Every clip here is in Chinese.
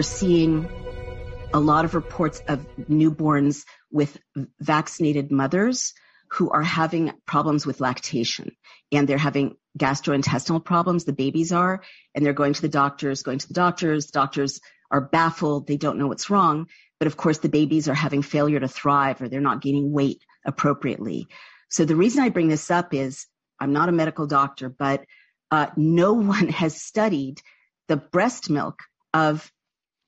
We're seeing a lot of reports of newborns with vaccinated mothers who are having problems with lactation and they're having gastrointestinal problems, the babies are, and they're going to the doctors, going to the doctors, doctors are baffled, they don't know what's wrong. But of course, the babies are having failure to thrive or they're not gaining weight appropriately. So the reason I bring this up is I'm not a medical doctor, but uh, no one has studied the breast milk of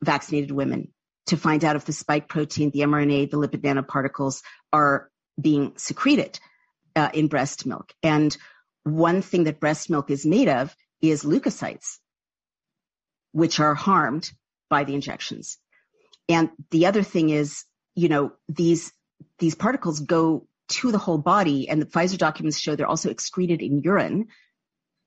vaccinated women to find out if the spike protein, the mRNA, the lipid nanoparticles are being secreted uh, in breast milk. And one thing that breast milk is made of is leukocytes, which are harmed by the injections. And the other thing is, you know, these these particles go to the whole body, and the Pfizer documents show they're also excreted in urine.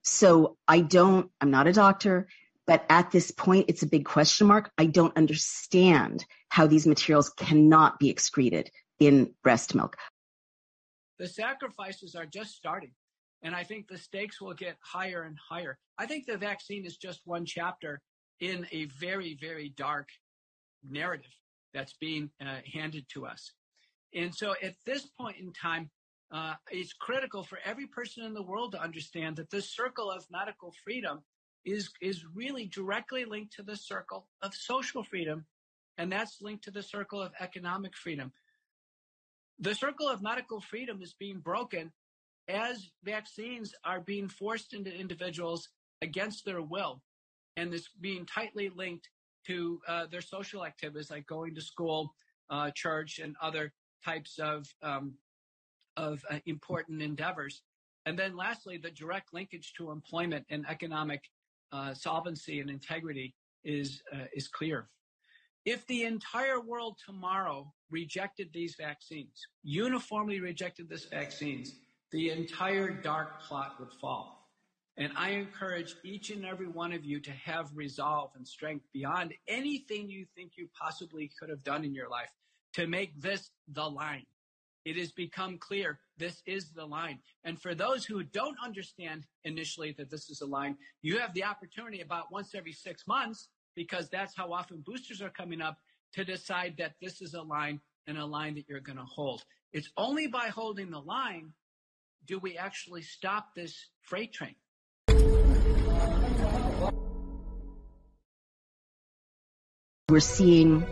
So I don't, I'm not a doctor, but at this point, it's a big question mark. I don't understand how these materials cannot be excreted in breast milk. The sacrifices are just starting. And I think the stakes will get higher and higher. I think the vaccine is just one chapter in a very, very dark narrative that's being uh, handed to us. And so at this point in time, uh, it's critical for every person in the world to understand that this circle of medical freedom is, is really directly linked to the circle of social freedom, and that's linked to the circle of economic freedom. The circle of medical freedom is being broken as vaccines are being forced into individuals against their will, and this being tightly linked to uh, their social activities like going to school, uh, church, and other types of um, of uh, important endeavors. And then lastly, the direct linkage to employment and economic uh, solvency and integrity is uh, is clear. If the entire world tomorrow rejected these vaccines, uniformly rejected these vaccines, the entire dark plot would fall. And I encourage each and every one of you to have resolve and strength beyond anything you think you possibly could have done in your life to make this the line. It has become clear this is the line. And for those who don't understand initially that this is a line, you have the opportunity about once every six months, because that's how often boosters are coming up, to decide that this is a line and a line that you're going to hold. It's only by holding the line do we actually stop this freight train? We're seeing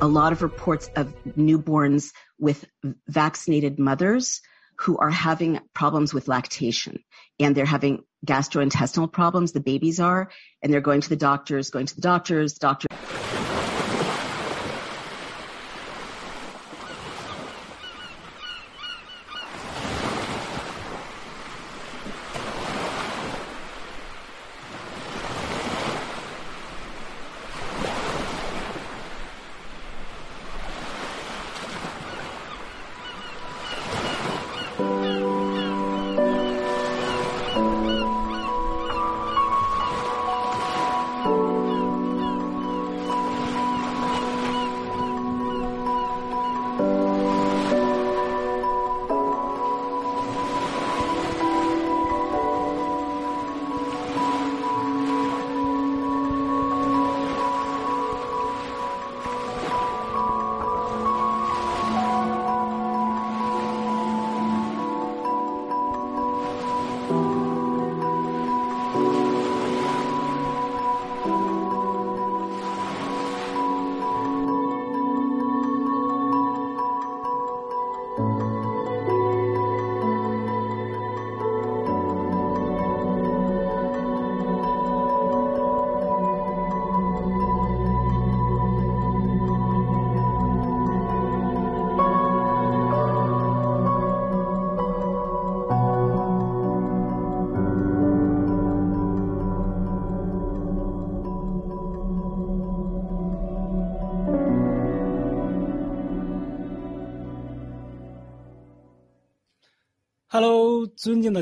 a lot of reports of newborns with vaccinated mothers who are having problems with lactation and they're having gastrointestinal problems, the babies are, and they're going to the doctors, going to the doctors, doctors.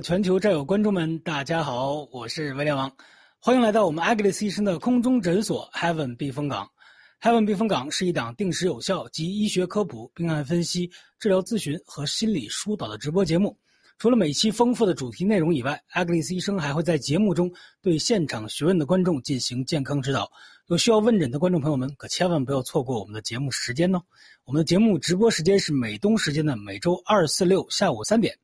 全球战友观众们，大家好，我是威廉王，欢迎来到我们 Agnes 医生的空中诊所 Heaven 避风港。Heaven 避风港是一档定时有效及医学科普、病案分析、治疗咨询和心理疏导的直播节目。除了每期丰富的主题内容以外，Agnes 医生还会在节目中对现场询问的观众进行健康指导，有需要问诊的观众朋友们，可千万不要错过我们的节目时间哦。我们的节目直播时间是美东时间的每周二、四、六下午三点。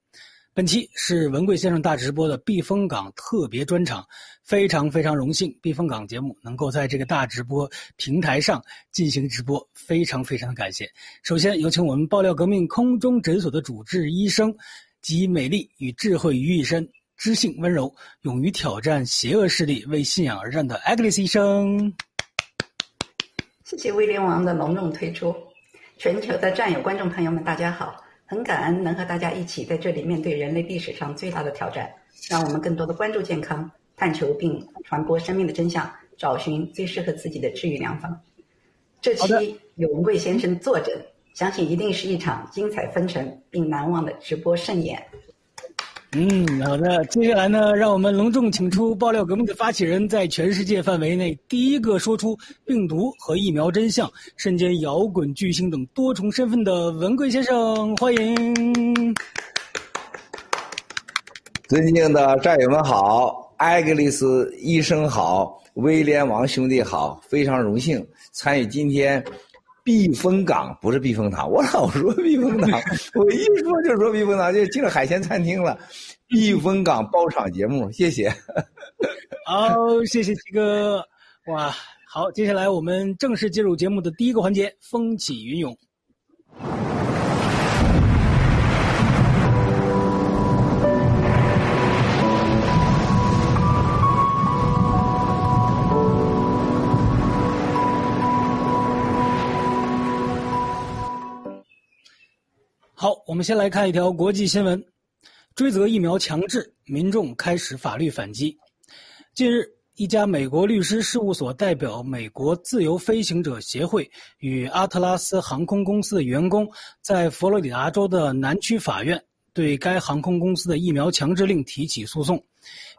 本期是文贵先生大直播的避风港特别专场，非常非常荣幸，避风港节目能够在这个大直播平台上进行直播，非常非常的感谢。首先有请我们爆料革命空中诊所的主治医生，集美丽与智慧于一身，知性温柔，勇于挑战邪恶势力，为信仰而战的 Agnes 医生。谢谢威廉王的隆重推出，全球的战友观众朋友们，大家好。很感恩能和大家一起在这里面对人类历史上最大的挑战，让我们更多的关注健康，探求并传播生命的真相，找寻最适合自己的治愈良方。这期有文贵先生坐诊，相信一定是一场精彩纷呈并难忘的直播盛宴。嗯，好的。接下来呢，让我们隆重请出爆料革命的发起人，在全世界范围内第一个说出病毒和疫苗真相、身兼摇滚巨星等多重身份的文贵先生，欢迎。尊敬的战友们好，艾格里斯医生好，威廉王兄弟好，非常荣幸参与今天。避风港不是避风塘，我老说避风塘，我一说就说避风塘，就进了海鲜餐厅了。避风港包场节目，谢谢。好，谢谢七哥。哇，好，接下来我们正式进入节目的第一个环节——风起云涌。好，我们先来看一条国际新闻：追责疫苗强制，民众开始法律反击。近日，一家美国律师事务所代表美国自由飞行者协会与阿特拉斯航空公司的员工，在佛罗里达州的南区法院对该航空公司的疫苗强制令提起诉讼，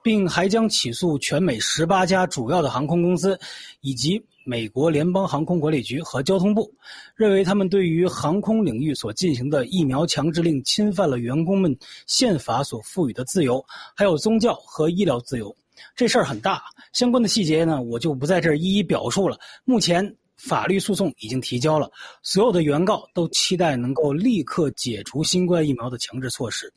并还将起诉全美十八家主要的航空公司，以及。美国联邦航空管理局和交通部认为，他们对于航空领域所进行的疫苗强制令侵犯了员工们宪法所赋予的自由，还有宗教和医疗自由。这事儿很大，相关的细节呢，我就不在这儿一一表述了。目前法律诉讼已经提交了，所有的原告都期待能够立刻解除新冠疫苗的强制措施。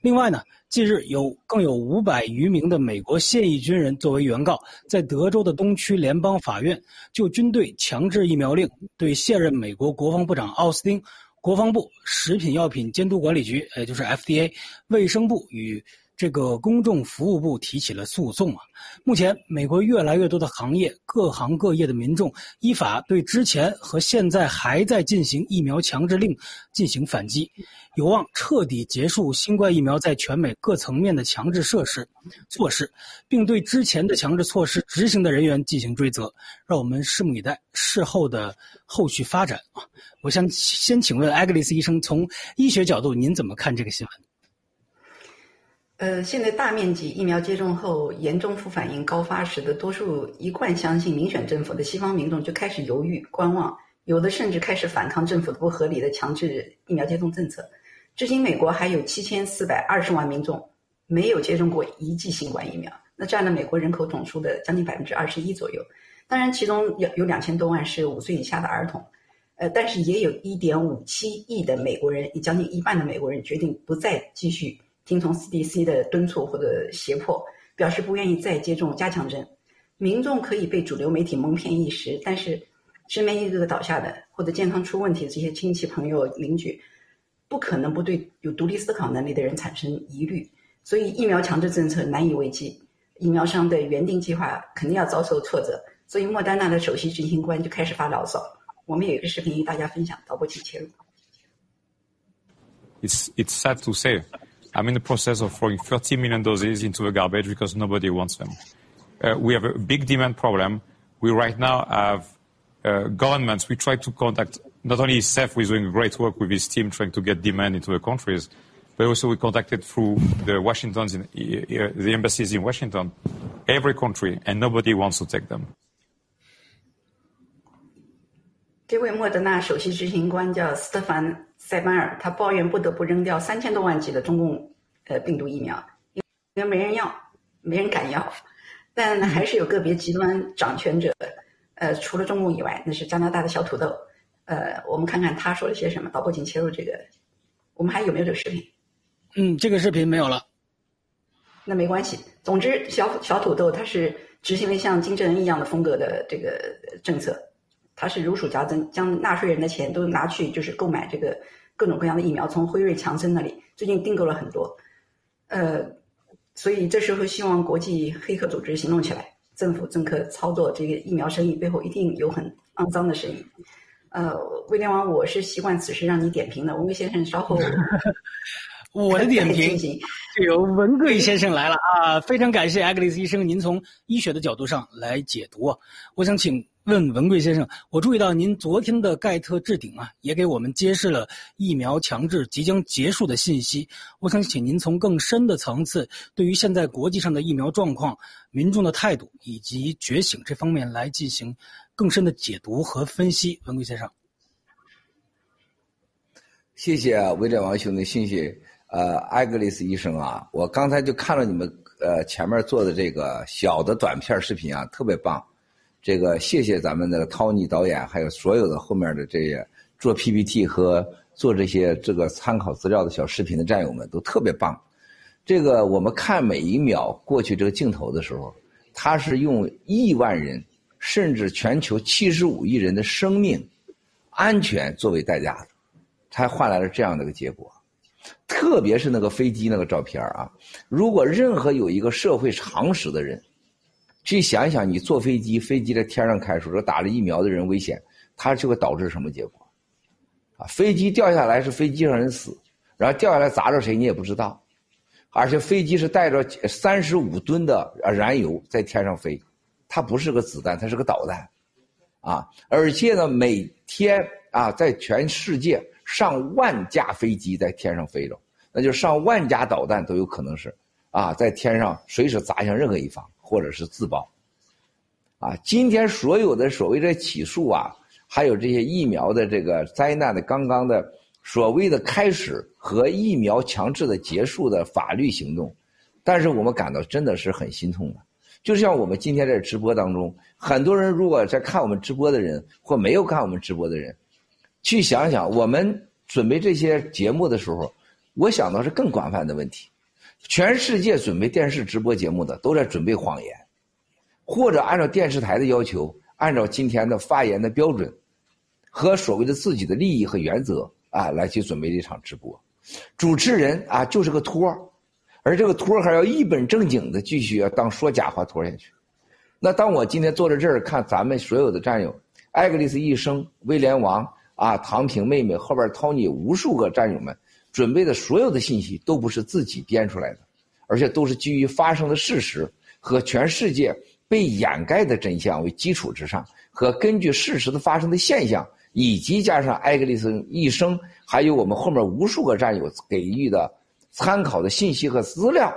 另外呢？近日，有更有五百余名的美国现役军人作为原告，在德州的东区联邦法院就军队强制疫苗令对现任美国国防部长奥斯汀、国防部食品药品监督管理局，也就是 FDA、卫生部与。这个公众服务部提起了诉讼啊！目前，美国越来越多的行业、各行各业的民众依法对之前和现在还在进行疫苗强制令进行反击，有望彻底结束新冠疫苗在全美各层面的强制设施措施，并对之前的强制措施执行的人员进行追责。让我们拭目以待事后的后续发展啊！我想先请问艾格里斯医生，从医学角度，您怎么看这个新闻？呃，现在大面积疫苗接种后严重副反应高发，时的多数一贯相信民选政府的西方民众就开始犹豫观望，有的甚至开始反抗政府的不合理的强制疫苗接种政策。至今，美国还有七千四百二十万民众没有接种过一剂新冠疫苗，那占了美国人口总数的将近百分之二十一左右。当然，其中有有两千多万是五岁以下的儿童，呃，但是也有一点五七亿的美国人，将近一半的美国人决定不再继续。听从 CDC 的敦促或者胁迫，表示不愿意再接种加强针。民众可以被主流媒体蒙骗一时，但是身边一个个倒下的或者健康出问题的这些亲戚朋友邻居，不可能不对有独立思考能力的人产生疑虑。所以疫苗强制政策难以为继，疫苗商的原定计划肯定要遭受挫折。所以莫丹娜的首席执行官就开始发牢骚。我们有一个视频与大家分享，导播请切入。It's it's sad to say. I'm in the process of throwing 30 million doses into the garbage because nobody wants them. Uh, we have a big demand problem. We right now have uh, governments. We try to contact not only SEF, who is doing great work with his team trying to get demand into the countries, but also we contacted through the Washington's in, uh, the embassies in Washington, every country, and nobody wants to take them. 这位莫德纳首席执行官叫斯特凡 塞班尔，他抱怨不得不扔掉三千多万剂的中共呃病毒疫苗，因为没人要，没人敢要。但还是有个别极端掌权者，呃，除了中共以外，那是加拿大的小土豆。呃，我们看看他说了些什么。导播，请切入这个。我们还有没有这个视频？嗯，这个视频没有了。那没关系。总之，小小土豆他是执行了像金正恩一样的风格的这个政策，他是如数家珍，将纳税人的钱都拿去就是购买这个各种各样的疫苗，从辉瑞、强生那里最近订购了很多。呃，所以这时候希望国际黑客组织行动起来，政府政客操作这个疫苗生意背后一定有很肮脏的生意。呃，威廉王，我是习惯此时让你点评的。文贵先生稍后，我的点评 就由文贵先生来了啊！非常感谢艾格里斯医生，您从医学的角度上来解读。我想请问文贵先生，我注意到您昨天的盖特置顶啊，也给我们揭示了疫苗强制即将结束的信息。我想请您从更深的层次，对于现在国际上的疫苗状况、民众的态度以及觉醒这方面来进行。更深的解读和分析，文贵先生。谢谢啊威廉王兄的信息。呃，艾格里斯医生啊，我刚才就看了你们呃前面做的这个小的短片视频啊，特别棒。这个谢谢咱们的 Tony 导演，还有所有的后面的这些做 PPT 和做这些这个参考资料的小视频的战友们，都特别棒。这个我们看每一秒过去这个镜头的时候，他是用亿万人。甚至全球七十五亿人的生命安全作为代价，才换来了这样的一个结果。特别是那个飞机那个照片啊，如果任何有一个社会常识的人，去想一想，你坐飞机，飞机在天上开，说打了疫苗的人危险，它就会导致什么结果？啊，飞机掉下来是飞机上人死，然后掉下来砸着谁你也不知道，而且飞机是带着三十五吨的燃油在天上飞。它不是个子弹，它是个导弹，啊！而且呢，每天啊，在全世界上万架飞机在天上飞着，那就上万架导弹都有可能是啊，在天上随时砸向任何一方，或者是自爆，啊！今天所有的所谓的起诉啊，还有这些疫苗的这个灾难的刚刚的所谓的开始和疫苗强制的结束的法律行动，但是我们感到真的是很心痛的。就像我们今天在直播当中，很多人如果在看我们直播的人，或没有看我们直播的人，去想想我们准备这些节目的时候，我想到是更广泛的问题。全世界准备电视直播节目的都在准备谎言，或者按照电视台的要求，按照今天的发言的标准和所谓的自己的利益和原则啊，来去准备这场直播。主持人啊，就是个托儿。而这个托儿还要一本正经的继续要当说假话托下去。那当我今天坐在这儿看咱们所有的战友，艾格里斯医生、威廉王啊、唐平妹妹后边 Tony 无数个战友们准备的所有的信息，都不是自己编出来的，而且都是基于发生的事实和全世界被掩盖的真相为基础之上，和根据事实的发生的现象，以及加上艾格里森一生，还有我们后面无数个战友给予的。参考的信息和资料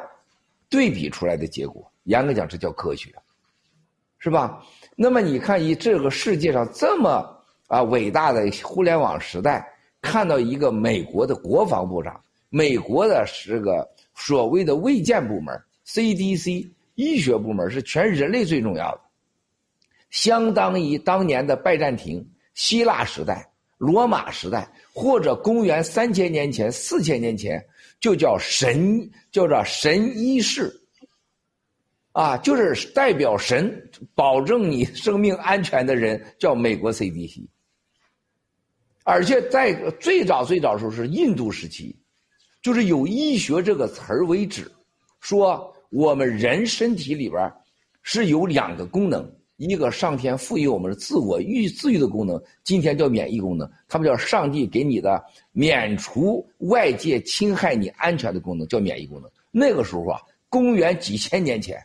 对比出来的结果，严格讲这叫科学，是吧？那么你看，以这个世界上这么啊伟大的互联网时代，看到一个美国的国防部长，美国的这个所谓的卫健部门 CDC 医学部门是全人类最重要的，相当于当年的拜占庭、希腊时代、罗马时代，或者公元三千年前、四千年前。就叫神，叫做神医士，啊，就是代表神保证你生命安全的人，叫美国 CDC。而且在最早最早时候是印度时期，就是有医学这个词儿为止，说我们人身体里边是有两个功能。一个上天赋予我们的自我愈自愈的功能，今天叫免疫功能，他们叫上帝给你的免除外界侵害你安全的功能，叫免疫功能。那个时候啊，公元几千年前，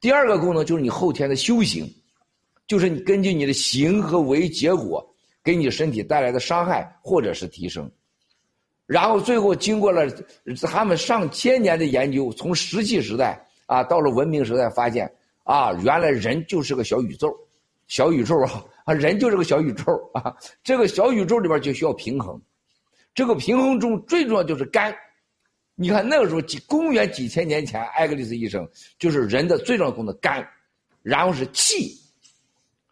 第二个功能就是你后天的修行，就是你根据你的行和为结果，给你身体带来的伤害或者是提升，然后最后经过了他们上千年的研究，从石器时代啊到了文明时代，发现。啊，原来人就是个小宇宙，小宇宙啊啊，人就是个小宇宙啊。这个小宇宙里边就需要平衡，这个平衡中最重要就是肝。你看那个时候几公元几千年前，艾格里斯医生就是人的最重要功能肝，然后是气，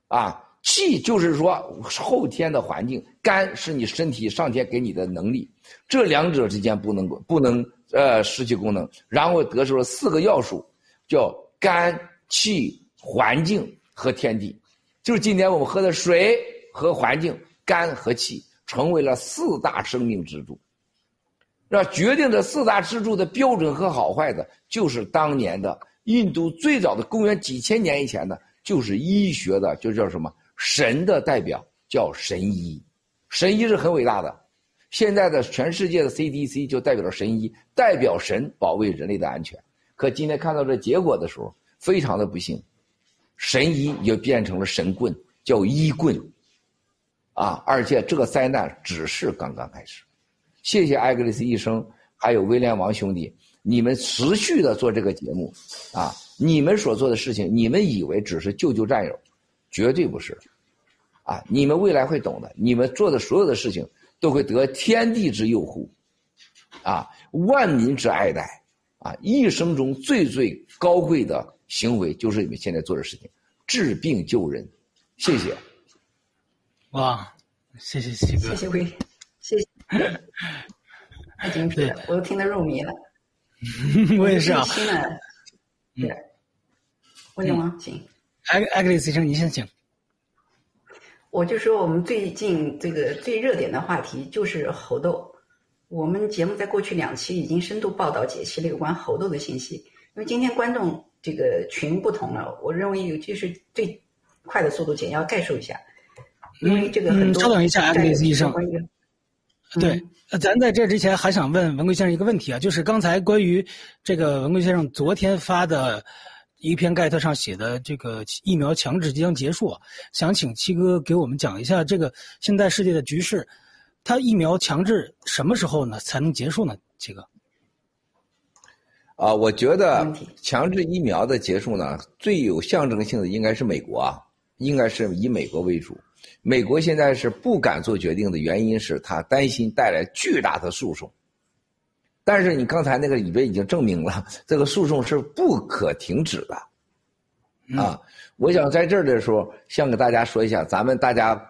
啊，气就是说后天的环境，肝是你身体上天给你的能力，这两者之间不能不能呃失去功能，然后得出了四个要素，叫肝气环境和天地，就是今天我们喝的水和环境，肝和气成为了四大生命支柱。那决定这四大支柱的标准和好坏的，就是当年的印度最早的公元几千年以前的，就是医学的，就叫什么神的代表，叫神医。神医是很伟大的，现在的全世界的 CDC 就代表了神医，代表神保卫人类的安全。可今天看到这结果的时候，非常的不幸，神医也变成了神棍，叫医棍。啊，而且这个灾难只是刚刚开始。谢谢艾格里斯医生，还有威廉王兄弟，你们持续的做这个节目，啊，你们所做的事情，你们以为只是救救战友，绝对不是，啊，你们未来会懂的，你们做的所有的事情都会得天地之佑护，啊，万民之爱戴，啊，一生中最最高贵的行为就是你们现在做的事情，治病救人，谢谢。哇，谢谢七哥，谢谢威。谢谢，太精辟了，我都听得入迷了。我也是啊。新的，对，问什么？请。艾艾格里斯医生，您先请。我就说，我们最近这个最热点的话题就是猴痘。我们节目在过去两期已经深度报道解析了有关猴痘的信息。因为今天观众这个群不同了，我认为有就是最快的速度简要概述一下。因为这个很多。稍等一下，艾格里斯医生。对，咱在这之前还想问文贵先生一个问题啊，就是刚才关于这个文贵先生昨天发的一篇盖特上写的这个疫苗强制即将结束，想请七哥给我们讲一下这个现在世界的局势，它疫苗强制什么时候呢才能结束呢？七哥？啊，我觉得强制疫苗的结束呢，最有象征性的应该是美国啊，应该是以美国为主。美国现在是不敢做决定的原因是他担心带来巨大的诉讼，但是你刚才那个里边已经证明了 这个诉讼是不可停止的，啊，我想在这儿的时候想给大家说一下，咱们大家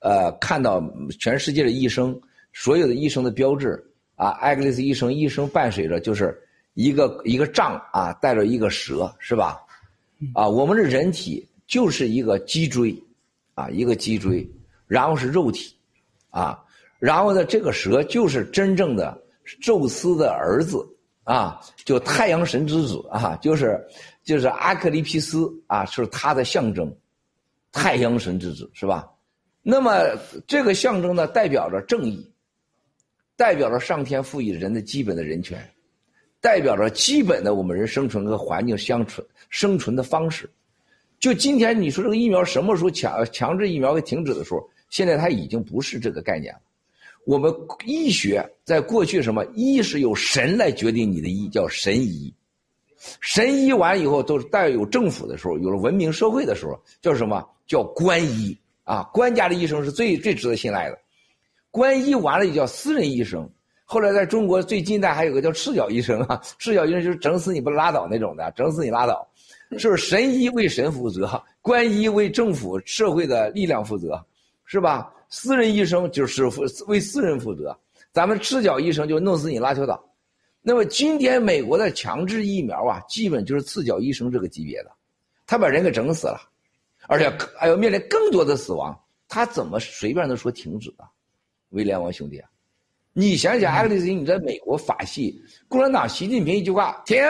呃看到全世界的医生，所有的医生的标志啊，艾格里斯医生医生伴随着就是一个一个杖啊，带着一个蛇是吧？啊，我们的人体就是一个脊椎。啊，一个脊椎，然后是肉体，啊，然后呢，这个蛇就是真正的宙斯的儿子啊，就太阳神之子啊，就是就是阿克利皮斯啊，是他的象征，太阳神之子是吧？那么这个象征呢，代表着正义，代表着上天赋予人的基本的人权，代表着基本的我们人生存和环境相存生存的方式。就今天你说这个疫苗什么时候强强制疫苗给停止的时候，现在它已经不是这个概念了。我们医学在过去什么医是由神来决定你的医，叫神医。神医完以后都是带有政府的时候，有了文明社会的时候，叫什么叫官医啊？官家的医生是最最值得信赖的。官医完了也叫私人医生。后来在中国最近代还有个叫赤脚医生啊，赤脚医生就是整死你不拉倒那种的，整死你拉倒。是不是神医为神负责，官医为政府社会的力量负责，是吧？私人医生就是负为私人负责，咱们赤脚医生就弄死你拉球岛。那么今天美国的强制疫苗啊，基本就是赤脚医生这个级别的，他把人给整死了，而且还要面临更多的死亡，他怎么随便能说停止啊？威廉王兄弟，你想想，艾克利斯，你在美国法系共产党习近平一句话停。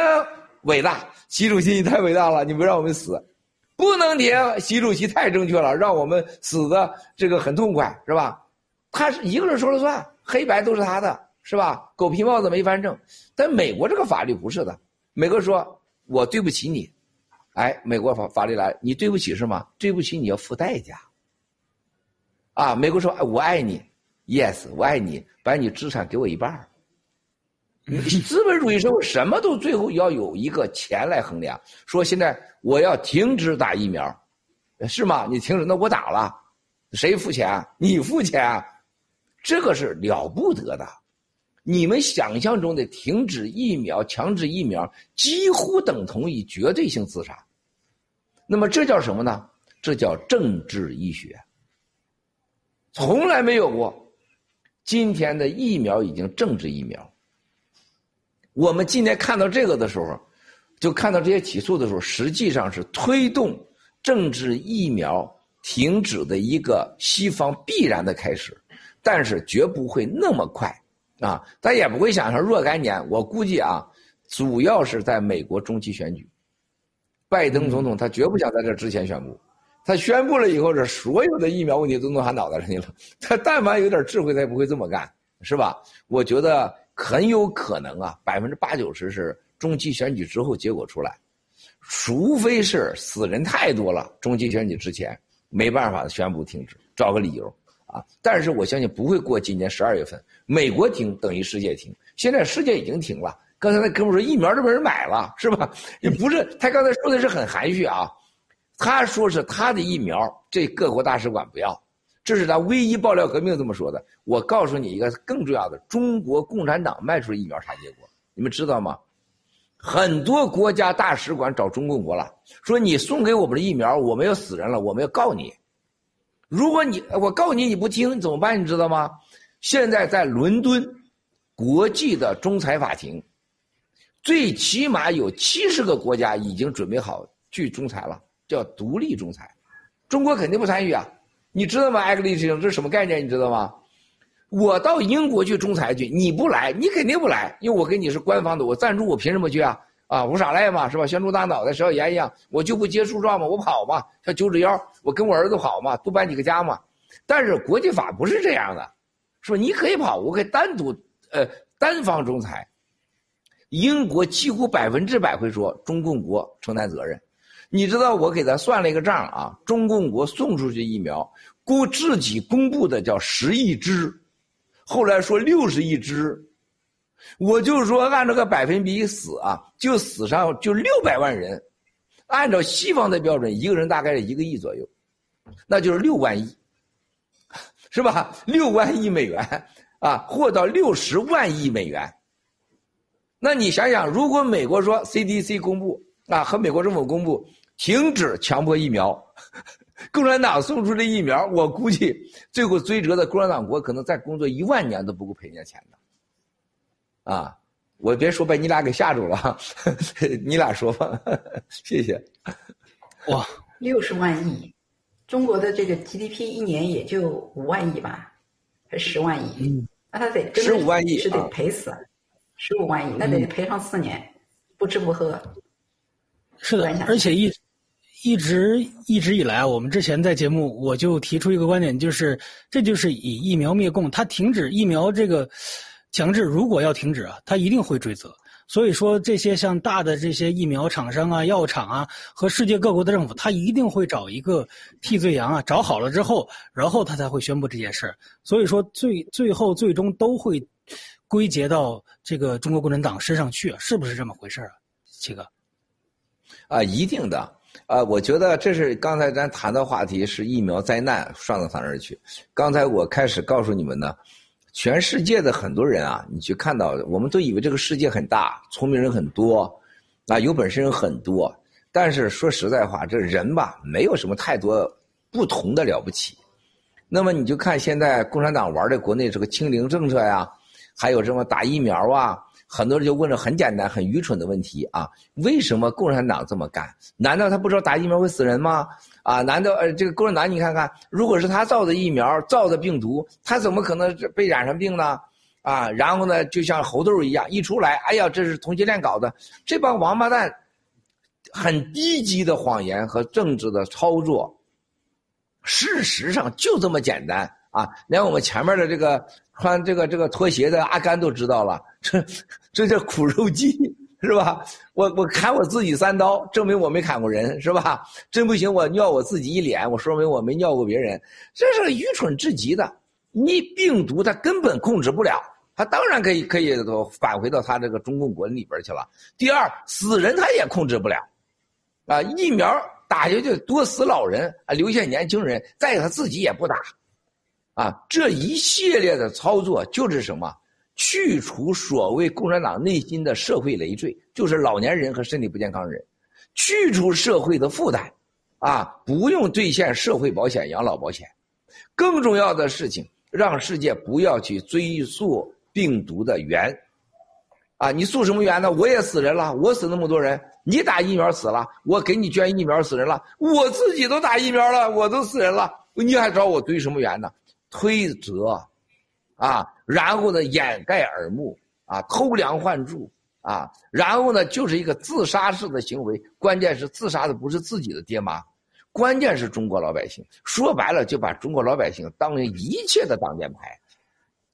伟大，习主席你太伟大了，你不让我们死，不能停。习主席太正确了，让我们死的这个很痛快，是吧？他是一个人说了算，黑白都是他的，是吧？狗皮帽子没翻正。但美国这个法律不是的，美国说我对不起你，哎，美国法法律来，你对不起是吗？对不起你要付代价。啊，美国说我爱你，yes，我爱你，把你资产给我一半。资本主义社会什么都最后要有一个钱来衡量。说现在我要停止打疫苗，是吗？你停止，那我打了，谁付钱？你付钱，这个是了不得的。你们想象中的停止疫苗、强制疫苗，几乎等同于绝对性自杀。那么这叫什么呢？这叫政治医学，从来没有过。今天的疫苗已经政治疫苗。我们今天看到这个的时候，就看到这些起诉的时候，实际上是推动政治疫苗停止的一个西方必然的开始，但是绝不会那么快啊！他也不会想象若干年。我估计啊，主要是在美国中期选举，拜登总统他绝不想在这之前宣布。他宣布了以后，这所有的疫苗问题都弄他脑袋上去了。他但凡有点智慧，他也不会这么干，是吧？我觉得很有可能啊，百分之八九十是中期选举之后结果出来，除非是死人太多了，中期选举之前没办法宣布停止，找个理由啊。但是我相信不会过今年十二月份，美国停等于世界停，现在世界已经停了。刚才那哥们说疫苗都没人买了，是吧？也不是，他刚才说的是很含蓄啊。他说是他的疫苗，这各国大使馆不要，这是他唯一爆料革命这么说的。我告诉你一个更重要的，中国共产党卖出疫苗啥结果？你们知道吗？很多国家大使馆找中共国了，说你送给我们的疫苗，我们要死人了，我们要告你。如果你我告你你不听怎么办？你知道吗？现在在伦敦国际的仲裁法庭，最起码有七十个国家已经准备好去仲裁了。叫独立仲裁，中国肯定不参与啊！你知道吗？艾格利先生，这是什么概念？你知道吗？我到英国去仲裁去，你不来，你肯定不来，因为我跟你是官方的，我赞助，我凭什么去啊？啊，我傻赖嘛，是吧？悬猪大脑袋，小眼一样，我就不接诉状嘛，我跑嘛，像九指妖，我跟我儿子跑嘛，多搬几个家嘛。但是国际法不是这样的，是吧你可以跑，我可以单独呃单方仲裁。英国几乎百分之百会说中共国承担责任。你知道我给他算了一个账啊，中共国送出去疫苗，估自己公布的叫十亿只，后来说六十亿只，我就是说按照个百分比死啊，就死上就六百万人，按照西方的标准，一个人大概是一个亿左右，那就是六万亿，是吧？六万亿美元啊，或到六十万亿美元。那你想想，如果美国说 CDC 公布啊，和美国政府公布。停止强迫疫苗，共产党送出的疫苗，我估计最后追责的共产党国可能再工作一万年都不够赔人家钱的，啊！我别说把你俩给吓住了，你俩说吧，谢谢。哇，六十万亿，中国的这个 GDP 一年也就五万亿吧，还十万亿？嗯，那他得十五万亿是得赔死，十五万亿，那得赔上四年，不吃不喝。是的，而且一。一直一直以来啊，我们之前在节目我就提出一个观点，就是这就是以疫苗灭共。它停止疫苗这个强制，如果要停止啊，它一定会追责。所以说，这些像大的这些疫苗厂商啊、药厂啊和世界各国的政府，他一定会找一个替罪羊啊，找好了之后，然后他才会宣布这件事所以说，最最后最终都会归结到这个中国共产党身上去，是不是这么回事啊，七哥？啊，一定的。啊，我觉得这是刚才咱谈的话题是疫苗灾难上到他那儿去。刚才我开始告诉你们呢，全世界的很多人啊，你去看到，我们都以为这个世界很大，聪明人很多，啊，有本事人很多。但是说实在话，这人吧，没有什么太多不同的了不起。那么你就看现在共产党玩的国内这个清零政策呀，还有什么打疫苗啊。很多人就问了很简单、很愚蠢的问题啊：为什么共产党这么干？难道他不知道打疫苗会死人吗？啊？难道呃，这个共产党你看看，如果是他造的疫苗、造的病毒，他怎么可能被染上病呢？啊？然后呢，就像猴痘一样，一出来，哎呀，这是同性恋搞的，这帮王八蛋，很低级的谎言和政治的操作，事实上就这么简单啊！连我们前面的这个。穿这个这个拖鞋的阿甘都知道了，这这叫苦肉计是吧？我我砍我自己三刀，证明我没砍过人是吧？真不行，我尿我自己一脸，我说明我没尿过别人，这是愚蠢至极的。你病毒它根本控制不了，它当然可以可以返回到它这个中共国里边去了。第二，死人他也控制不了，啊，疫苗打下去多死老人啊，留下年轻人，再有他自己也不打。啊，这一系列的操作就是什么？去除所谓共产党内心的社会累赘，就是老年人和身体不健康人，去除社会的负担，啊，不用兑现社会保险、养老保险。更重要的事情，让世界不要去追溯病毒的源。啊，你溯什么源呢？我也死人了，我死那么多人，你打疫苗死了，我给你捐疫苗死人了，我自己都打疫苗了，我都死人了，你还找我追什么源呢？推责，啊，然后呢掩盖耳目，啊，偷梁换柱，啊，然后呢就是一个自杀式的行为，关键是自杀的不是自己的爹妈，关键是中国老百姓，说白了就把中国老百姓当成一切的挡箭牌，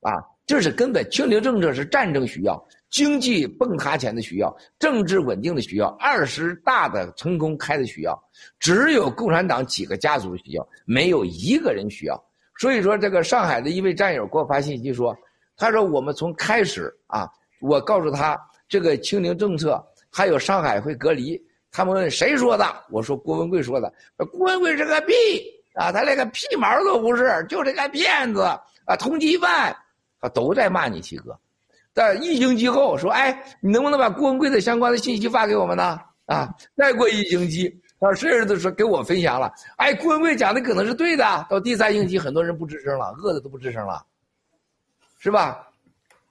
啊，这是根本。清零政策是战争需要。经济崩塌前的需要，政治稳定的需要，二十大的成功开的需要，只有共产党几个家族需要，没有一个人需要。所以说，这个上海的一位战友给我发信息说，他说我们从开始啊，我告诉他这个清零政策还有上海会隔离，他们问谁说的？我说郭文贵说的。郭文贵是个屁啊，他连个屁毛都不是，就是个骗子啊，通缉犯，他都在骂你七哥。但一星期后说：“哎，你能不能把郭文贵的相关的信息发给我们呢？”啊，再过一星期，他甚至都说给我分享了。哎，郭文贵讲的可能是对的。到第三星期，很多人不吱声了，饿的都不吱声了，是吧？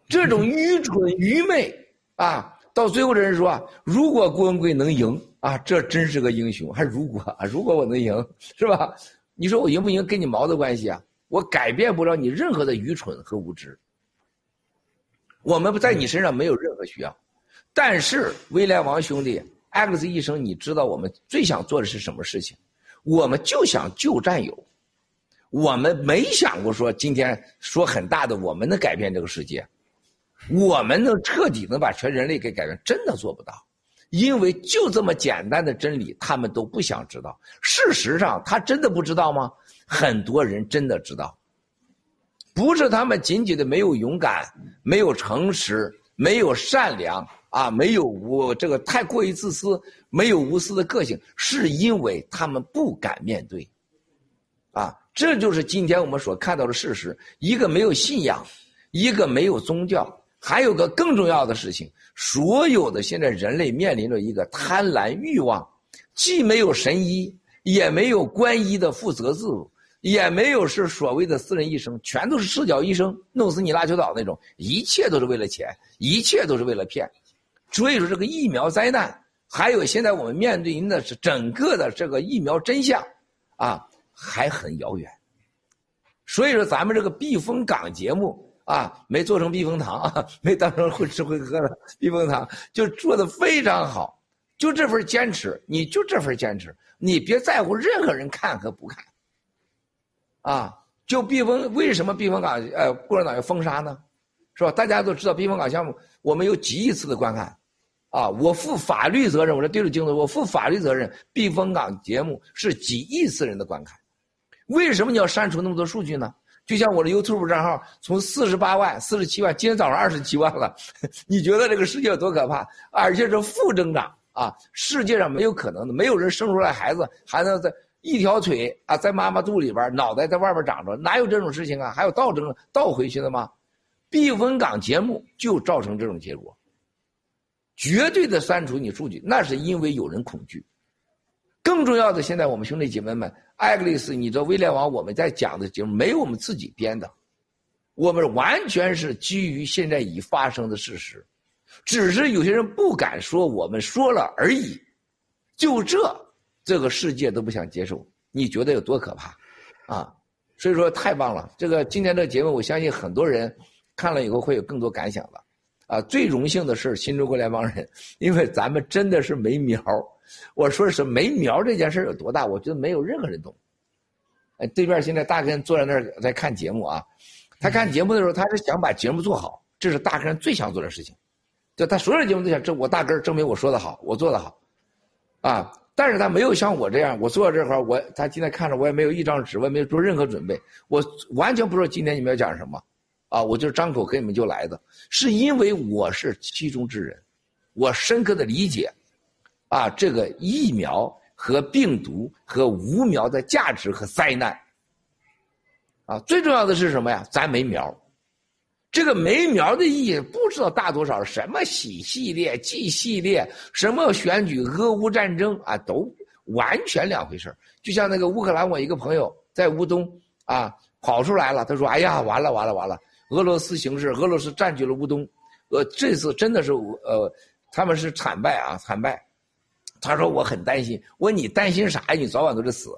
这种愚蠢愚昧啊！到最后的人说：“如果郭文贵能赢啊，这真是个英雄。还如果啊，如果我能赢，是吧？你说我赢不赢跟你毛的关系啊？我改变不了你任何的愚蠢和无知。”我们不在你身上没有任何需要，但是威廉王兄弟，X 医生，你知道我们最想做的是什么事情？我们就想救战友，我们没想过说今天说很大的，我们能改变这个世界，我们能彻底能把全人类给改变，真的做不到，因为就这么简单的真理，他们都不想知道。事实上，他真的不知道吗？很多人真的知道。不是他们仅仅的没有勇敢，没有诚实，没有善良啊，没有无这个太过于自私，没有无私的个性，是因为他们不敢面对，啊，这就是今天我们所看到的事实。一个没有信仰，一个没有宗教，还有个更重要的事情，所有的现在人类面临着一个贪婪欲望，既没有神医，也没有官医的负责制度。也没有是所谓的私人医生，全都是赤脚医生，弄死你拉球岛那种，一切都是为了钱，一切都是为了骗。所以说这个疫苗灾难，还有现在我们面对的是整个的这个疫苗真相，啊，还很遥远。所以说咱们这个避风港节目啊，没做成避风塘啊，没当成会吃会喝的避风塘，就做的非常好。就这份坚持，你就这份坚持，你别在乎任何人看和不看。啊，就避风为什么避风港呃共产党要封杀呢？是吧？大家都知道避风港项目，我们有几亿次的观看，啊，我负法律责任，我说对着镜头，我负法律责任。避风港节目是几亿次人的观看，为什么你要删除那么多数据呢？就像我的 YouTube 账号从四十八万、四十七万，今天早上二十七万了，你觉得这个世界有多可怕？而且是负增长啊！世界上没有可能的，没有人生出来孩子还能在。一条腿啊，在妈妈肚里边，脑袋在外边长着，哪有这种事情啊？还有倒着倒回去的吗？避风港节目就造成这种结果，绝对的删除你数据，那是因为有人恐惧。更重要的，现在我们兄弟姐妹们，艾格里斯，你知道威廉王我们在讲的节目没有我们自己编的，我们完全是基于现在已发生的事实，只是有些人不敢说，我们说了而已，就这。这个世界都不想接受，你觉得有多可怕，啊？所以说太棒了。这个今天这个节目，我相信很多人看了以后会有更多感想的，啊，最荣幸的是新中国联邦人，因为咱们真的是没苗我说是没苗这件事有多大，我觉得没有任何人懂。哎，对面现在大根坐在那儿在看节目啊，他看节目的时候，他是想把节目做好，这是大根最想做的事情。就他所有的节目都想，这我大根证明我说的好，我做的好，啊。但是他没有像我这样，我坐在这块儿，我他今天看着我也没有一张纸，我也没有做任何准备，我完全不知道今天你们要讲什么，啊，我就张口给你们就来的，是因为我是其中之人，我深刻的理解，啊，这个疫苗和病毒和无苗的价值和灾难，啊，最重要的是什么呀？咱没苗。这个没苗的意义不知道大多少，什么喜系列、G 系列，什么选举、俄乌战争啊，都完全两回事就像那个乌克兰，我一个朋友在乌东啊跑出来了，他说：“哎呀，完了完了完了，俄罗斯形势，俄罗斯占据了乌东，呃，这次真的是呃，他们是惨败啊，惨败。”他说：“我很担心。”我说：“你担心啥呀？你早晚都得死。”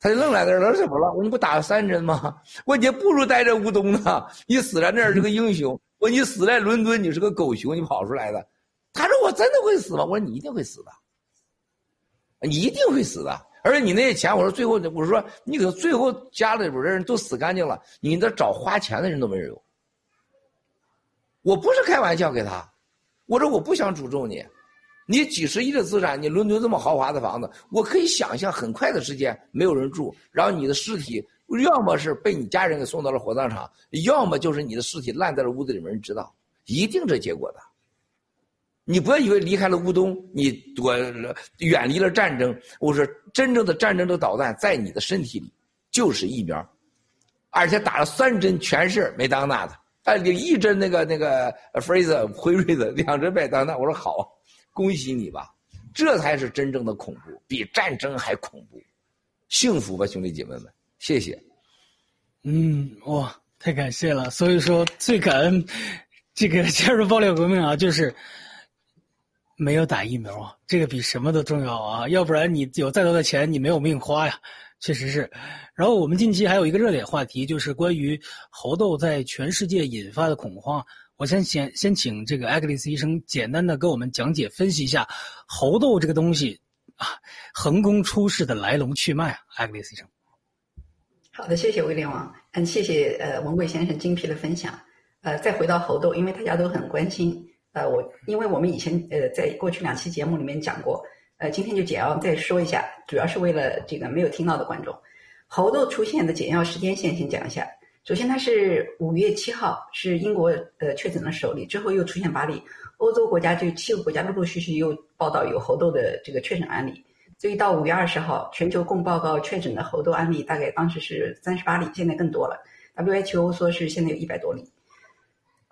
他就愣在那儿了，怎么了？我说：“你不打了三针吗？”我说：“你不如待在乌东呢，你死在那儿是个英雄。”我说：“你死在伦敦，你是个狗熊，你跑出来的。”他说：“我真的会死吗？”我说：“你一定会死的，你一定会死的。而且你那些钱，我说最后，我说你可最后家里边的人都死干净了，你那找花钱的人都没人有。我不是开玩笑，给他，我说我不想诅咒你，你几十亿的资产，你伦敦这么豪华的房子，我可以想象很快的时间没有人住，然后你的尸体要么是被你家人给送到了火葬场，要么就是你的尸体烂在了屋子里，面人知道，一定这结果的。”你不要以为离开了乌东，你躲远离了战争。我说，真正的战争的导弹在你的身体里，就是疫苗，而且打了三针全是麦当娜的。哎，你一针那个那个 Fraser 辉瑞的，两针麦当娜。我说好，恭喜你吧，这才是真正的恐怖，比战争还恐怖。幸福吧，兄弟姐妹们，谢谢。嗯，哇，太感谢了。所以说，最感恩这个加入爆料革命啊，就是。没有打疫苗啊，这个比什么都重要啊！要不然你有再多的钱，你没有命花呀，确实是。然后我们近期还有一个热点话题，就是关于猴痘在全世界引发的恐慌。我先先先请这个艾格里斯医生简单的给我们讲解分析一下猴痘这个东西啊，横空出世的来龙去脉啊，艾格里斯医生。好的，谢谢威廉王，嗯，谢谢呃文贵先生精辟的分享。呃，再回到猴痘，因为大家都很关心。呃，我因为我们以前呃在过去两期节目里面讲过，呃，今天就简要再说一下，主要是为了这个没有听到的观众，猴痘出现的简要时间线先讲一下。首先，它是五月七号是英国呃确诊的首例，之后又出现八例，欧洲国家就七个国家陆陆续续又报道有猴痘的这个确诊案例，所以到五月二十号，全球共报告确诊的猴痘案例大概当时是三十八例，现在更多了，WHO 说是现在有一百多例。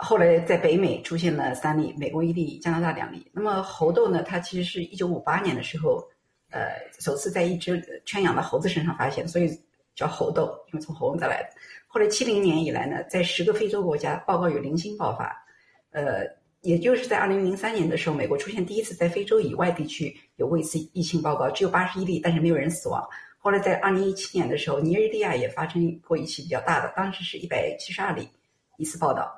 后来在北美出现了三例，美国一例，加拿大两例。那么猴痘呢？它其实是一九五八年的时候，呃，首次在一只圈养的猴子身上发现，所以叫猴痘，因为从猴子来的。后来七零年以来呢，在十个非洲国家报告有零星爆发，呃，也就是在二零零三年的时候，美国出现第一次在非洲以外地区有过一次疫情报告，只有八十一例，但是没有人死亡。后来在二零一七年的时候，尼日利亚也发生过一起比较大的，当时是一百七十二例一次报道。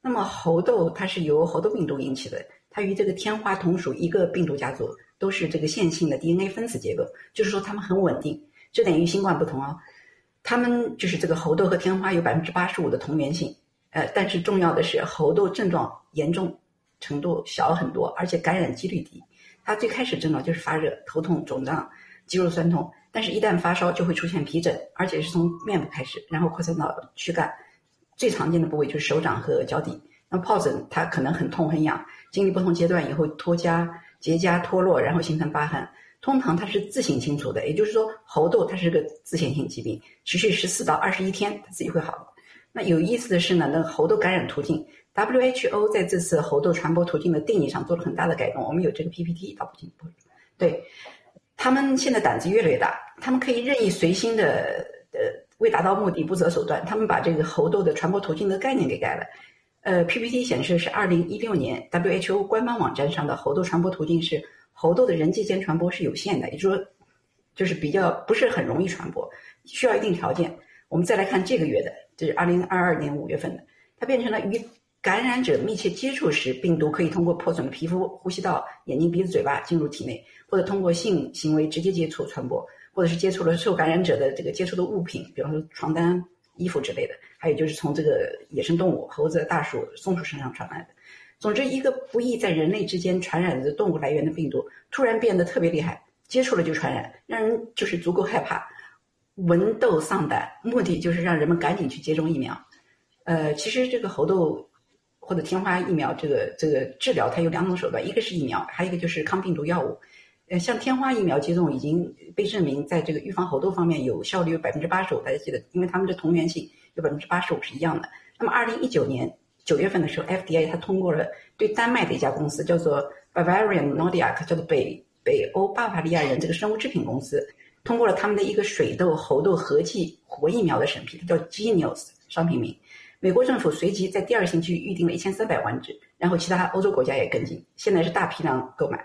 那么猴痘它是由猴痘病毒引起的，它与这个天花同属一个病毒家族，都是这个线性的 DNA 分子结构，就是说它们很稳定。这点与新冠不同啊，它们就是这个猴痘和天花有百分之八十五的同源性，呃，但是重要的是猴痘症状严重程度小很多，而且感染几率低。它最开始症状就是发热、头痛、肿胀、肌肉酸痛，但是一旦发烧就会出现皮疹，而且是从面部开始，然后扩散到躯干。最常见的部位就是手掌和脚底。那疱疹它可能很痛很痒，经历不同阶段以后脱痂、结痂、脱落，然后形成疤痕。通常它是自行清除的，也就是说猴痘它是个自限性疾病，持续十四到二十一天它自己会好。那有意思的是呢，那猴痘感染途径，WHO 在这次猴痘传播途径的定义上做了很大的改动。我们有这个 PPT 到不进对，他们现在胆子越来越大，他们可以任意随心的呃。为达到目的不择手段，他们把这个猴痘的传播途径的概念给改了。呃，PPT 显示是二零一六年 WHO 官方网站上的猴痘传播途径是猴痘的人际间传播是有限的，也就是说，就是比较不是很容易传播，需要一定条件。我们再来看这个月的，这是二零二二年五月份的，它变成了与感染者密切接触时，病毒可以通过破损的皮肤、呼吸道、眼睛、鼻子、嘴巴进入体内，或者通过性行为直接接触传播。或者是接触了受感染者的这个接触的物品，比方说床单、衣服之类的，还有就是从这个野生动物、猴子、大鼠、松鼠身上传来的。总之，一个不易在人类之间传染的动物来源的病毒，突然变得特别厉害，接触了就传染，让人就是足够害怕，闻豆丧胆。目的就是让人们赶紧去接种疫苗。呃，其实这个猴痘或者天花疫苗，这个这个治疗它有两种手段，一个是疫苗，还有一个就是抗病毒药物。呃，像天花疫苗接种已经被证明在这个预防猴痘方面有效率有百分之八十五，大家记得，因为它们的同源性有百分之八十五是一样的。那么，二零一九年九月份的时候，FDA 它通过了对丹麦的一家公司叫做 Bavarian Nordic，叫做北北欧巴伐利亚人这个生物制品公司通过了他们的一个水痘、猴痘合剂活疫苗的审批，它叫 Genius 商品名。美国政府随即在第二星期预定了一千三百万只，然后其他欧洲国家也跟进，现在是大批量购买。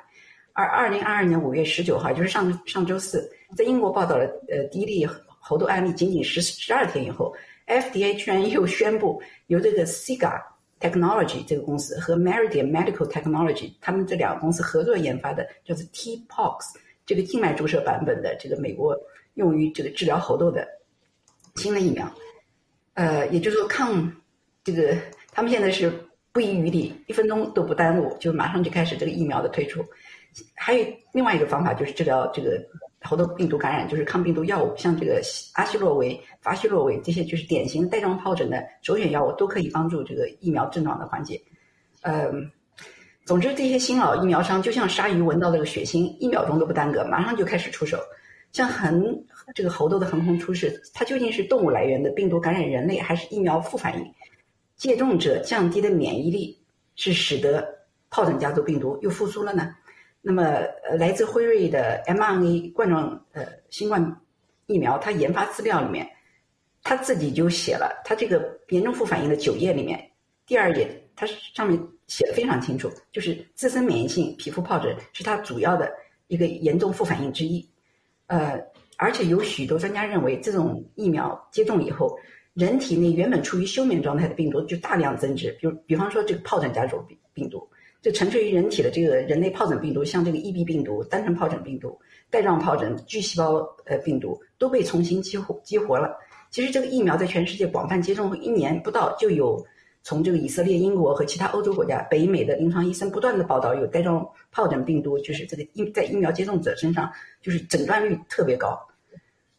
而二零二二年五月十九号，就是上上周四，在英国报道了呃第一例猴痘案例，仅仅十十二天以后，FDA 居然又宣布由这个 Siga Technology 这个公司和 Meridian Medical Technology 他们这两个公司合作研发的，叫做 T-Pox 这个静脉注射版本的这个美国用于这个治疗猴痘的新的疫苗，呃，也就是说抗这个他们现在是不遗余力，一分钟都不耽误，就马上就开始这个疫苗的推出。还有另外一个方法就是治疗这个。猴痘病毒感染就是抗病毒药物，像这个阿昔洛韦、伐昔洛韦这些就是典型带状疱疹的首选药物，都可以帮助这个疫苗症状的缓解。嗯，总之这些新老疫苗商就像鲨鱼闻到这个血腥，一秒钟都不耽搁，马上就开始出手。像横这个猴痘的横空出世，它究竟是动物来源的病毒感染人类，还是疫苗副反应？接种者降低的免疫力是使得疱疹家族病毒又复苏了呢？那么，呃，来自辉瑞的 mRNA 冠状呃新冠疫苗，它研发资料里面，他自己就写了，他这个严重副反应的九页里面，第二页它上面写的非常清楚，就是自身免疫性皮肤疱疹是它主要的一个严重副反应之一，呃，而且有许多专家认为，这种疫苗接种以后，人体内原本处于休眠状态的病毒就大量增殖，比如比方说这个疱疹家族病病毒。就沉睡于人体的这个人类疱疹病毒，像这个 EB 病毒、单纯疱疹病毒、带状疱疹、巨细胞呃病毒都被重新激活激活了。其实这个疫苗在全世界广泛接种后一年不到，就有从这个以色列、英国和其他欧洲国家、北美的临床医生不断的报道，有带状疱疹病毒，就是这个疫在疫苗接种者身上就是诊断率特别高。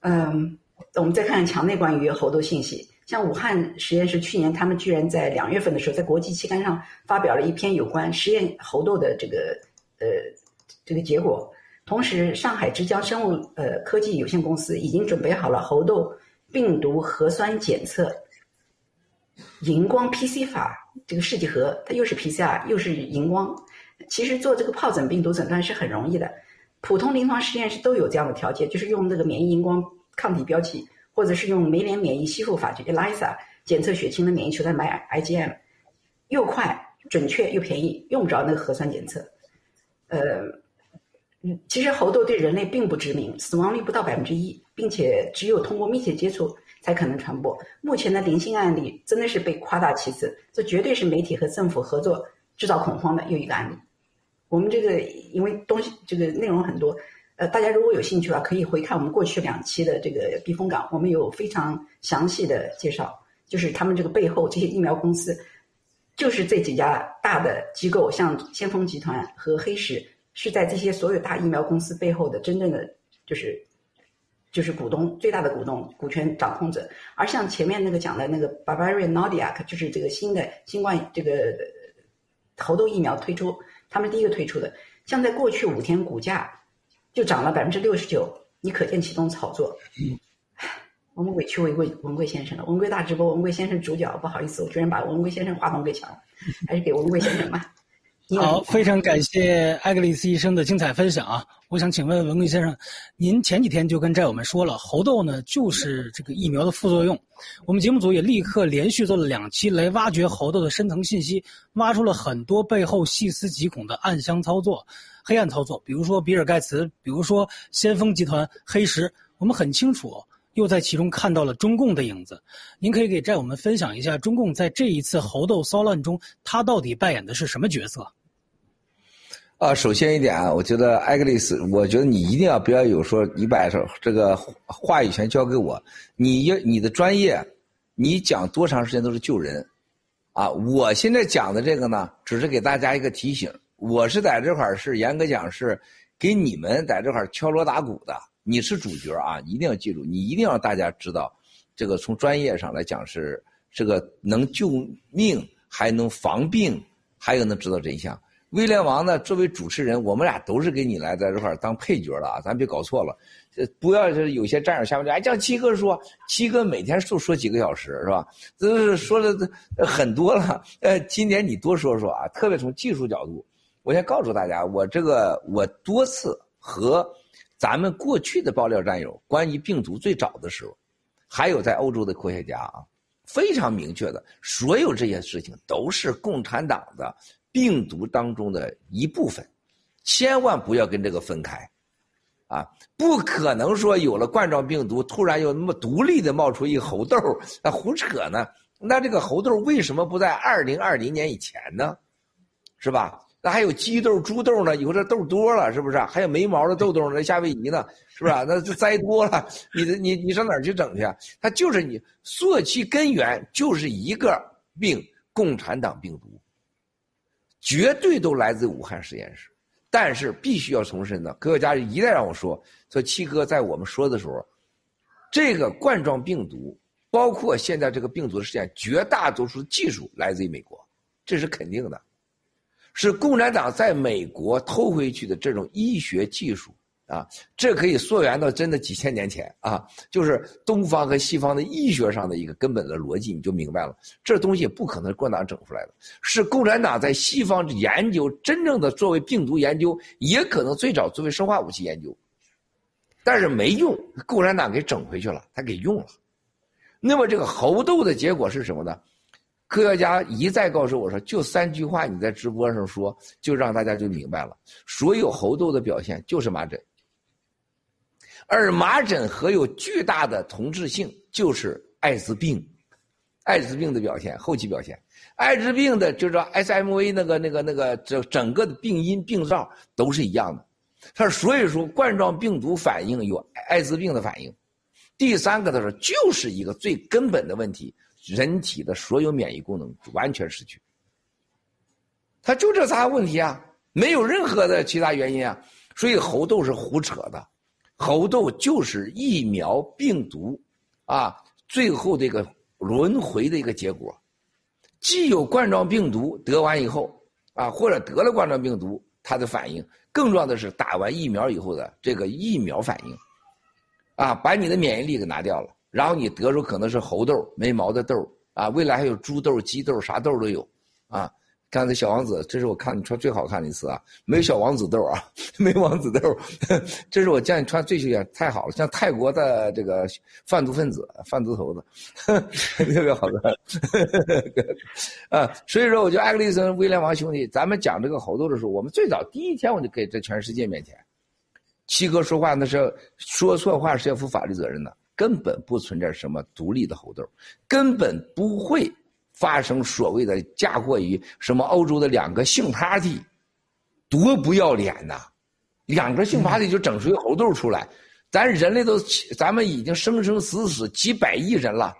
嗯，我们再看看墙内关于猴痘信息。像武汉实验室去年，他们居然在两月份的时候，在国际期刊上发表了一篇有关实验猴痘的这个呃这个结果。同时，上海之江生物呃科技有限公司已经准备好了猴痘病毒核酸检测荧光 PC 法这个试剂盒，它又是 PCR 又是荧光。其实做这个疱疹病毒诊断是很容易的，普通临床实验室都有这样的条件，就是用那个免疫荧光抗体标记。或者是用酶联免疫吸附法，就 ELISA 检测血清的免疫球蛋白 IgM，又快、准确又便宜，用不着那个核酸检测。呃，嗯，其实猴痘对人类并不致命，死亡率不到百分之一，并且只有通过密切接触才可能传播。目前的零星案例真的是被夸大其词，这绝对是媒体和政府合作制造恐慌的又一个案例。我们这个因为东西这个内容很多。呃，大家如果有兴趣的话，可以回看我们过去两期的这个避风港，我们有非常详细的介绍，就是他们这个背后这些疫苗公司，就是这几家大的机构，像先锋集团和黑石，是在这些所有大疫苗公司背后的真正的就是就是股东最大的股东股权掌控者。而像前面那个讲的那个 Bavarian Nordic，就是这个新的新冠这个猴痘疫苗推出，他们第一个推出的，像在过去五天股价。就涨了百分之六十九，你可见其中炒作。我们委屈文贵文贵先生了，文贵大直播，文贵先生主角，不好意思，我居然把文贵先生话筒给抢了，还是给文贵先生吧。好，非常感谢艾格里斯医生的精彩分享啊！我想请问文贵先生，您前几天就跟战友们说了，猴痘呢就是这个疫苗的副作用。我们节目组也立刻连续做了两期来挖掘猴痘的深层信息，挖出了很多背后细思极恐的暗箱操作。黑暗操作，比如说比尔盖茨，比如说先锋集团、黑石，我们很清楚，又在其中看到了中共的影子。您可以给战友们分享一下，中共在这一次猴痘骚乱中，他到底扮演的是什么角色？啊，首先一点啊，我觉得艾格丽斯，我觉得你一定要不要有说你把这个话语权交给我，你要你的专业，你讲多长时间都是救人，啊，我现在讲的这个呢，只是给大家一个提醒。我是在这块儿是严格讲是给你们在这块儿敲锣打鼓的，你是主角啊！一定要记住，你一定要大家知道，这个从专业上来讲是这个能救命，还能防病，还有能知道真相。威廉王呢，作为主持人，我们俩都是给你来在这块儿当配角的啊，咱别搞错了。不要是有些战友下面就，哎，叫七哥说，七哥每天就说几个小时是吧？这是说了很多了。呃，今年你多说说啊，特别从技术角度。我先告诉大家，我这个我多次和咱们过去的爆料战友关于病毒最早的时候，还有在欧洲的科学家啊，非常明确的，所有这些事情都是共产党的病毒当中的一部分，千万不要跟这个分开。啊，不可能说有了冠状病毒，突然又那么独立的冒出一个猴痘，那胡扯呢？那这个猴痘为什么不在二零二零年以前呢？是吧？那还有鸡痘、猪痘呢？以后这痘多了，是不是？还有没毛的痘痘呢？夏威夷呢？是不是？那就栽多了，你你你上哪儿去整去？它就是你溯其根源就是一个病——共产党病毒，绝对都来自武汉实验室。但是必须要重申的，科学家一旦让我说，说七哥在我们说的时候，这个冠状病毒，包括现在这个病毒的实验，绝大多数技术来自于美国，这是肯定的，是共产党在美国偷回去的这种医学技术。啊，这可以溯源到真的几千年前啊，就是东方和西方的医学上的一个根本的逻辑，你就明白了。这东西不可能是共产党整出来的，是共产党在西方研究，真正的作为病毒研究，也可能最早作为生化武器研究，但是没用，共产党给整回去了，他给用了。那么这个猴痘的结果是什么呢？科学家一再告诉我说，就三句话，你在直播上说，就让大家就明白了，所有猴痘的表现就是麻疹。而麻疹和有巨大的同质性，就是艾滋病，艾滋病的表现，后期表现，艾滋病的就是 S M V 那个那个那个整整个的病因病灶都是一样的。他说，所以说冠状病毒反应有艾滋病的反应。第三个，他说就是一个最根本的问题，人体的所有免疫功能完全失去。他就这仨问题啊，没有任何的其他原因啊，所以猴痘是胡扯的。猴痘就是疫苗病毒，啊，最后这个轮回的一个结果，既有冠状病毒得完以后，啊，或者得了冠状病毒，它的反应，更重要的是打完疫苗以后的这个疫苗反应，啊，把你的免疫力给拿掉了，然后你得出可能是猴痘、没毛的痘，啊，未来还有猪痘、鸡痘，啥痘都有，啊。刚才小王子，这是我看你穿最好看的一次啊！没有小王子痘啊，没王子痘，这是我见你穿最秀艳，太好了，像泰国的这个贩毒分子、贩毒头子，特别好看。啊，所以说，我觉得艾格利森、威廉王兄弟，咱们讲这个猴痘的时候，我们最早第一天我就给在全世界面前，七哥说话那是说错话是要负法律责任的，根本不存在什么独立的猴痘，根本不会。发生所谓的嫁祸于什么欧洲的两个性 party，多不要脸呐！两个性 party 就整出一猴痘出来，咱人类都咱们已经生生死死几百亿人了，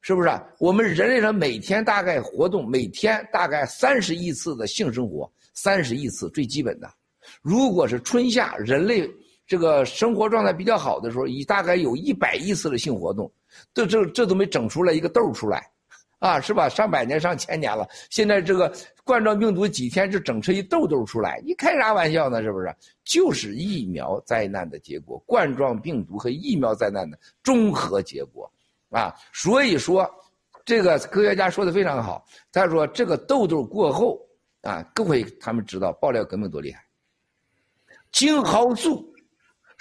是不是？我们人类人每天大概活动每天大概三十亿次的性生活，三十亿次最基本的。如果是春夏人类这个生活状态比较好的时候，以大概有一百亿次的性活动，这这这都没整出来一个痘出来。啊，是吧？上百年、上千年了，现在这个冠状病毒几天就整出一痘痘出来，你开啥玩笑呢？是不是？就是疫苗灾难的结果，冠状病毒和疫苗灾难的综合结果，啊，所以说，这个科学家说的非常好，他说这个痘痘过后，啊，各位他们知道爆料革命多厉害，青蒿素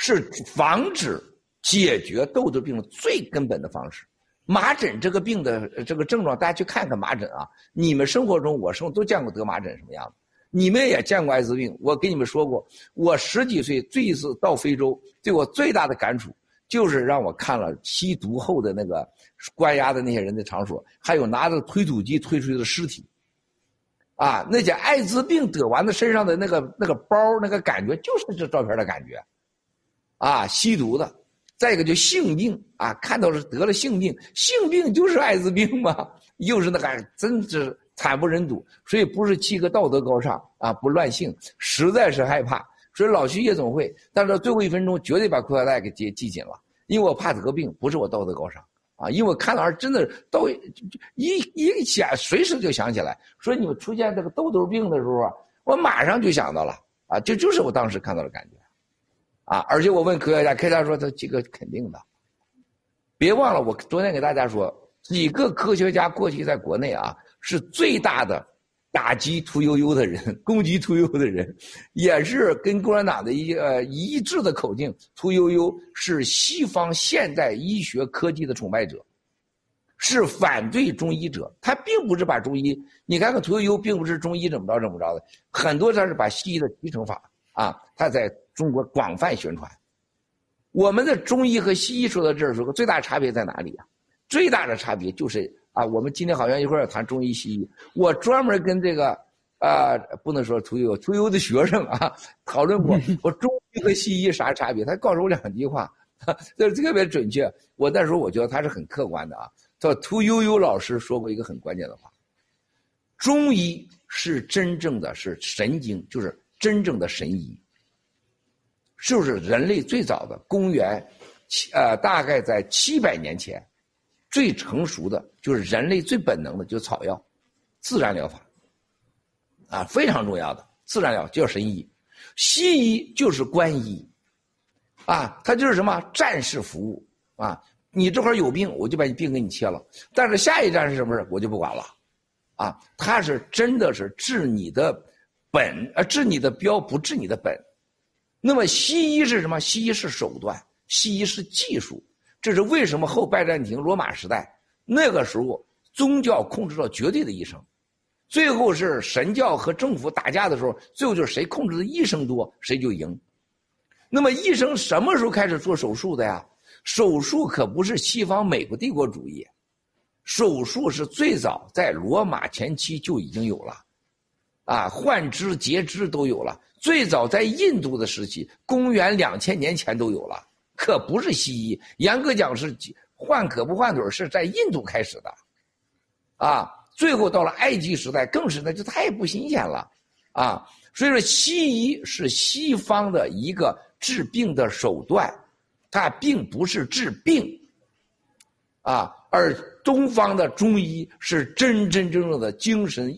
是防止解决痘痘病最根本的方式。麻疹这个病的这个症状，大家去看看麻疹啊！你们生活中，我生都见过得麻疹什么样子，你们也见过艾滋病。我跟你们说过，我十几岁最一次到非洲，对我最大的感触就是让我看了吸毒后的那个关押的那些人的场所，还有拿着推土机推出去的尸体，啊，那些艾滋病得完的身上的那个那个包那个感觉，就是这照片的感觉，啊，吸毒的。再一个就性病啊，看到是得了性病，性病就是艾滋病嘛，又是那个真是惨不忍睹。所以不是七个道德高尚啊，不乱性，实在是害怕。所以老去夜总会，但是最后一分钟绝对把裤腰带给系系紧了，因为我怕得病，不是我道德高尚啊，因为我看到真的都一一想，随时就想起来，说你们出现这个痘痘病的时候，我马上就想到了啊，这就是我当时看到的感觉。啊！而且我问科学家，科学家说他几个肯定的。别忘了，我昨天给大家说，几个科学家过去在国内啊是最大的打击屠呦呦的人，攻击屠呦呦的人，也是跟共产党的一呃一致的口径。屠呦呦是西方现代医学科技的崇拜者，是反对中医者。他并不是把中医，你看看屠呦呦并不是中医怎么着怎么着的，很多他是把西医的提成法啊，他在中国广泛宣传。我们的中医和西医说到这儿时候，最大差别在哪里啊？最大的差别就是。啊，我们今天好像一会儿要谈中医西医，我专门跟这个啊，不能说屠呦屠呦的学生啊 讨论过，我中医和西医啥差别？他告诉我两句话，这特别准确。我那时候我觉得他是很客观的啊。说屠呦呦老师说过一个很关键的话：中医是真正的是神经，就是真正的神医，是不是人类最早的公元呃大概在七百年前。最成熟的就是人类最本能的，就是草药，自然疗法，啊，非常重要的自然疗叫神医，西医就是官医，啊，它就是什么？战士服务。啊，你这块有病，我就把你病给你切了，但是下一站是什么事我就不管了，啊，它是真的是治你的本，呃，治你的标，不治你的本，那么西医是什么？西医是手段，西医是技术。这是为什么后拜占庭、罗马时代那个时候宗教控制了绝对的医生，最后是神教和政府打架的时候，最后就是谁控制的医生多谁就赢。那么医生什么时候开始做手术的呀？手术可不是西方美国帝国主义，手术是最早在罗马前期就已经有了，啊，换肢截肢都有了。最早在印度的时期，公元两千年前都有了。可不是西医，严格讲是换可不换腿是在印度开始的，啊，最后到了埃及时代，更是那就太不新鲜了，啊，所以说西医是西方的一个治病的手段，它并不是治病，啊，而东方的中医是真真正正的精神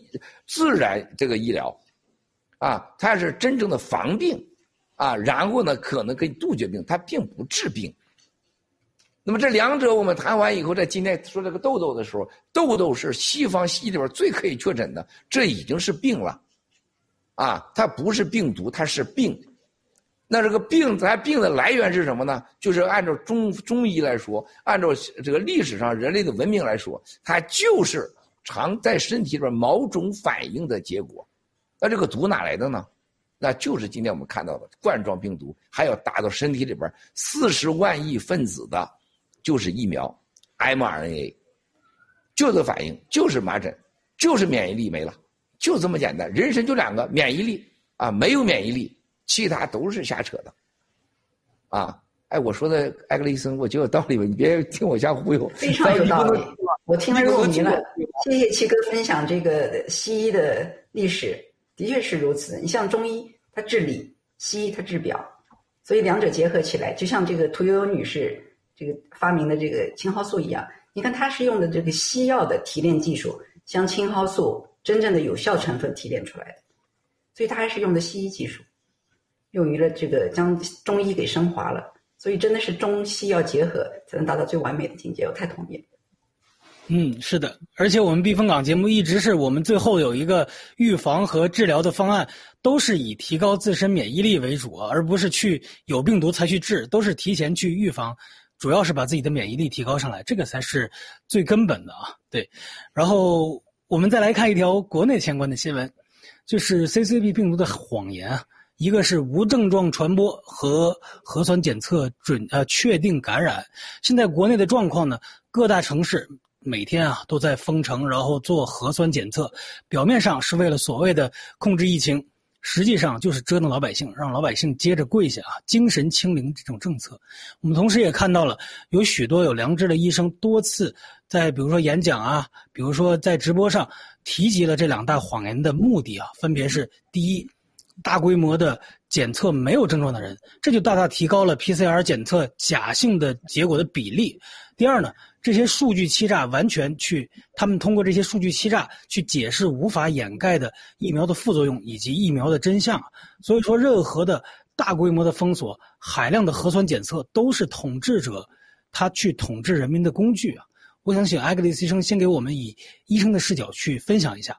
自然这个医疗，啊，它是真正的防病。啊，然后呢，可能可以杜绝病，它并不治病。那么这两者我们谈完以后，在今天说这个痘痘的时候，痘痘是西方西医里边最可以确诊的，这已经是病了。啊，它不是病毒，它是病。那这个病，咱病的来源是什么呢？就是按照中中医来说，按照这个历史上人类的文明来说，它就是常在身体里边某种反应的结果。那这个毒哪来的呢？那就是今天我们看到的冠状病毒，还有打到身体里边四十万亿分子的，就是疫苗，mRNA，就这反应，就是麻疹，就是免疫力没了，就这么简单。人参就两个，免疫力啊，没有免疫力，其他都是瞎扯的，啊，哎，我说的艾格雷森，我觉得有道理吧？你别听我瞎忽悠，非常有道理，我听了入迷了。谢谢七哥分享这个西医的历史。的确是如此。你像中医，它治理；西医它治表，所以两者结合起来，就像这个屠呦呦女士这个发明的这个青蒿素一样。你看，它是用的这个西药的提炼技术，将青蒿素真正的有效成分提炼出来的，所以它还是用的西医技术，用于了这个将中医给升华了。所以真的是中西药结合，才能达到最完美的境界。我太同意了。嗯，是的，而且我们避风港节目一直是我们最后有一个预防和治疗的方案，都是以提高自身免疫力为主，而不是去有病毒才去治，都是提前去预防，主要是把自己的免疫力提高上来，这个才是最根本的啊。对，然后我们再来看一条国内相关的新闻，就是 CCP 病毒的谎言，一个是无症状传播和核酸检测准呃确定感染，现在国内的状况呢，各大城市。每天啊都在封城，然后做核酸检测，表面上是为了所谓的控制疫情，实际上就是折腾老百姓，让老百姓接着跪下啊！精神清零这种政策，我们同时也看到了有许多有良知的医生多次在比如说演讲啊，比如说在直播上提及了这两大谎言的目的啊，分别是第一，大规模的检测没有症状的人，这就大大提高了 PCR 检测假性的结果的比例；第二呢。这些数据欺诈完全去，他们通过这些数据欺诈去解释无法掩盖的疫苗的副作用以及疫苗的真相。所以说，任何的大规模的封锁、海量的核酸检测，都是统治者他去统治人民的工具啊！我想请艾格里斯医生先给我们以医生的视角去分享一下。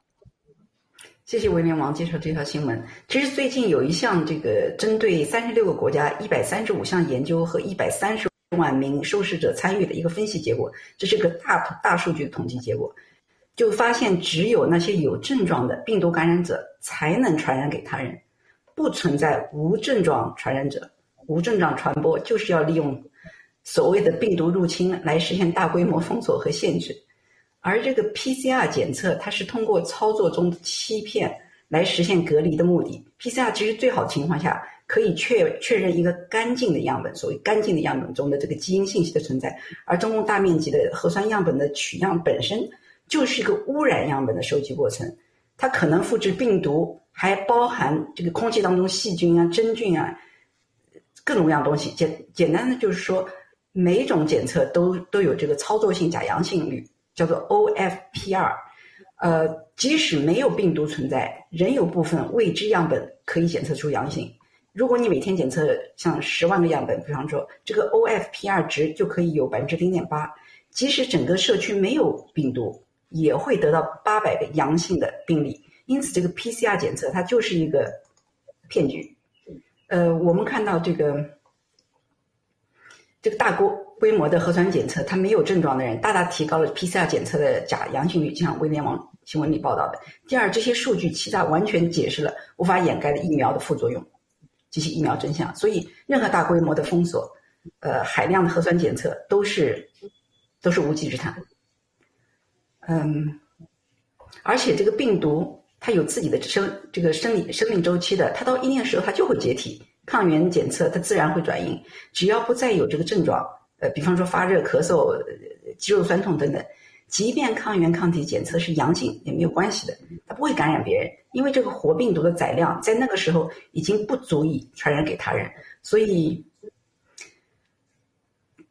谢谢威廉王介绍这条新闻。其实最近有一项这个针对三十六个国家、一百三十五项研究和一百三十万名受试者参与的一个分析结果，这是个大大数据的统计结果，就发现只有那些有症状的病毒感染者才能传染给他人，不存在无症状传染者。无症状传播就是要利用所谓的病毒入侵来实现大规模封锁和限制。而这个 PCR 检测，它是通过操作中的欺骗来实现隔离的目的。PCR 其实最好情况下可以确确认一个干净的样本，所谓干净的样本中的这个基因信息的存在。而中共大面积的核酸样本的取样本身就是一个污染样本的收集过程，它可能复制病毒，还包含这个空气当中细菌啊、真菌啊，各种各样东西。简简单的就是说，每种检测都都有这个操作性假阳性率。叫做 OFPR，呃，即使没有病毒存在，仍有部分未知样本可以检测出阳性。如果你每天检测像十万个样本，比方说这个 OFPR 值就可以有百分之零点八。即使整个社区没有病毒，也会得到八百个阳性的病例。因此，这个 PCR 检测它就是一个骗局。呃，我们看到这个这个大规。规模的核酸检测，它没有症状的人，大大提高了 PCR 检测的假阳性率，就像威廉网新闻里报道的。第二，这些数据其他完全解释了无法掩盖的疫苗的副作用这些疫苗真相。所以，任何大规模的封锁，呃，海量的核酸检测都是都是无稽之谈。嗯，而且这个病毒它有自己的生这个生理生命周期的，它到一定的时候它就会解体，抗原检测它自然会转阴，只要不再有这个症状。呃，比方说发热、咳嗽、肌肉酸痛等等，即便抗原抗体检测是阳性也没有关系的，它不会感染别人，因为这个活病毒的载量在那个时候已经不足以传染给他人。所以，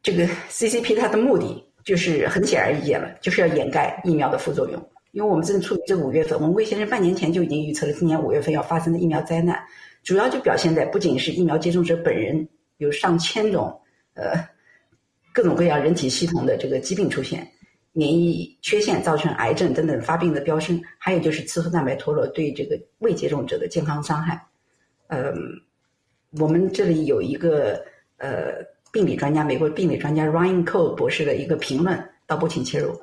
这个 CCP 它的目的就是很显而易见了，就是要掩盖疫苗的副作用。因为我们正处于这五月份，我们魏先生半年前就已经预测了今年五月份要发生的疫苗灾难，主要就表现在不仅是疫苗接种者本人有上千种呃。各种各样人体系统的这个疾病出现，免疫缺陷造成癌症等等发病的飙升，还有就是刺突蛋白脱落对这个未接种者的健康伤害。嗯，我们这里有一个呃病理专家，美国病理专家 Ryan Cole 博士的一个评论，导播请切入。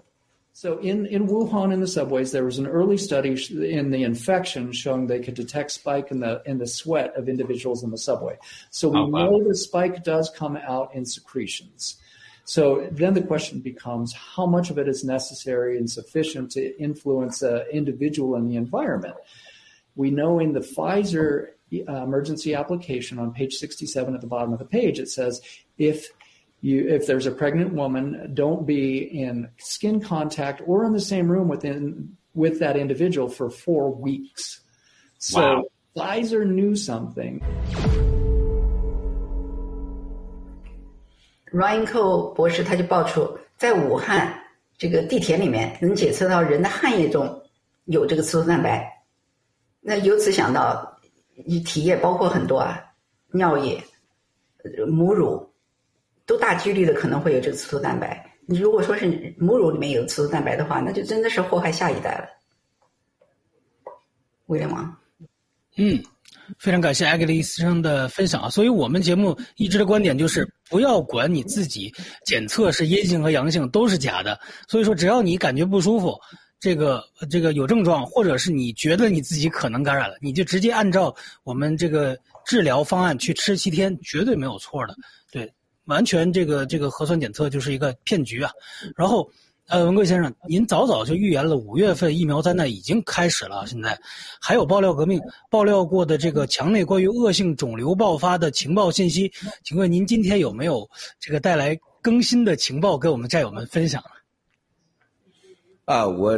So in, in Wuhan in the subways, there was an early study in the infection showing they could detect spike in the in the sweat of individuals in the subway. So we oh, wow. know the spike does come out in secretions. So then the question becomes how much of it is necessary and sufficient to influence an individual in the environment? We know in the Pfizer uh, emergency application on page 67 at the bottom of the page, it says if you, if there's a pregnant woman, don't be in skin contact or in the same room within with that individual for four weeks. So wow. Pfizer knew something. Ryan Cole 博士他就爆出，在武汉这个地铁里面能检测到人的汗液中有这个刺突蛋白，那由此想到，你体液包括很多啊，尿液、母乳，都大几率的可能会有这个刺突蛋白。你如果说是母乳里面有刺突蛋白的话，那就真的是祸害下一代了。威廉王，嗯。非常感谢艾格丽医生的分享啊！所以我们节目一直的观点就是，不要管你自己检测是阴性和阳性都是假的。所以说，只要你感觉不舒服，这个这个有症状，或者是你觉得你自己可能感染了，你就直接按照我们这个治疗方案去吃七天，绝对没有错的。对，完全这个这个核酸检测就是一个骗局啊！然后。呃，文贵先生，您早早就预言了五月份疫苗灾难已经开始了。现在还有爆料革命爆料过的这个墙内关于恶性肿瘤爆发的情报信息，请问您今天有没有这个带来更新的情报给我们战友们分享啊，我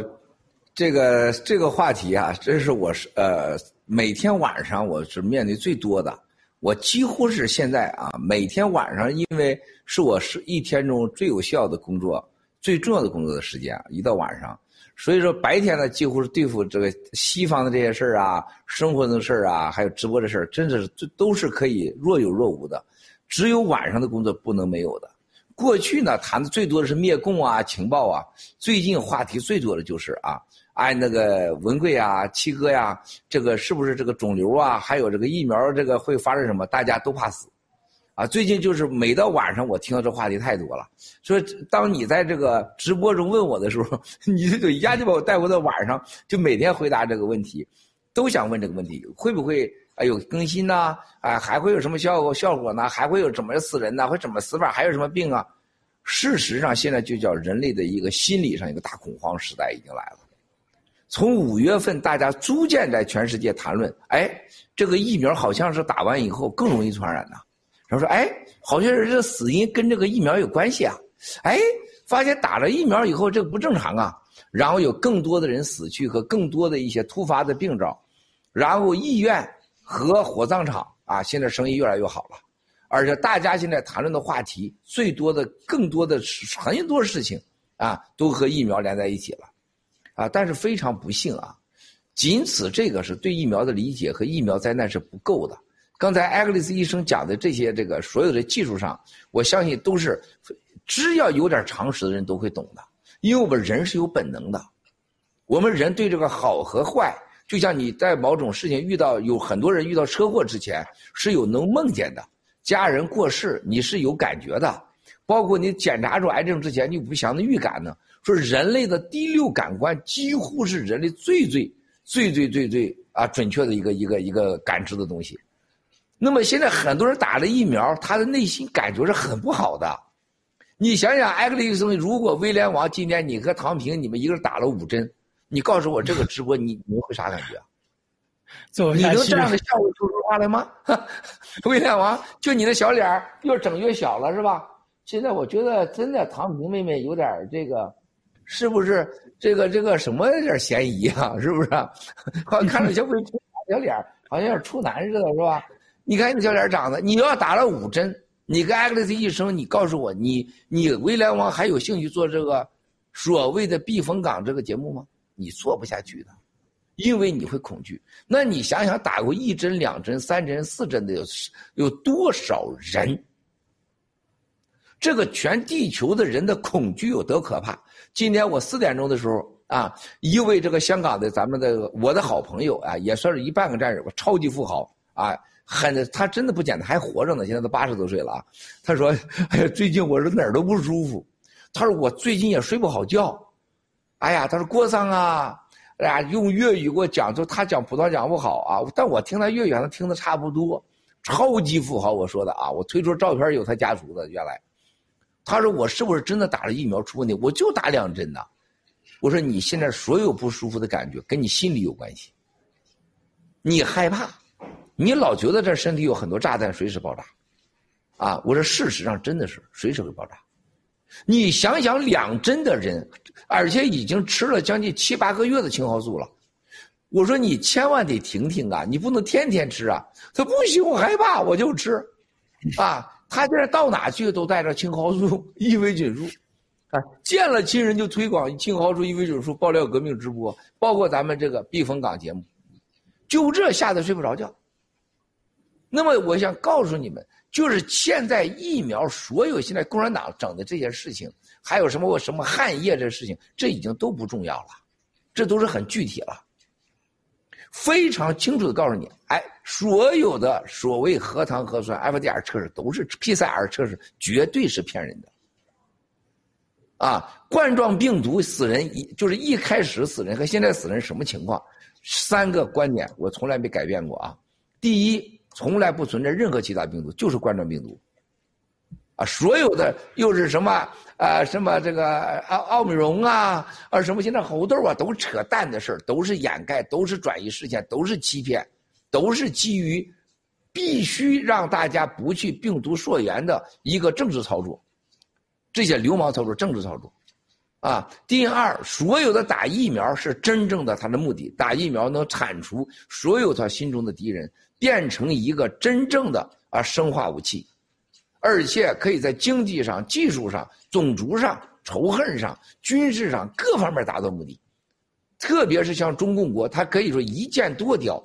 这个这个话题啊，这是我是呃每天晚上我是面对最多的，我几乎是现在啊每天晚上，因为是我是一天中最有效的工作。最重要的工作的时间，一到晚上，所以说白天呢，几乎是对付这个西方的这些事儿啊，生活的事儿啊，还有直播的事儿，真的是这都是可以若有若无的，只有晚上的工作不能没有的。过去呢，谈的最多的是灭共啊、情报啊，最近话题最多的就是啊哎，那个文贵啊，七哥呀，这个是不是这个肿瘤啊？还有这个疫苗，这个会发生什么？大家都怕死，啊，最近就是每到晚上，我听到这话题太多了。所以，当你在这个直播中问我的时候，你就一下就把我带回到晚上，就每天回答这个问题，都想问这个问题，会不会啊有更新呢？啊，还会有什么效果效果呢？还会有怎么死人呢？会怎么死法？还有什么病啊？事实上，现在就叫人类的一个心理上一个大恐慌时代已经来了。从五月份，大家逐渐在全世界谈论，哎，这个疫苗好像是打完以后更容易传染呢。然后说，哎，好像是这死因跟这个疫苗有关系啊。哎，发现打了疫苗以后这个不正常啊。然后有更多的人死去和更多的一些突发的病兆，然后医院和火葬场啊，现在生意越来越好了。而且大家现在谈论的话题最多的、更多的很多事情啊，都和疫苗连在一起了。啊，但是非常不幸啊，仅此这个是对疫苗的理解和疫苗灾难是不够的。刚才艾格里斯医生讲的这些，这个所有的技术上，我相信都是只要有点常识的人都会懂的。因为我们人是有本能的，我们人对这个好和坏，就像你在某种事情遇到，有很多人遇到车祸之前是有能梦见的，家人过世你是有感觉的，包括你检查出癌症之前你不祥的预感呢。说人类的第六感官几乎是人类最最最最最最啊准确的一个一个一个感知的东西。那么现在很多人打了疫苗，他的内心感觉是很不好的。你想想，艾克利医生，如果威廉王今天你和唐平你们一个人打了五针，你告诉我这个直播你你会啥感觉？你能这样的笑出说话来吗？威廉王，就你那小脸越整越小了是吧？现在我觉得真的唐平妹妹有点这个。是不是这个这个什么有点嫌疑啊？是不是？好像看着小鬼小脸好像有点处男似的，是吧？你看你小脸长得，你要打了五针，你跟艾格丽斯医生，你告诉我，你你威廉王还有兴趣做这个所谓的避风港这个节目吗？你做不下去的，因为你会恐惧。那你想想，打过一针、两针、三针、四针的有有多少人？这个全地球的人的恐惧有多可怕？今天我四点钟的时候啊，一位这个香港的咱们的我的好朋友啊，也算是一半个战友吧，超级富豪啊，很他真的不简单，还活着呢，现在都八十多岁了啊。他说：“哎呀，最近我是哪儿都不舒服。”他说：“我最近也睡不好觉。”哎呀，他说郭桑啊，哎呀，用粤语给我讲，就他讲普通话讲不好啊，但我听他粤语还听得差不多。超级富豪，我说的啊，我推出照片有他家族的，原来。他说：“我是不是真的打了疫苗出问题？我就打两针呢。”我说：“你现在所有不舒服的感觉跟你心理有关系。你害怕，你老觉得这身体有很多炸弹随时爆炸，啊！我说事实上真的是随时会爆炸。你想想，两针的人，而且已经吃了将近七八个月的青蒿素了。我说你千万得停停啊，你不能天天吃啊。他不行，我害怕，我就吃，啊。”他现在到哪去都带着青蒿素、伊维菌素，啊，见了亲人就推广青蒿素、伊维菌素爆料革命直播，包括咱们这个避风港节目，就这吓得睡不着觉。那么我想告诉你们，就是现在疫苗，所有现在共产党整的这些事情，还有什么什么汗液这事情，这已经都不重要了，这都是很具体了。非常清楚的告诉你，哎，所有的所谓核糖核酸 FDR 测试都是 PCR 测试，绝对是骗人的。啊，冠状病毒死人一就是一开始死人和现在死人什么情况？三个观点我从来没改变过啊。第一，从来不存在任何其他病毒，就是冠状病毒。啊，所有的又是什么？啊，什么这个奥奥美容啊，啊什么现在猴痘啊，都扯淡的事都是掩盖，都是转移视线，都是欺骗，都是基于必须让大家不去病毒溯源的一个政治操作，这些流氓操作、政治操作，啊。第二，所有的打疫苗是真正的他的目的，打疫苗能铲除所有他心中的敌人，变成一个真正的啊生化武器。而且可以在经济上、技术上、种族上、仇恨上、军事上各方面达到目的。特别是像中共国，它可以说一箭多雕，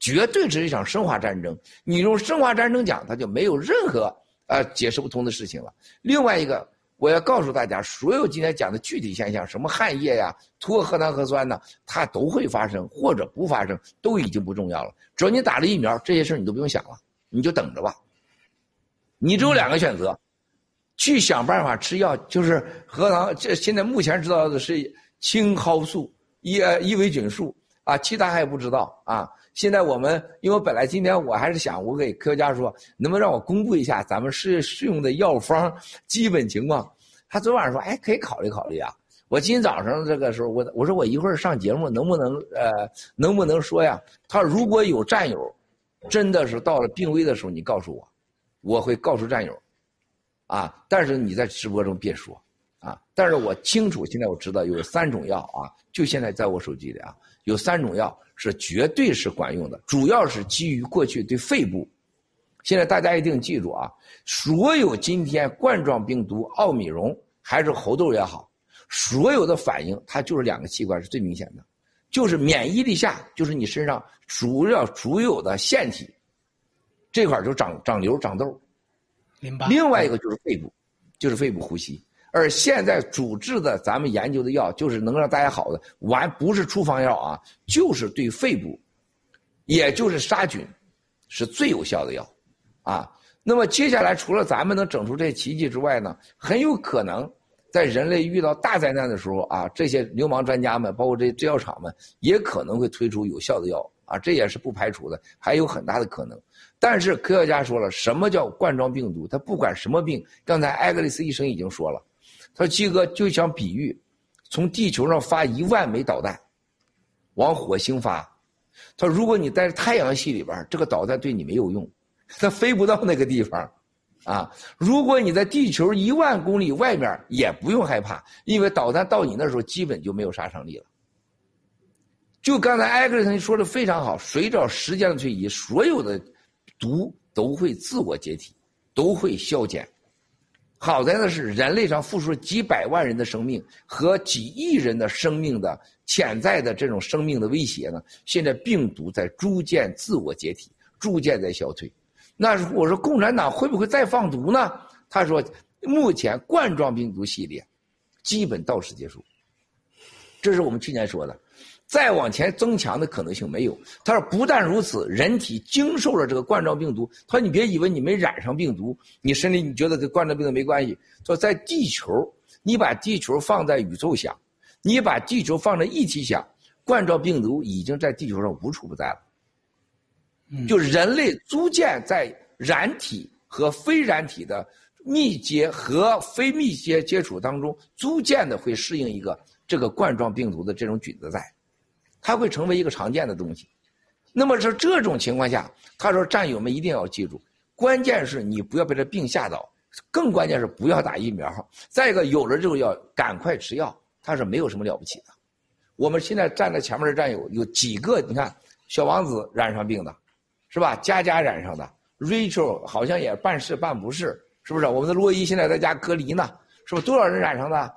绝对是一场生化战争。你用生化战争讲，它就没有任何啊解释不通的事情了。另外一个，我要告诉大家，所有今天讲的具体现象，什么汗液呀、脱核糖核酸呢，它都会发生或者不发生，都已经不重要了。只要你打了疫苗，这些事你都不用想了，你就等着吧。你只有两个选择，去想办法吃药，就是核糖。这现在目前知道的是青蒿素、伊伊维菌素啊，其他还不知道啊。现在我们，因为本来今天我还是想，我给科学家说，能不能让我公布一下咱们试试用的药方基本情况？他昨晚上说，哎，可以考虑考虑啊。我今天早上这个时候，我我说我一会儿上节目能不能呃能不能说呀？他说如果有战友真的是到了病危的时候，你告诉我，我会告诉战友，啊，但是你在直播中别说，啊，但是我清楚，现在我知道有三种药啊，就现在在我手机里啊，有三种药。是绝对是管用的，主要是基于过去对肺部。现在大家一定记住啊，所有今天冠状病毒、奥米戎还是猴痘也好，所有的反应它就是两个器官是最明显的，就是免疫力下，就是你身上主要主有的腺体这块就长长瘤、长痘。明白。另外一个就是肺部，就是肺部呼吸。而现在主治的咱们研究的药，就是能让大家好的，完不是处方药啊，就是对肺部，也就是杀菌，是最有效的药，啊。那么接下来除了咱们能整出这奇迹之外呢，很有可能在人类遇到大灾难的时候啊，这些流氓专家们，包括这些制药厂们，也可能会推出有效的药啊，这也是不排除的，还有很大的可能。但是科学家说了，什么叫冠状病毒？它不管什么病，刚才艾格里斯医生已经说了。他说：“基哥就想比喻，从地球上发一万枚导弹，往火星发。他说，如果你在太阳系里边，这个导弹对你没有用，它飞不到那个地方，啊。如果你在地球一万公里外面，也不用害怕，因为导弹到你那时候基本就没有杀伤力了。就刚才艾克森说的非常好，随着时间的推移，所有的毒都会自我解体，都会消减。”好在的是，人类上付出了几百万人的生命和几亿人的生命的潜在的这种生命的威胁呢。现在病毒在逐渐自我解体，逐渐在消退。那我说共产党会不会再放毒呢？他说，目前冠状病毒系列基本到此结束。这是我们去年说的。再往前增强的可能性没有。他说，不但如此，人体经受了这个冠状病毒。他说，你别以为你没染上病毒，你身体你觉得跟冠状病毒没关系。说在地球，你把地球放在宇宙想，你把地球放在一体想，冠状病毒已经在地球上无处不在了。就人类逐渐在染体和非染体的密接和非密接接触当中，逐渐的会适应一个这个冠状病毒的这种菌子在。它会成为一个常见的东西，那么是这种情况下，他说战友们一定要记住，关键是你不要被这病吓倒，更关键是不要打疫苗。再一个，有了之后要赶快吃药，他是没有什么了不起的。我们现在站在前面的战友有几个？你看，小王子染上病的，是吧？佳佳染上的，Rachel 好像也半是半不是，是不是？我们的洛伊现在在家隔离呢，是不？多少人染上的？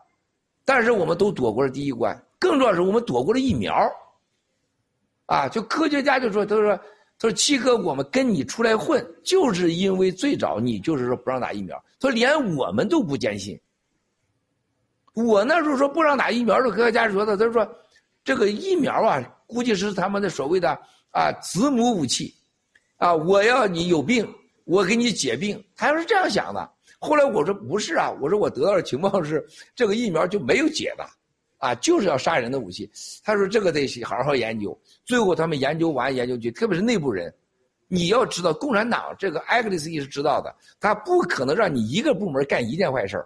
但是我们都躲过了第一关，更重要是我们躲过了疫苗。啊，就科学家就说，他说，他说七哥，我们跟你出来混，就是因为最早你就是说不让打疫苗，他说连我们都不坚信。我那时候说不让打疫苗的科学家说的，他说，这个疫苗啊，估计是他们的所谓的啊子母武器，啊，我要你有病，我给你解病，他要是这样想的。后来我说不是啊，我说我得到的情报是这个疫苗就没有解的。啊，就是要杀人的武器。他说这个得好好研究。最后他们研究完研究去，特别是内部人，你要知道，共产党这个艾格里斯也是知道的，他不可能让你一个部门干一件坏事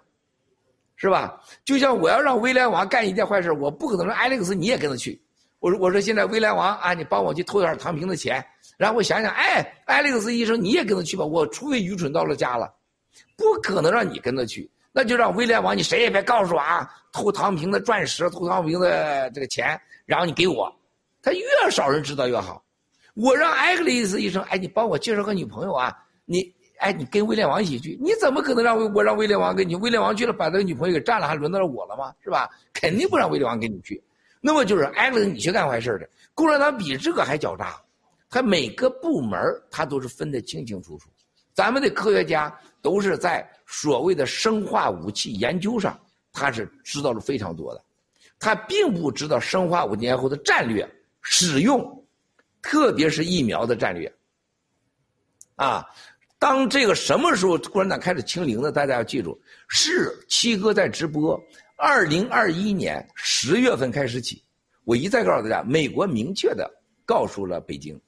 是吧？就像我要让威廉王干一件坏事我不可能让艾利克斯你也跟着去。我说我说现在威廉王啊，你帮我去偷点唐平的钱，然后我想想，哎，艾利克斯医生你也跟着去吧。我除非愚蠢到了家了，不可能让你跟着去。那就让威廉王，你谁也别告诉我啊！偷唐平的钻石，偷唐平的这个钱，然后你给我，他越少人知道越好。我让艾格里斯医生，哎，你帮我介绍个女朋友啊！你，哎，你跟威廉王一起去，你怎么可能让我让威廉王跟你？威廉王去了，把这个女朋友给占了，还轮到了我了吗？是吧？肯定不让威廉王跟你去。那么就是艾格里斯你去干坏事的。共产党比这个还狡诈，他每个部门他都是分得清清楚楚。咱们的科学家都是在。所谓的生化武器研究上，他是知道了非常多的。他并不知道生化武器后的战略使用，特别是疫苗的战略。啊，当这个什么时候共产党开始清零的？大家要记住，是七哥在直播。二零二一年十月份开始起，我一再告诉大家，美国明确的告诉了北京，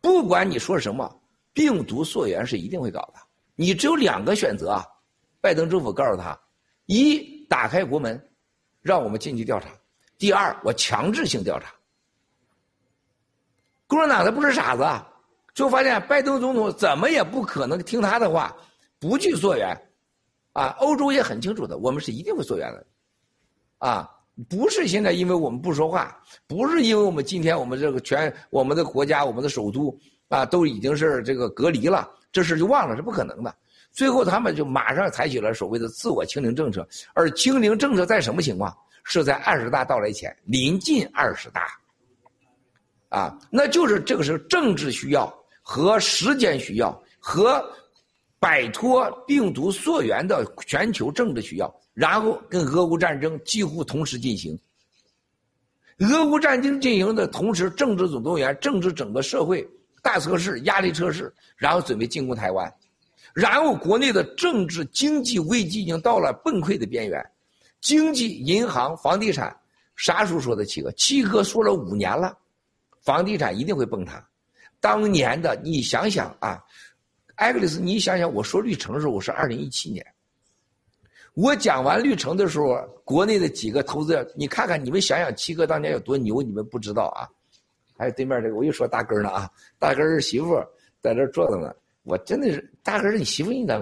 不管你说什么，病毒溯源是一定会搞的。你只有两个选择啊，拜登政府告诉他：一，打开国门。让我们进去调查。第二，我强制性调查。共产党他不是傻子，就发现拜登总统怎么也不可能听他的话，不去溯源。啊，欧洲也很清楚的，我们是一定会溯源的。啊，不是现在因为我们不说话，不是因为我们今天我们这个全我们的国家我们的首都啊都已经是这个隔离了，这事就忘了是不可能的。最后，他们就马上采取了所谓的自我清零政策，而清零政策在什么情况？是在二十大到来前，临近二十大，啊，那就是这个是政治需要和时间需要和摆脱病毒溯源的全球政治需要，然后跟俄乌战争几乎同时进行。俄乌战争进行的同时，政治总动员，政治整个社会大测试、压力测试，然后准备进攻台湾。然后，国内的政治经济危机已经到了崩溃的边缘，经济、银行、房地产，啥时候说的七哥？七哥说了五年了，房地产一定会崩塌。当年的你想想啊，艾格里斯，你想想，我说绿城的时候，我是二零一七年。我讲完绿城的时候，国内的几个投资者，你看看，你们想想，七哥当年有多牛，你们不知道啊。还有对面这个，我又说大根了啊，大根儿媳妇在这坐着呢。我真的是大哥，你媳妇你咋？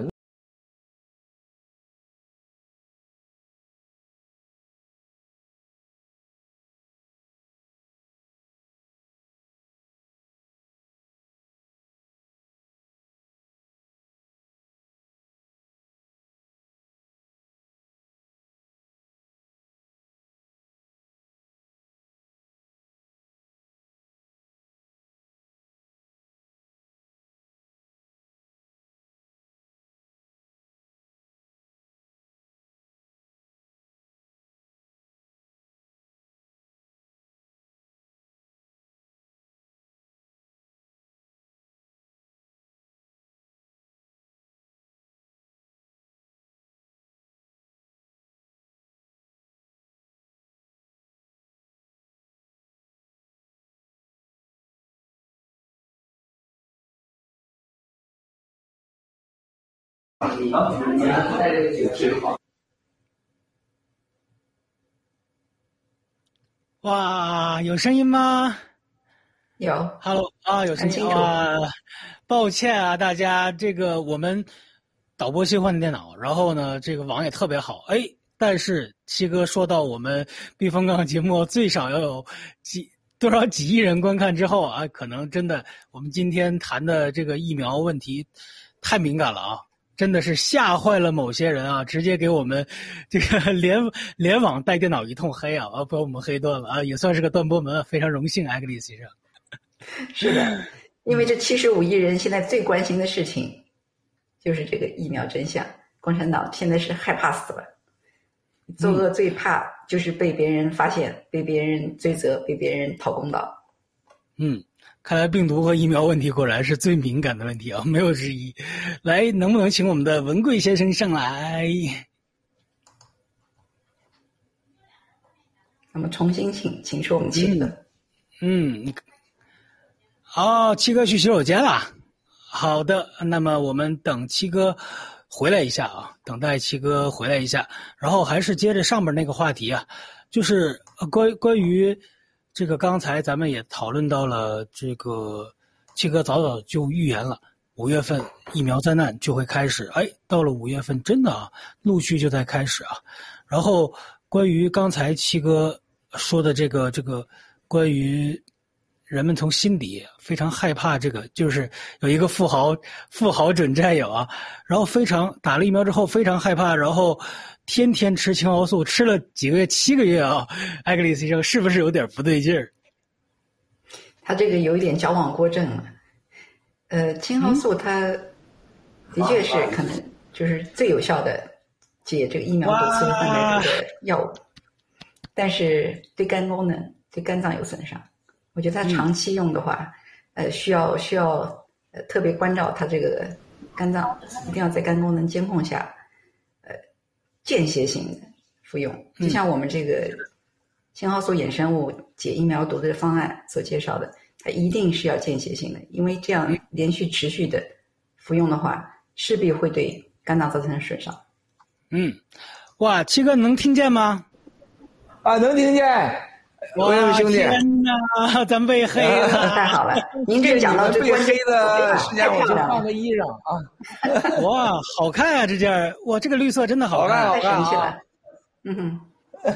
哇，有声音吗？有，Hello 啊，有声音啊。抱歉啊，大家，这个我们导播新换的电脑，然后呢，这个网也特别好，哎，但是七哥说到我们避风港节目最少要有几多少几亿人观看之后啊，可能真的我们今天谈的这个疫苗问题太敏感了啊。真的是吓坏了某些人啊！直接给我们这个 联联网带电脑一通黑啊，啊，把我们黑断了啊！也算是个断波门，非常荣幸，艾格里先生。是的，因为这七十五亿人现在最关心的事情，就是这个疫苗真相。共产党现在是害怕死了，作恶最怕就是被别人发现、被别人追责、被别人讨公道。嗯。看来病毒和疫苗问题果然是最敏感的问题啊，没有之一。来，能不能请我们的文贵先生上来？那么重新请，请出我们七哥。嗯，好，七哥去洗手间了。好的，那么我们等七哥回来一下啊，等待七哥回来一下，然后还是接着上面那个话题啊，就是关关于。这个刚才咱们也讨论到了，这个七哥早早就预言了，五月份疫苗灾难就会开始。哎，到了五月份，真的啊，陆续就在开始啊。然后关于刚才七哥说的这个这个，关于人们从心底非常害怕这个，就是有一个富豪富豪准战友啊，然后非常打了疫苗之后非常害怕，然后。天天吃青蒿素，吃了几个月，七个月啊，艾格里斯医生是不是有点不对劲儿？他这个有一点矫枉过正了。呃，青蒿素它的确是可能就是最有效的解这个疫苗多次换代这个药物，但是对肝功能、对肝脏有损伤。我觉得它长期用的话，呃，需要需要呃特别关照它这个肝脏，一定要在肝功能监控下，呃，间歇性的服用，就像我们这个青蒿素衍生物解疫苗毒的方案所介绍的，它一定是要间歇性的，因为这样连续持续的服用的话，势必会对肝脏造成损伤。嗯，哇，七哥能听见吗？啊，能听见。哇，兄弟！天哪，咱被黑了，太好了！您这讲到这被黑的时间，我就换个衣裳啊！哇，好看啊，这件哇，这个绿色真的好看，好看啊！嗯哼，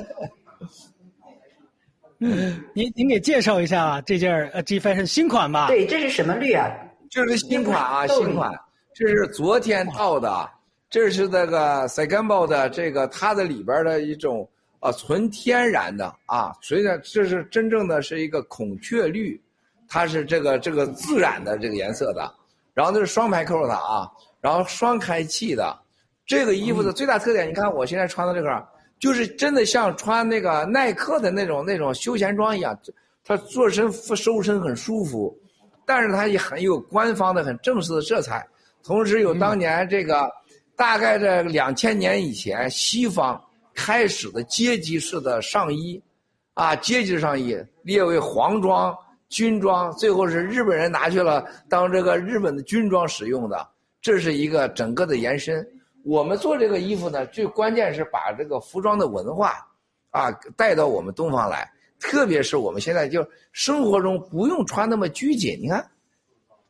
嗯，您您给介绍一下这件呃 G Fashion 新款吧？对，这是什么绿啊？这是新款啊，新款，这是昨天到的，这是那个 s e g a m b o 的这个它的里边的一种。啊，纯天然的啊，所以呢这是真正的是一个孔雀绿，它是这个这个自然的这个颜色的，然后那是双排扣的啊，然后双开气的，这个衣服的最大特点，你看我现在穿的这个，就是真的像穿那个耐克的那种那种休闲装一样，它做身收身很舒服，但是它也很有官方的很正式的色彩，同时有当年这个大概在两千年以前西方。开始的阶级式的上衣，啊，阶级上衣列为皇装、军装，最后是日本人拿去了当这个日本的军装使用的，这是一个整个的延伸。我们做这个衣服呢，最关键是把这个服装的文化，啊，带到我们东方来，特别是我们现在就生活中不用穿那么拘谨，你看，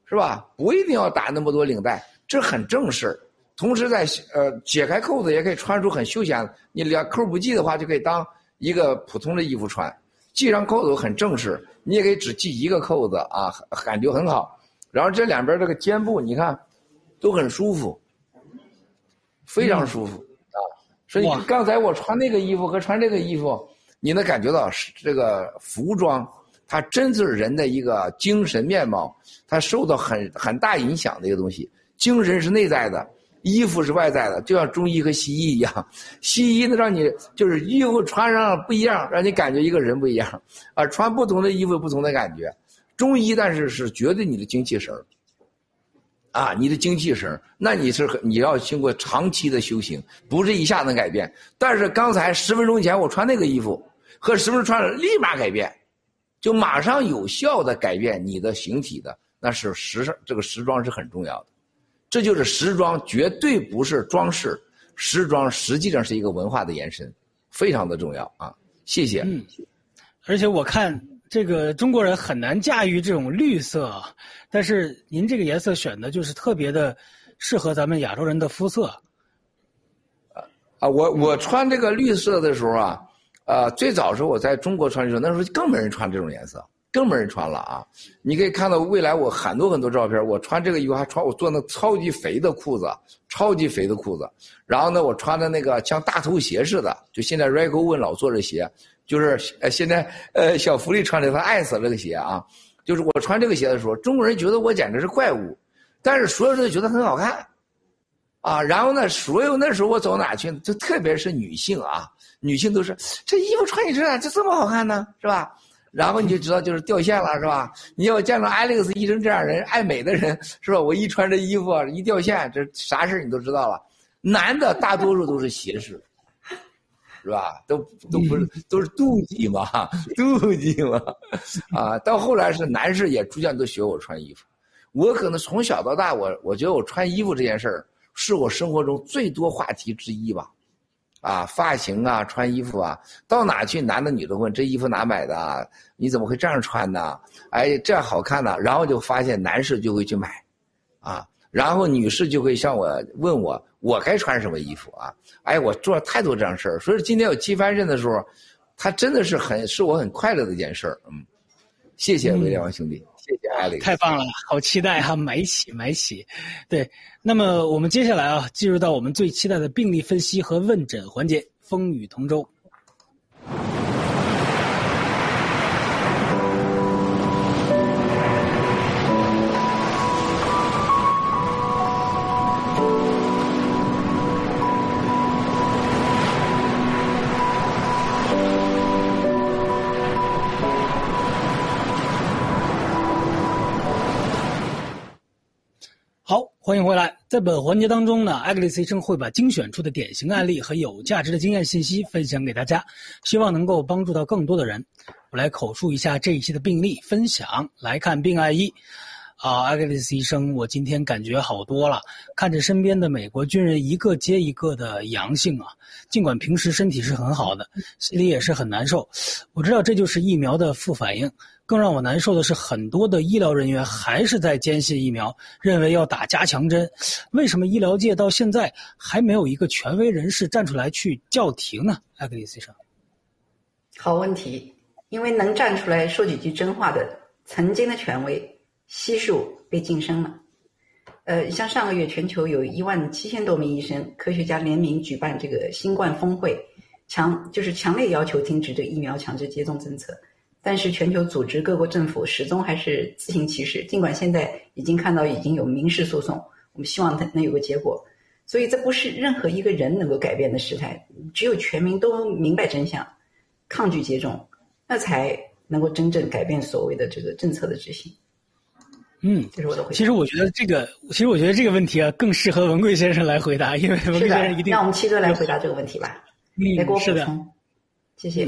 是吧？不一定要打那么多领带，这很正式。同时，在呃解开扣子也可以穿出很休闲。你连扣不系的话，就可以当一个普通的衣服穿。系上扣子很正式，你也可以只系一个扣子啊，感觉很好。然后这两边这个肩部，你看都很舒服，非常舒服啊。所以刚才我穿那个衣服和穿这个衣服，你能感觉到是这个服装，它真是人的一个精神面貌，它受到很很大影响的一个东西。精神是内在的。衣服是外在的，就像中医和西医一样，西医呢让你就是衣服穿上不一样，让你感觉一个人不一样，啊，穿不同的衣服不同的感觉。中医但是是绝对你的精气神啊，你的精气神那你是你要经过长期的修行，不是一下能改变。但是刚才十分钟前我穿那个衣服，和十分钟穿了立马改变，就马上有效的改变你的形体的，那是时尚这个时装是很重要的。这就是时装，绝对不是装饰。时装实际上是一个文化的延伸，非常的重要啊！谢谢。嗯，而且我看这个中国人很难驾驭这种绿色，但是您这个颜色选的就是特别的适合咱们亚洲人的肤色。啊啊！我我穿这个绿色的时候啊，啊，最早时候我在中国穿的时候，那时候更没人穿这种颜色。更没人穿了啊！你可以看到未来我很多很多照片，我穿这个衣服还穿我做那超级肥的裤子，超级肥的裤子。然后呢，我穿的那个像大头鞋似的，就现在 r e g o n 老做这鞋，就是呃现在呃小福利穿的他爱死这个鞋啊！就是我穿这个鞋的时候，中国人觉得我简直是怪物，但是所有人都觉得很好看，啊！然后呢，所有那时候我走哪去，就特别是女性啊，女性都是这衣服穿你身上就这么好看呢，是吧？然后你就知道就是掉线了，是吧？你要见到 Alex 医生这样人，爱美的人，是吧？我一穿这衣服一掉线，这啥事你都知道了。男的大多数都是斜视，是吧？都都不是都是妒忌嘛，妒忌嘛。啊，到后来是男士也逐渐都学我穿衣服。我可能从小到大，我我觉得我穿衣服这件事儿是我生活中最多话题之一吧。啊，发型啊，穿衣服啊，到哪去，男的女的问这衣服哪买的？你怎么会这样穿呢？哎，这样好看呢。然后就发现男士就会去买，啊，然后女士就会向我问我，我该穿什么衣服啊？哎，我做了太多这样事儿，所以今天有七翻身的时候，他真的是很是我很快乐的一件事儿。嗯，谢谢威廉王兄弟。谢谢阿里，太棒了，好期待哈，买起买起，对。那么我们接下来啊，进入到我们最期待的病例分析和问诊环节，风雨同舟。欢迎回来。在本环节当中呢，艾格丽斯医生会把精选出的典型案例和有价值的经验信息分享给大家，希望能够帮助到更多的人。我来口述一下这一期的病例分享。来看病案一。啊，艾格丽斯医生，我今天感觉好多了。看着身边的美国军人一个接一个的阳性啊，尽管平时身体是很好的，心里也是很难受。我知道这就是疫苗的副反应。更让我难受的是，很多的医疗人员还是在坚信疫苗，认为要打加强针。为什么医疗界到现在还没有一个权威人士站出来去叫停呢？艾格丽斯医生，好问题。因为能站出来说几句真话的，曾经的权威。悉数被晋升了。呃，像上个月，全球有一万七千多名医生、科学家联名举办这个新冠峰会，强就是强烈要求停止这疫苗强制接种政策。但是，全球组织、各国政府始终还是自行其是。尽管现在已经看到已经有民事诉讼，我们希望它能有个结果。所以，这不是任何一个人能够改变的事态。只有全民都明白真相，抗拒接种，那才能够真正改变所谓的这个政策的执行。嗯，这是我的回答。其实我觉得这个，其实我觉得这个问题啊，更适合文贵先生来回答，因为文贵先生一定。让我们七哥来回答这个问题吧。嗯，来给我补充。谢谢。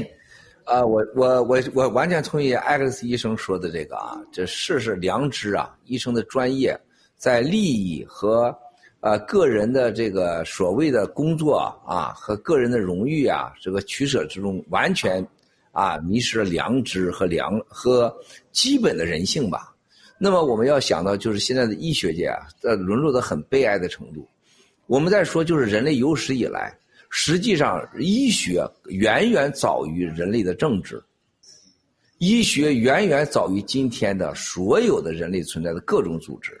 啊，我我我我完全同意艾克斯医生说的这个啊，这事是良知啊，医生的专业在利益和呃个人的这个所谓的工作啊和个人的荣誉啊这个取舍之中，完全啊迷失了良知和良和基本的人性吧。那么我们要想到，就是现在的医学界啊，在，沦落到很悲哀的程度。我们在说，就是人类有史以来，实际上医学远远早于人类的政治，医学远远早于今天的所有的人类存在的各种组织。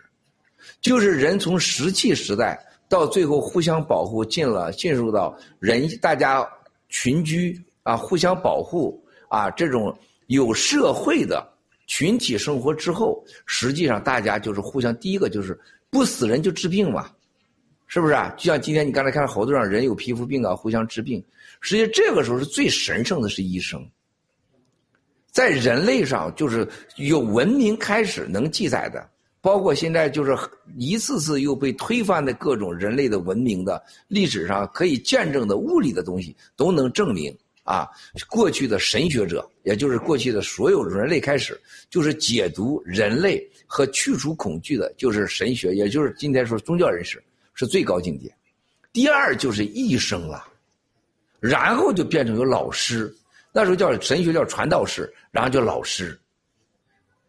就是人从石器时代到最后互相保护，进了进入到人大家群居啊，互相保护啊，这种有社会的。群体生活之后，实际上大家就是互相。第一个就是不死人就治病嘛，是不是啊？就像今天你刚才看到好多让人有皮肤病啊，互相治病。实际上这个时候是最神圣的是医生，在人类上就是有文明开始能记载的，包括现在就是一次次又被推翻的各种人类的文明的历史上可以见证的物理的东西，都能证明。啊，过去的神学者，也就是过去的所有人类开始，就是解读人类和去除恐惧的，就是神学，也就是今天说宗教人士是最高境界。第二就是医生了，然后就变成有老师，那时候叫神学叫传道士，然后叫老师。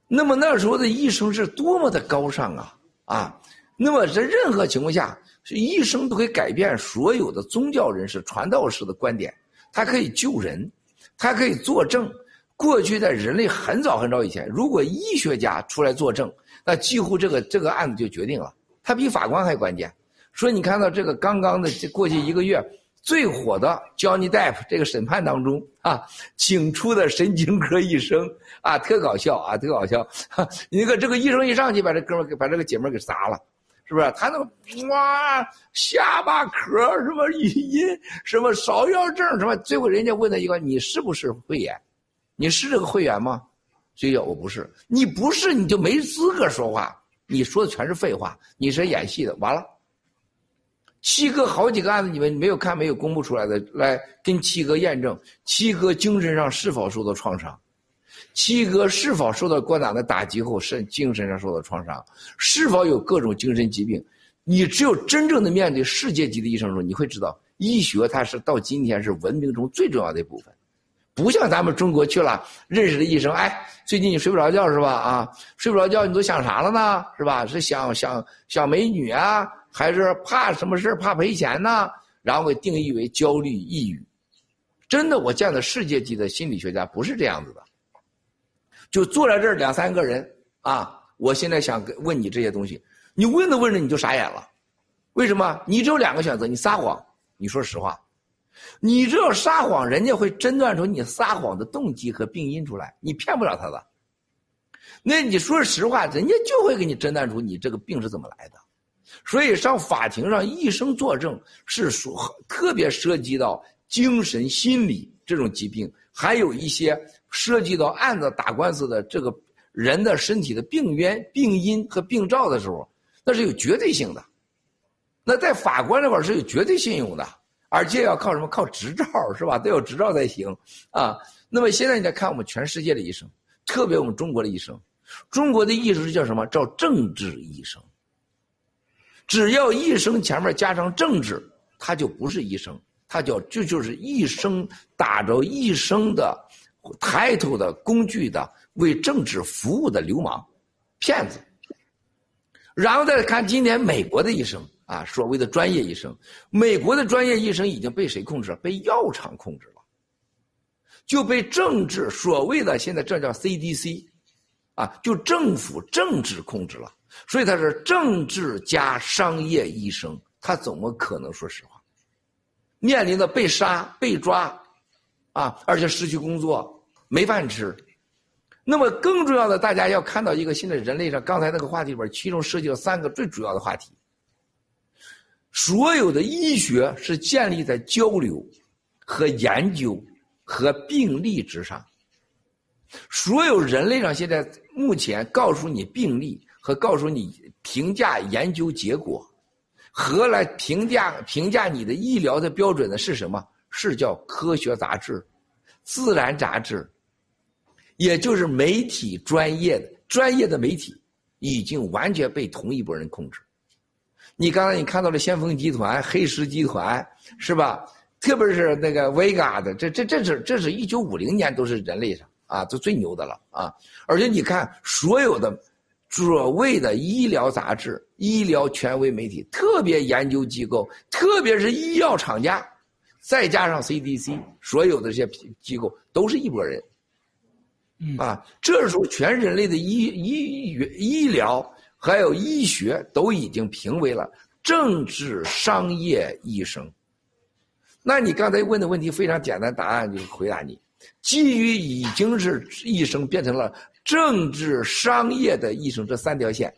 那么那时候的医生是多么的高尚啊啊！那么在任何情况下，医生都可以改变所有的宗教人士、传道士的观点。它可以救人，它可以作证。过去在人类很早很早以前，如果医学家出来作证，那几乎这个这个案子就决定了。他比法官还关键。所以你看到这个刚刚的过去一个月最火的 Johnny Depp 这个审判当中啊，请出的神经科医生啊，特搞笑啊，特搞笑。你看这个医生一上去，把这哥们给把这个姐们给砸了。是不是他那个哇下巴壳什么语音什么芍药症什么？最后人家问他一个：你是不是会员？你是这个会员吗？所以我不是。你不是你就没资格说话。你说的全是废话。你是演戏的。完了，七哥好几个案子你们没有看没有公布出来的，来跟七哥验证七哥精神上是否受到创伤。七哥是否受到过大的打击后，身精神上受到创伤？是否有各种精神疾病？你只有真正的面对世界级的医生时候，你会知道，医学它是到今天是文明中最重要的一部分。不像咱们中国去了认识的医生，哎，最近你睡不着觉是吧？啊，睡不着觉，你都想啥了呢？是吧？是想想想美女啊，还是怕什么事怕赔钱呢？然后给定义为焦虑、抑郁。真的，我见的世界级的心理学家不是这样子的。就坐在这儿两三个人啊！我现在想问你这些东西，你问着问着你就傻眼了，为什么？你只有两个选择：你撒谎，你说实话。你只要撒谎，人家会诊断出你撒谎的动机和病因出来，你骗不了他的。那你说实话，人家就会给你诊断出你这个病是怎么来的。所以上法庭上，医生作证是说特别涉及到精神心理这种疾病，还有一些。涉及到案子打官司的这个人的身体的病源、病因和病灶的时候，那是有绝对性的。那在法官那块是有绝对信用的，而且要靠什么？靠执照是吧？都有执照才行啊。那么现在你再看我们全世界的医生，特别我们中国的医生，中国的医生是叫什么？叫政治医生。只要医生前面加上政治，他就不是医生，他叫就就是医生打着医生的抬头的工具的为政治服务的流氓、骗子。然后再看今天美国的医生。啊，所谓的专业医生，美国的专业医生已经被谁控制了？被药厂控制了，就被政治所谓的现在这叫 CDC，啊，就政府政治控制了。所以他是政治加商业医生，他怎么可能说实话？面临的被杀、被抓，啊，而且失去工作、没饭吃。那么更重要的，大家要看到一个现在人类上刚才那个话题里边，其中涉及了三个最主要的话题。所有的医学是建立在交流、和研究、和病例之上。所有人类上现在目前告诉你病例和告诉你评价研究结果，和来评价评价你的医疗的标准的是什么？是叫科学杂志、自然杂志，也就是媒体专业的专业的媒体，已经完全被同一拨人控制。你刚才你看到了先锋集团、黑石集团，是吧？特别是那个 Vega 的，这这这是这是一九五零年都是人类上啊，都最牛的了啊！而且你看所有的所谓的医疗杂志、医疗权威媒体、特别研究机构，特别是医药厂家，再加上 CDC，所有的这些机构都是一拨人，啊，这时候全人类的医医医疗。还有医学都已经评为了政治商业医生。那你刚才问的问题非常简单，答案就是回答你：基于已经是医生变成了政治商业的医生这三条线，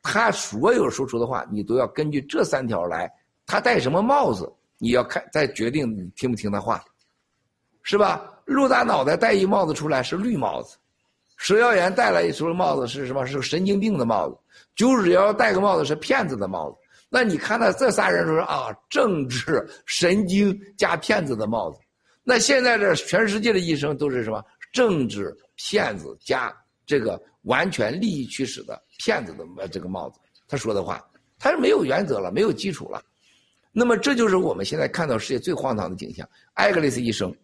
他所有说出的话，你都要根据这三条来。他戴什么帽子，你要看再决定你听不听他话，是吧？陆大脑袋戴一帽子出来是绿帽子，石耀岩戴了一顶帽子是什么？是个神经病的帽子。就是要戴个帽子是骗子的帽子，那你看到这仨人说啊，政治神经加骗子的帽子，那现在这全世界的医生都是什么？政治骗子加这个完全利益驱使的骗子的这个帽子。他说的话，他是没有原则了，没有基础了。那么这就是我们现在看到世界最荒唐的景象。艾格里斯医生，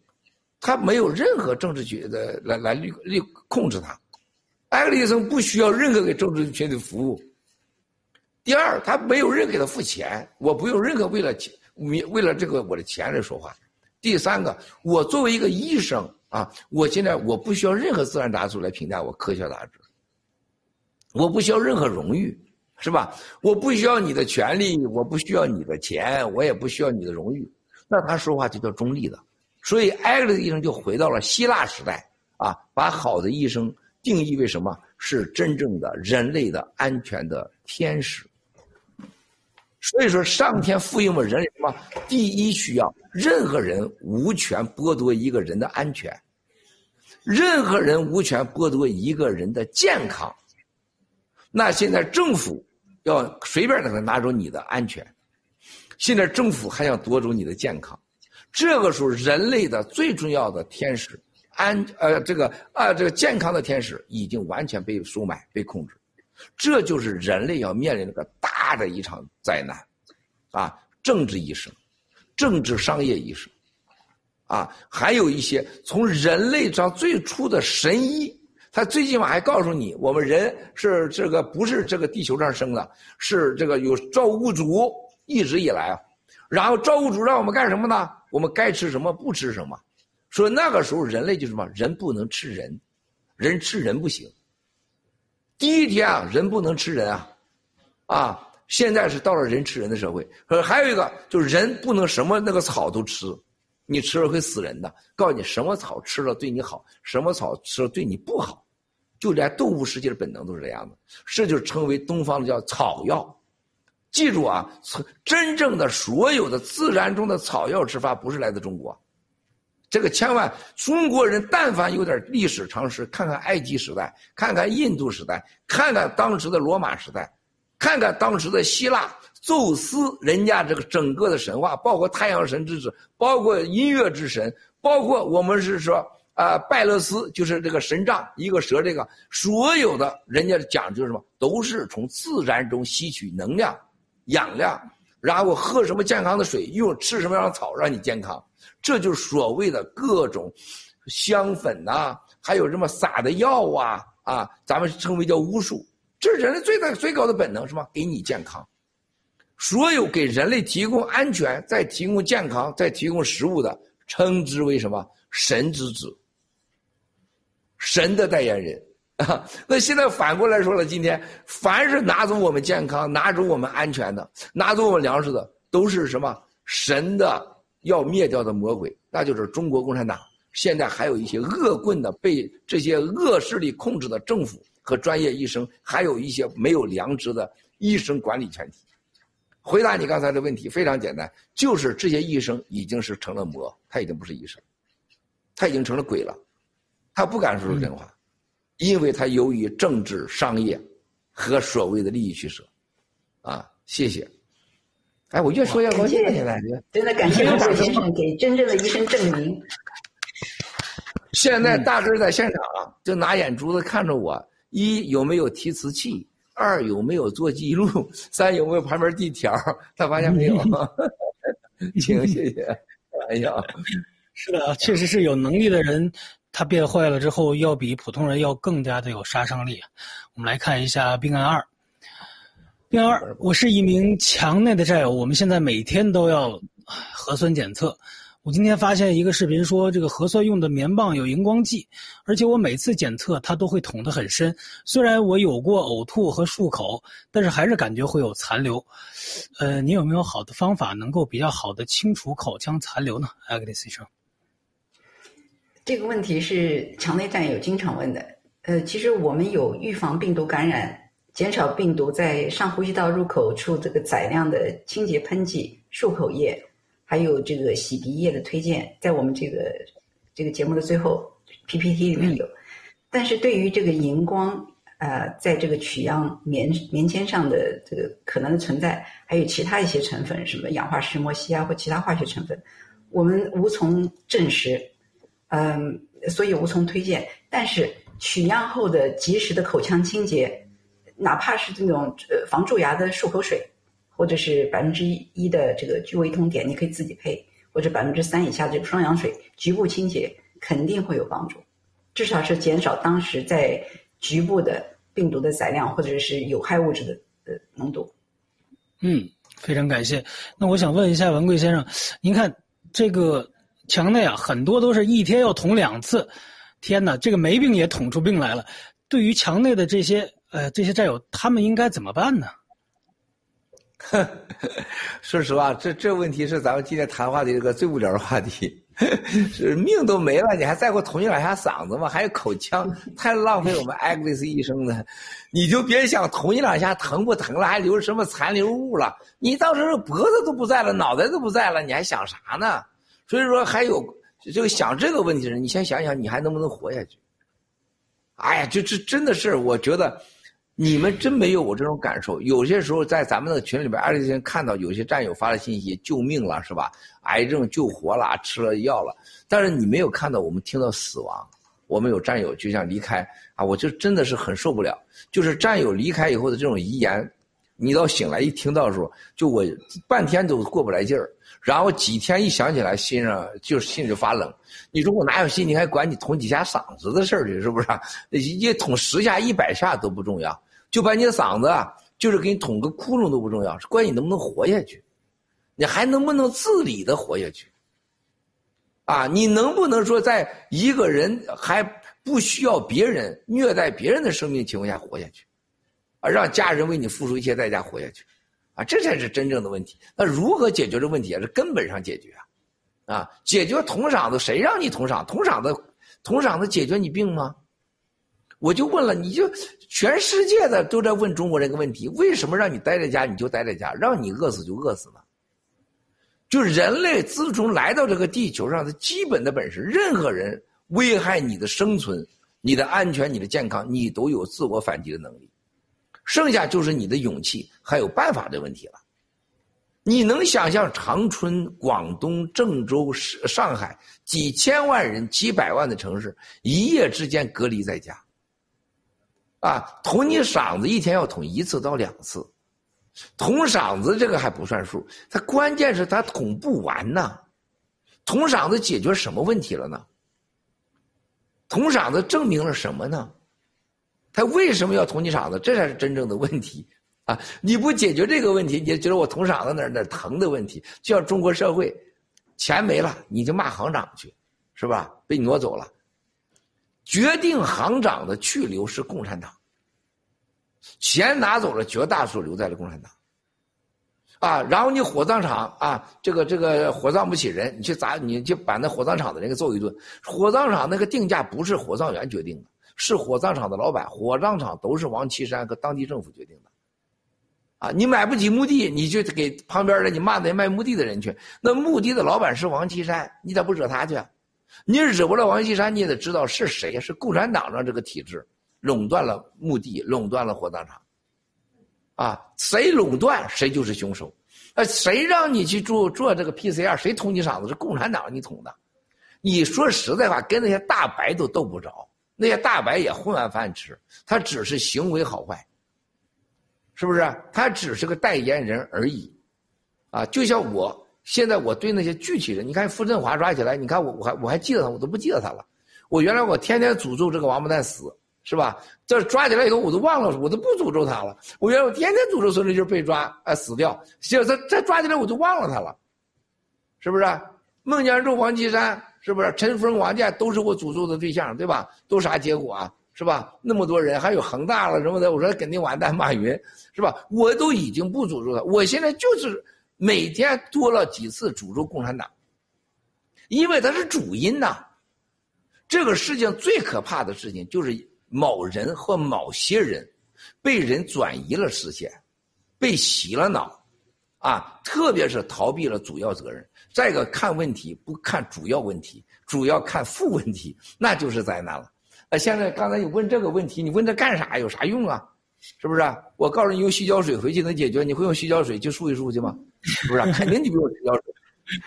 他没有任何政治局的来来律律控制他。艾格里森不需要任何给政治群体服务。第二，他没有人给他付钱，我不用任何为了钱，为了这个我的钱来说话。第三个，我作为一个医生啊，我现在我不需要任何自然杂志来评价我科学杂志，我不需要任何荣誉，是吧？我不需要你的权利，我不需要你的钱，我也不需要你的荣誉。那他说话就叫中立的。所以，艾格里斯医生就回到了希腊时代啊，把好的医生。定义为什么是真正的人类的安全的天使？所以说，上天赋予我们人类什么？第一需要，任何人无权剥夺一个人的安全，任何人无权剥夺一个人的健康。那现在政府要随便的拿走你的安全，现在政府还想夺走你的健康，这个时候人类的最重要的天使。安呃，这个啊，这个健康的天使已经完全被收买、被控制，这就是人类要面临那个大的一场灾难，啊，政治意识、政治商业意识，啊，还有一些从人类上最初的神医，他最起码还告诉你，我们人是这个不是这个地球上生的，是这个有造物主一直以来啊，然后造物主让我们干什么呢？我们该吃什么不吃什么。说那个时候人类就什么人不能吃人，人吃人不行。第一天啊，人不能吃人啊，啊，现在是到了人吃人的社会。说还有一个就是人不能什么那个草都吃，你吃了会死人的。告诉你什么草吃了对你好，什么草吃了对你不好，就连动物世界的本能都是这样的。这就称为东方的叫草药。记住啊，真正的所有的自然中的草药吃法不是来自中国。这个千万，中国人但凡有点历史常识，看看埃及时代，看看印度时代，看看当时的罗马时代，看看当时的希腊，宙斯人家这个整个的神话，包括太阳神之子，包括音乐之神，包括我们是说啊，拜勒斯就是这个神杖，一个蛇，这个所有的人家讲究什么，都是从自然中吸取能量、养料，然后喝什么健康的水，用吃什么样的草让你健康，这就是所谓的各种香粉呐，还有什么撒的药啊啊，咱们称为叫巫术。这是人类最大最高的本能，是吗？给你健康。所有给人类提供安全、再提供健康、再提供食物的，称之为什么？神之子，神的代言人啊！那现在反过来说了，今天凡是拿走我们健康、拿走我们安全的、拿走我们粮食的，都是什么？神的要灭掉的魔鬼，那就是中国共产党。现在还有一些恶棍的，被这些恶势力控制的政府和专业医生，还有一些没有良知的医生管理全体。回答你刚才的问题非常简单，就是这些医生已经是成了魔，他已经不是医生。他已经成了鬼了，他不敢说出真话，因为他由于政治、商业和所谓的利益取舍，啊，谢谢。哎，我越说越高兴，现在真的感谢大先生给真正的医生证明。现在大根在现场，就拿眼珠子看着我：一有没有提词器？二有没有做记录？三有没有旁边递条？他发现没有。请谢谢。哎呀。是的，确实是有能力的人，他变坏了之后，要比普通人要更加的有杀伤力。我们来看一下病案二。病案二，我是一名墙内的战友，我们现在每天都要核酸检测。我今天发现一个视频，说这个核酸用的棉棒有荧光剂，而且我每次检测它都会捅得很深。虽然我有过呕吐和漱口，但是还是感觉会有残留。呃，你有没有好的方法能够比较好的清除口腔残留呢？艾格里斯医生。这个问题是墙内战友经常问的。呃，其实我们有预防病毒感染、减少病毒在上呼吸道入口处这个载量的清洁喷剂、漱口液，还有这个洗鼻液的推荐，在我们这个这个节目的最后 PPT 里面有。但是对于这个荧光，呃，在这个取样棉棉签上的这个可能的存在，还有其他一些成分，什么氧化石墨烯啊或其他化学成分，我们无从证实。嗯，所以无从推荐。但是取样后的及时的口腔清洁，哪怕是这种呃防蛀牙的漱口水，或者是百分之一的这个聚维通碘，你可以自己配，或者百分之三以下的这个双氧水，局部清洁肯定会有帮助，至少是减少当时在局部的病毒的载量或者是有害物质的呃浓度。嗯，非常感谢。那我想问一下文贵先生，您看这个。墙内啊，很多都是一天要捅两次，天哪，这个没病也捅出病来了。对于墙内的这些呃这些战友，他们应该怎么办呢？说实话，这这问题是咱们今天谈话的一个最无聊的话题。是命都没了，你还在乎捅你两下嗓子吗？还有口腔，太浪费我们艾格丽斯医生了。你就别想捅你两下疼不疼了，还留什么残留物了？你到时候脖子都不在了，脑袋都不在了，你还想啥呢？所以说，还有这个想这个问题的人，你先想想，你还能不能活下去？哎呀，就这真的是，我觉得你们真没有我这种感受。有些时候在咱们的群里边，二十天看到有些战友发了信息，救命了是吧？癌症救活了，吃了药了，但是你没有看到我们听到死亡。我们有战友就想离开啊，我就真的是很受不了。就是战友离开以后的这种遗言，你到醒来一听到的时候，就我半天都过不来劲儿。然后几天一想起来，心上就是心里就发冷。你说我哪有心？你还管你捅几下嗓子的事儿去？是不是？一捅十下、一百下都不重要，就把你的嗓子，就是给你捅个窟窿都不重要，是关你能不能活下去，你还能不能自理的活下去？啊，你能不能说在一个人还不需要别人虐待别人的生命情况下活下去，啊，让家人为你付出一切代价活下去？啊，这才是真正的问题。那如何解决这问题啊？是根本上解决啊！啊，解决捅嗓子，谁让你捅嗓？捅嗓子，捅嗓子解决你病吗？我就问了，你就全世界的都在问中国这个问题：为什么让你待在家你就待在家，让你饿死就饿死呢？就人类自从来到这个地球上的基本的本事，任何人危害你的生存、你的安全、你的健康，你都有自我反击的能力。剩下就是你的勇气还有办法的问题了。你能想象长春、广东、郑州、上海几千万人、几百万的城市一夜之间隔离在家？啊，捅你嗓子一天要捅一次到两次，捅嗓子这个还不算数，它关键是它捅不完呐。捅嗓子解决什么问题了呢？捅嗓子证明了什么呢？他为什么要捅你嗓子？这才是真正的问题啊！你不解决这个问题，你就觉得我捅嗓子哪哪疼的问题？就像中国社会，钱没了你就骂行长去，是吧？被你挪走了。决定行长的去留是共产党，钱拿走了，绝大多数留在了共产党。啊，然后你火葬场啊，这个这个火葬不起人，你去砸，你就把那火葬场的人给揍一顿。火葬场那个定价不是火葬员决定的，是火葬场的老板。火葬场都是王岐山和当地政府决定的。啊，你买不起墓地，你就给旁边的你骂那卖墓地的人去。那墓地的老板是王岐山，你咋不惹他去？你惹不了王岐山，你也得知道是谁，是共产党让这个体制垄断了墓地，垄断了火葬场。啊，谁垄断谁就是凶手，啊，谁让你去做做这个 PCR，谁捅你嗓子是共产党你捅的，你说实在话，跟那些大白都斗不着，那些大白也混完饭吃，他只是行为好坏，是不是？他只是个代言人而已，啊，就像我现在我对那些具体人，你看傅振华抓起来，你看我我还我还记得他，我都不记得他了，我原来我天天诅咒这个王八蛋死。是吧？这抓起来以后，我都忘了，我都不诅咒他了。我原来我天天诅咒孙立军被抓，哎，死掉。现在他这抓起来，我就忘了他了，是不是？孟建柱、王岐山，是不是？陈峰、王健都是我诅咒的对象，对吧？都啥结果啊？是吧？那么多人，还有恒大了什么的，我说肯定完蛋。马云，是吧？我都已经不诅咒他，我现在就是每天多了几次诅咒共产党，因为他是主因呐。这个事情最可怕的事情就是。某人或某些人被人转移了视线，被洗了脑，啊，特别是逃避了主要责任。再一个看问题不看主要问题，主要看副问题，那就是灾难了。那，现在刚才你问这个问题，你问这干啥？有啥用啊？是不是？我告诉你，用洗脚水回去能解决？你会用洗脚水去漱一漱去吗？是不是？肯定你不用洗脚水，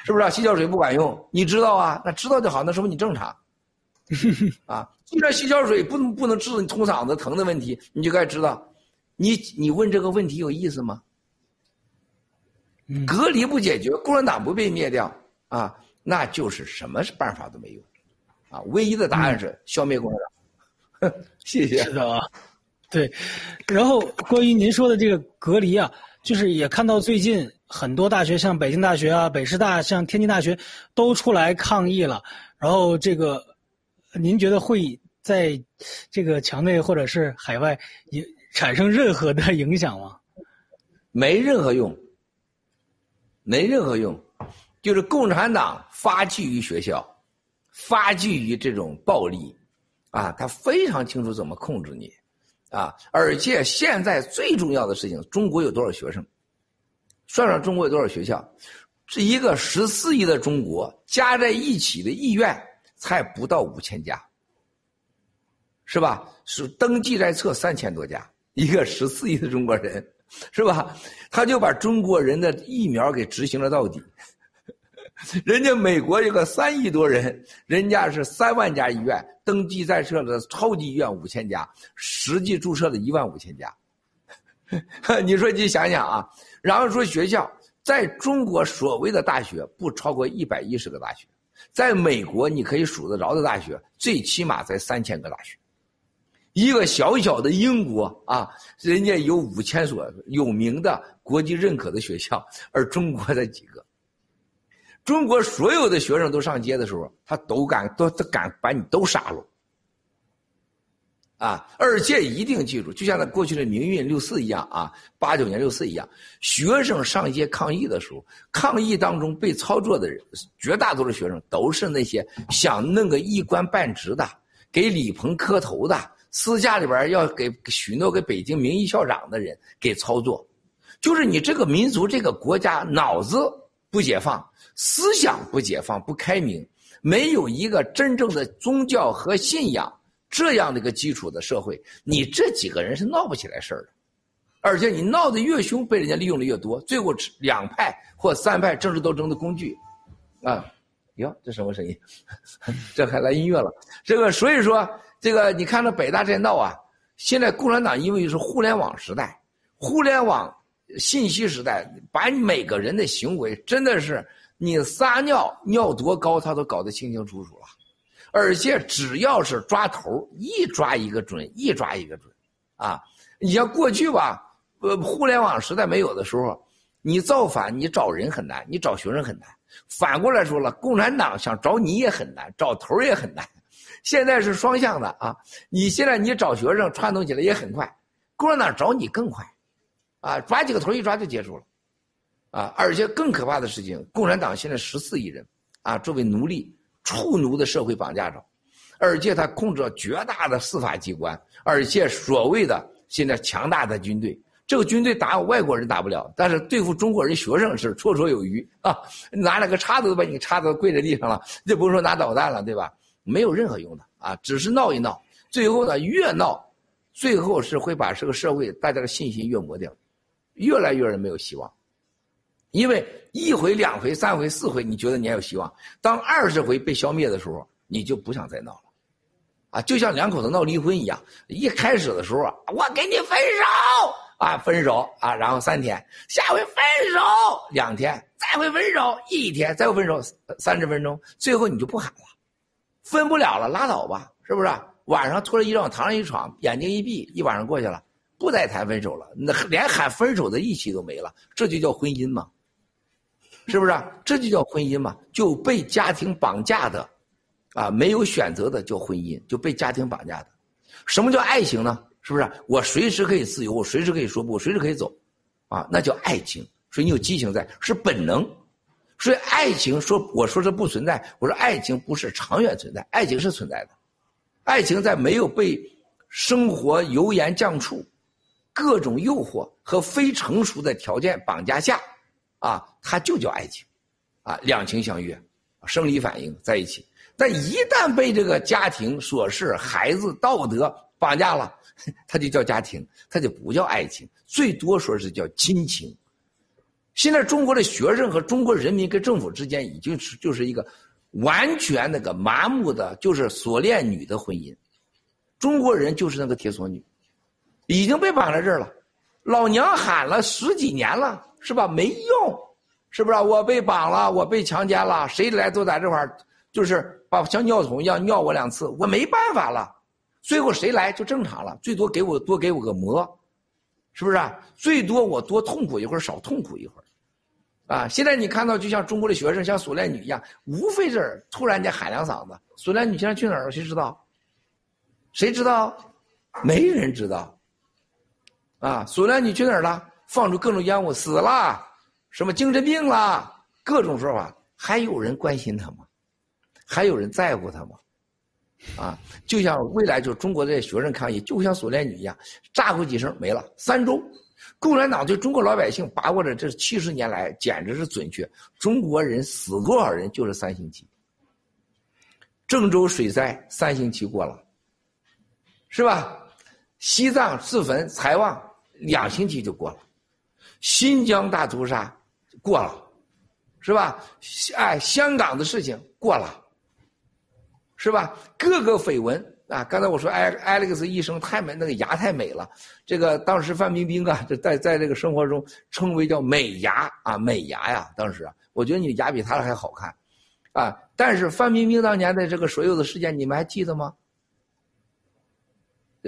是不是？啊洗脚水不管用，你知道啊？那知道就好，那说明你正常。啊，既然洗脚水不能不能治你通嗓子疼的问题，你就该知道，你你问这个问题有意思吗？隔离不解决，共产党不被灭掉啊，那就是什么办法都没有，啊，唯一的答案是消灭共产党。谢谢。是的啊，对。然后关于您说的这个隔离啊，就是也看到最近很多大学，像北京大学啊、北师大、像天津大学都出来抗议了，然后这个。您觉得会在这个墙内或者是海外影产生任何的影响吗？没任何用，没任何用，就是共产党发迹于学校，发迹于这种暴力，啊，他非常清楚怎么控制你，啊，而且现在最重要的事情，中国有多少学生？算算中国有多少学校？这一个十四亿的中国加在一起的意愿。才不到五千家，是吧？是登记在册三千多家，一个十四亿的中国人，是吧？他就把中国人的疫苗给执行了到底。人家美国有个三亿多人，人家是三万家医院登记在册的超级医院五千家，实际注册的一万五千家。你说你想想啊，然后说学校在中国所谓的大学不超过一百一十个大学。在美国，你可以数得着的大学，最起码在三千个大学。一个小小的英国啊，人家有五千所有名的国际认可的学校，而中国的几个。中国所有的学生都上街的时候，他都敢都都敢把你都杀了。啊，而且一定记住，就像那过去的民运六四一样啊，八九年六四一样，学生上街抗议的时候，抗议当中被操作的人，绝大多数学生都是那些想弄个一官半职的，给李鹏磕头的，私下里边要给许诺给北京名誉校长的人给操作，就是你这个民族这个国家脑子不解放，思想不解放不开明，没有一个真正的宗教和信仰。这样的一个基础的社会，你这几个人是闹不起来事儿的，而且你闹得越凶，被人家利用的越多，最后两派或三派政治斗争的工具，啊，哟，这什么声音？这还来音乐了。这个所以说，这个你看这北大这闹啊，现在共产党因为是互联网时代，互联网信息时代，把每个人的行为真的是你撒尿尿多高，他都搞得清清楚楚了。而且只要是抓头，一抓一个准，一抓一个准，啊，你像过去吧。呃，互联网时代没有的时候，你造反，你找人很难，你找学生很难。反过来说了，共产党想找你也很难，找头也很难。现在是双向的啊！你现在你找学生串通起来也很快，共产党找你更快，啊，抓几个头一抓就结束了，啊！而且更可怕的事情，共产党现在十四亿人啊，作为奴隶、畜奴的社会绑架着，而且他控制了绝大的司法机关，而且所谓的现在强大的军队。这个军队打外国人打不了，但是对付中国人学生是绰绰有余啊！拿了个叉子都把你叉子跪在地上了，就不是说拿导弹了，对吧？没有任何用的啊，只是闹一闹，最后呢越闹，最后是会把这个社会大家的信心越磨掉，越来越人没有希望，因为一回、两回、三回、四回，你觉得你还有希望，当二十回被消灭的时候，你就不想再闹了。啊，就像两口子闹离婚一样，一开始的时候啊，我给你分手啊，分手啊，然后三天，下回分手两天，再会分手一天，再会分手三十分钟，最后你就不喊了，分不了了，拉倒吧，是不是？晚上脱了衣裳往堂上一闯，眼睛一闭，一晚上过去了，不再谈分手了，那连喊分手的义气都没了，这就叫婚姻嘛，是不是？这就叫婚姻嘛，就被家庭绑架的。啊，没有选择的叫婚姻，就被家庭绑架的。什么叫爱情呢？是不是？我随时可以自由，我随时可以说不，我随时可以走，啊，那叫爱情。所以你有激情在，是本能。所以爱情说，我说这不存在。我说爱情不是长远存在，爱情是存在的。爱情在没有被生活油盐酱醋、各种诱惑和非成熟的条件绑架下，啊，它就叫爱情，啊，两情相悦，生理反应在一起。但一旦被这个家庭琐事、孩子、道德绑架了，他就叫家庭，他就不叫爱情，最多说是叫亲情。现在中国的学生和中国人民跟政府之间已经是就是一个完全那个麻木的，就是锁链女的婚姻。中国人就是那个铁锁女，已经被绑在这儿了。老娘喊了十几年了，是吧？没用，是不是？我被绑了，我被强奸了，谁来都在这块儿。就是把像尿桶一样尿我两次，我没办法了。最后谁来就正常了，最多给我多给我个馍，是不是啊？最多我多痛苦一会儿，少痛苦一会儿，啊！现在你看到就像中国的学生，像锁链女一样，无非是突然间喊两嗓子，锁链女现在去哪儿了？谁知道？谁知道？没人知道。啊！锁链女去哪儿了？放出各种烟雾，死了，什么精神病了，各种说法，还有人关心她吗？还有人在乎他吗？啊，就像未来就中国的学生抗议，就像锁链女一样，炸过几声没了。三周，共产党对中国老百姓把握着这七十年来简直是准确。中国人死多少人就是三星期。郑州水灾三星期过了，是吧？西藏自焚财旺两星期就过了，新疆大屠杀过了，是吧？哎，香港的事情过了。是吧？各个绯闻啊！刚才我说艾艾利克斯医生太美，那个牙太美了。这个当时范冰冰啊，就在在这个生活中称为叫美牙啊，美牙呀。当时啊，我觉得你的牙比她的还好看，啊！但是范冰冰当年的这个所有的事件，你们还记得吗？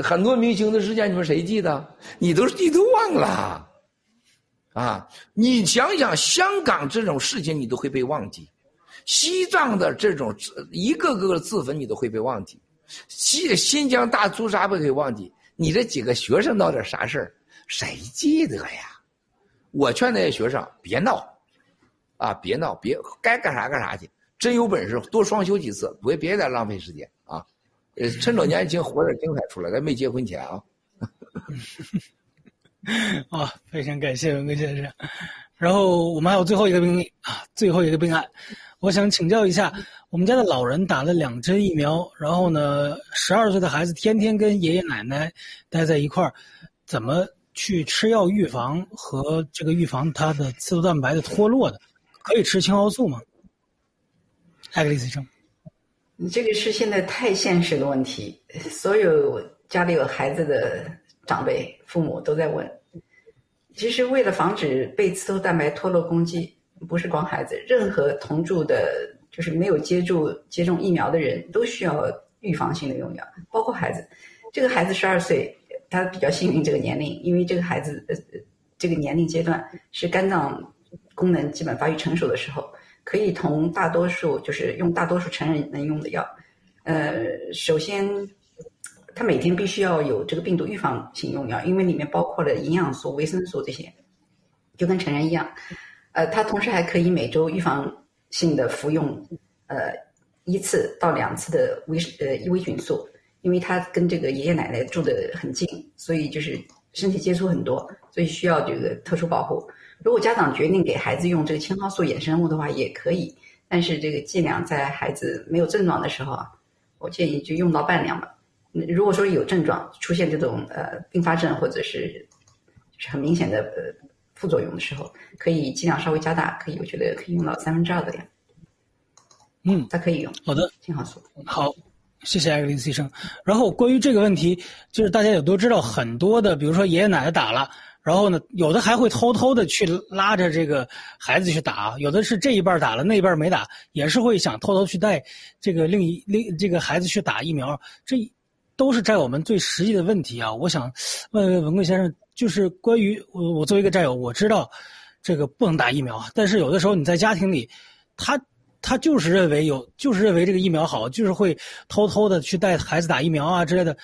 很多明星的事件，你们谁记得？你都你都忘了，啊！你想想香港这种事情，你都会被忘记。西藏的这种一个个的自焚，你都会被忘记；西新疆大屠杀不会忘记。你这几个学生闹点啥事儿，谁记得呀？我劝那些学生别闹，啊，别闹，别该干啥干啥去。真有本事多双休几次，别别再浪费时间啊！趁着年轻活点精彩出来，在没结婚前啊。啊，非常感谢文哥先生。然后我们还有最后一个病例啊，最后一个病案。我想请教一下，我们家的老人打了两针疫苗，然后呢，十二岁的孩子天天跟爷爷奶奶待在一块儿，怎么去吃药预防和这个预防它的刺突蛋白的脱落的，可以吃青蒿素吗？艾格里斯医生，你这个是现在太现实的问题，所有家里有孩子的长辈、父母都在问。其实为了防止被刺突蛋白脱落攻击，不是光孩子，任何同住的，就是没有接住接种疫苗的人都需要预防性的用药，包括孩子。这个孩子十二岁，他比较幸运这个年龄，因为这个孩子呃这个年龄阶段是肝脏功能基本发育成熟的时候。可以同大多数就是用大多数成人能用的药，呃，首先，他每天必须要有这个病毒预防性用药，因为里面包括了营养素、维生素这些，就跟成人一样。呃，他同时还可以每周预防性的服用，呃，一次到两次的微呃维菌素，因为他跟这个爷爷奶奶住的很近，所以就是身体接触很多，所以需要这个特殊保护。如果家长决定给孩子用这个青蒿素衍生物的话，也可以，但是这个剂量在孩子没有症状的时候啊，我建议就用到半量吧。如果说有症状出现这种呃并发症或者是就是很明显的呃副作用的时候，可以剂量稍微加大，可以我觉得可以用到三分之二的量。嗯，它可以用。好的，青蒿素。好，谢谢艾格林斯医生。然后关于这个问题，就是大家也都知道，很多的，比如说爷爷奶奶打了。然后呢，有的还会偷偷的去拉着这个孩子去打，有的是这一半打了，那一半没打，也是会想偷偷去带这个另一另这个孩子去打疫苗。这都是在我们最实际的问题啊！我想问问文贵先生，就是关于我我作为一个战友，我知道这个不能打疫苗，但是有的时候你在家庭里，他他就是认为有，就是认为这个疫苗好，就是会偷偷的去带孩子打疫苗啊之类的。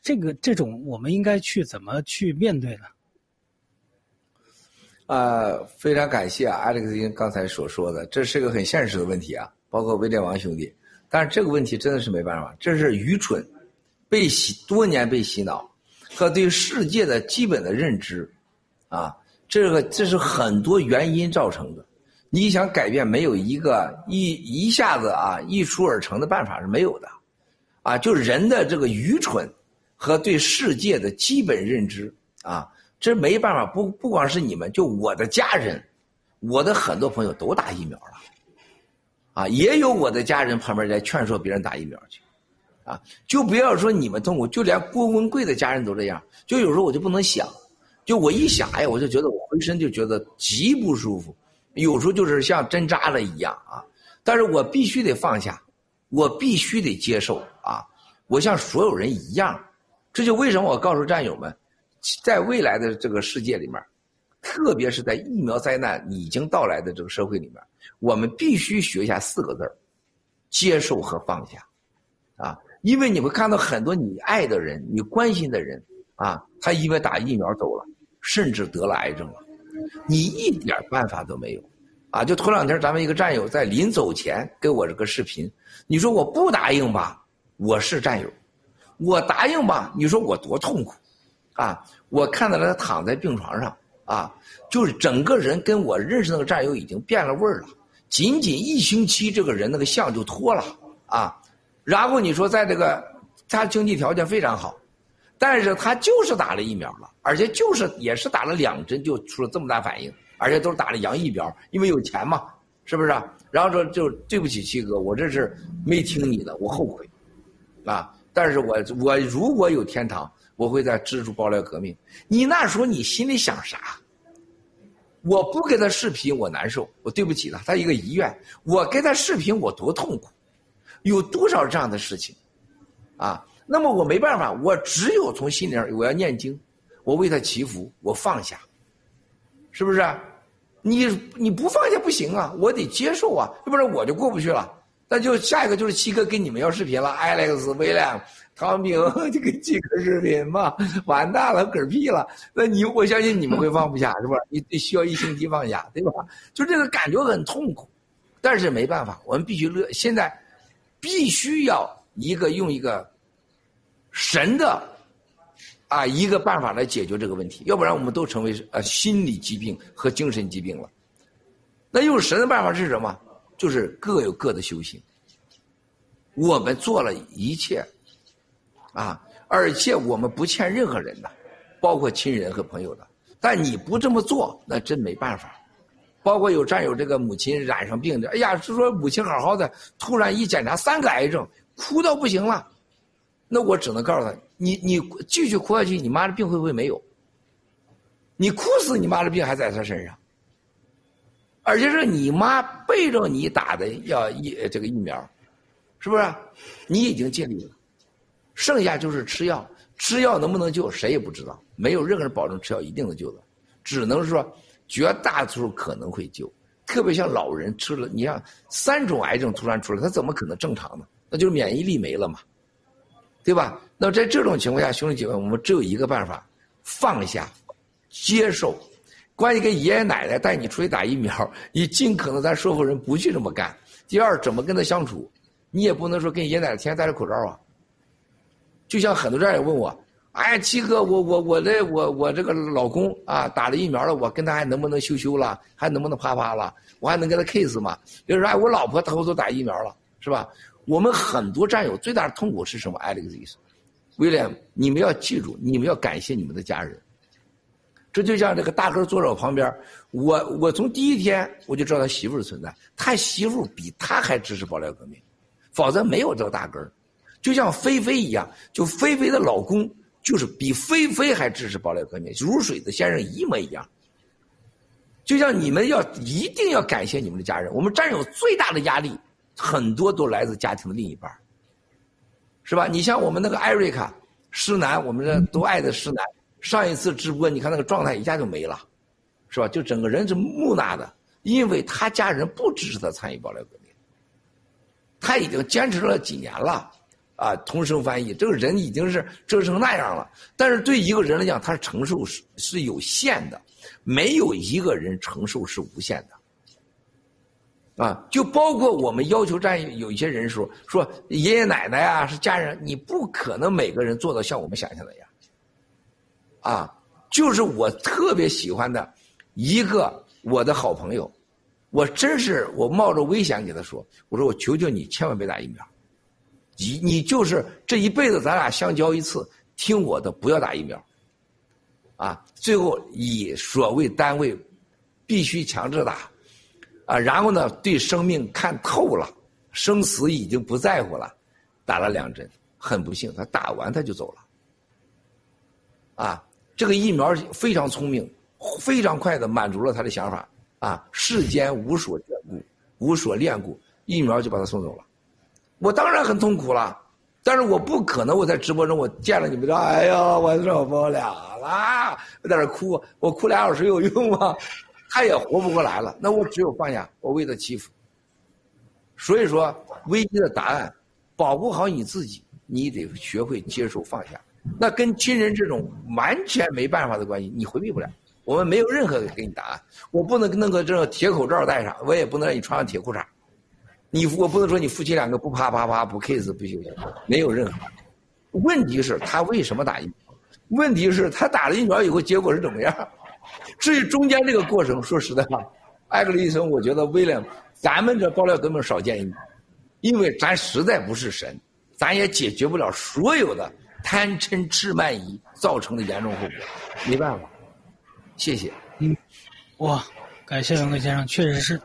这个这种我们应该去怎么去面对呢？呃，非常感谢啊，Alex 刚才所说的，这是个很现实的问题啊，包括威廉王兄弟。但是这个问题真的是没办法，这是愚蠢，被洗多年被洗脑，和对世界的基本的认知，啊，这个这是很多原因造成的。你想改变，没有一个一一下子啊一出而成的办法是没有的，啊，就人的这个愚蠢和对世界的基本认知啊。这没办法，不不光是你们，就我的家人，我的很多朋友都打疫苗了，啊，也有我的家人旁边在劝说别人打疫苗去，啊，就不要说你们痛苦，就连郭文贵的家人都这样，就有时候我就不能想，就我一想，哎呀，我就觉得我浑身就觉得极不舒服，有时候就是像针扎了一样啊，但是我必须得放下，我必须得接受啊，我像所有人一样，这就为什么我告诉战友们。在未来的这个世界里面，特别是在疫苗灾难已经到来的这个社会里面，我们必须学下四个字接受和放下，啊，因为你会看到很多你爱的人、你关心的人，啊，他因为打疫苗走了，甚至得了癌症了，你一点办法都没有，啊，就头两天咱们一个战友在临走前给我这个视频，你说我不答应吧，我是战友，我答应吧，你说我多痛苦。啊，我看到了他躺在病床上，啊，就是整个人跟我认识那个战友已经变了味儿了。仅仅一星期，这个人那个相就脱了，啊，然后你说在这个他经济条件非常好，但是他就是打了疫苗了，而且就是也是打了两针就出了这么大反应，而且都是打了洋疫苗，因为有钱嘛，是不是？然后说就对不起七哥，我这是没听你的，我后悔，啊，但是我我如果有天堂。我会在支持爆料革命。你那时候你心里想啥？我不给他视频，我难受。我对不起他，他一个遗愿。我给他视频，我多痛苦。有多少这样的事情？啊，那么我没办法，我只有从心里上，我要念经，我为他祈福，我放下，是不是？你你不放下不行啊，我得接受啊，要不然我就过不去了。那就下一个就是七哥跟你们要视频了，Alex、William。唐明就跟七哥视频嘛，完蛋了，嗝屁了。那你我相信你们会放不下，是吧？你得需要一星期放下，对吧？就这个感觉很痛苦，但是没办法，我们必须乐。现在必须要一个用一个神的啊一个办法来解决这个问题，要不然我们都成为呃心理疾病和精神疾病了。那用神的办法是什么？就是各有各的修行。我们做了一切。啊！而且我们不欠任何人的，包括亲人和朋友的。但你不这么做，那真没办法。包括有战友这个母亲染上病的，哎呀，是说母亲好好的，突然一检查三个癌症，哭到不行了。那我只能告诉他，你你继续哭下去，你妈的病会不会没有？你哭死，你妈的病还在他身上。而且是你妈背着你打的要疫这个疫苗，是不是？你已经尽力了，剩下就是吃药。吃药能不能救，谁也不知道。没有任何人保证吃药一定能救的，只能说绝大多数可能会救。特别像老人吃了，你像三种癌症突然出来，他怎么可能正常呢？那就是免疫力没了嘛，对吧？那在这种情况下，兄弟姐妹，我们只有一个办法：放下，接受。关于跟爷爷奶奶带你出去打疫苗，你尽可能咱说服人不去这么干。第二，怎么跟他相处？你也不能说跟爷爷奶奶天天戴着口罩啊。就像很多战友问我：“哎，七哥，我我我这我我这个老公啊，打了疫苗了，我跟他还能不能羞羞了？还能不能啪啪了？我还能跟他 kiss 吗？”比如说：“哎，我老婆偷偷打疫苗了，是吧？”我们很多战友最大的痛苦是什么？Alex，威廉，你们要记住，你们要感谢你们的家人。这就像这个大哥坐在我旁边，我我从第一天我就知道他媳妇儿存在，他媳妇比他还支持爆料革命，否则没有这个大哥。就像菲菲一样，就菲菲的老公就是比菲菲还支持爆料革命，如水的先生一模一样。就像你们要一定要感谢你们的家人，我们战友最大的压力很多都来自家庭的另一半，是吧？你像我们那个艾瑞卡施南，我们这都爱的施南，上一次直播你看那个状态一下就没了，是吧？就整个人是木讷的，因为他家人不支持他参与爆料革命，他已经坚持了几年了。啊，同声翻译，这个人已经是折成那样了。但是对一个人来讲，他承受是是有限的，没有一个人承受是无限的。啊，就包括我们要求战有一些人说说爷爷奶奶啊是家人，你不可能每个人做到像我们想象的样。啊，就是我特别喜欢的一个我的好朋友，我真是我冒着危险给他说，我说我求求你千万别打疫苗。你你就是这一辈子，咱俩相交一次，听我的，不要打疫苗，啊，最后以所谓单位，必须强制打，啊，然后呢，对生命看透了，生死已经不在乎了，打了两针，很不幸，他打完他就走了，啊，这个疫苗非常聪明，非常快的满足了他的想法，啊，世间无所眷顾，无所恋顾，疫苗就把他送走了。我当然很痛苦了，但是我不可能我在直播中我见了你们说，哎呀，我受不了了，我在那哭，我哭俩小时有用吗？他也活不过来了，那我只有放下，我为他祈福。所以说，危机的答案，保护好你自己，你得学会接受放下。那跟亲人这种完全没办法的关系，你回避不了。我们没有任何给你答案，我不能弄个这个铁口罩戴上，我也不能让你穿上铁裤衩。你我不能说你夫妻两个不啪啪啪不 kiss 不休息，没有任何。问题是他为什么打疫苗？问题是他打了疫苗以后结果是怎么样？至于中间这个过程，说实在话，艾格里医生，我觉得威廉，咱们这爆料根本少见一点，因为咱实在不是神，咱也解决不了所有的贪嗔痴慢疑造成的严重后果，没办法。谢谢。嗯，哇。感谢文贵先生，确实是，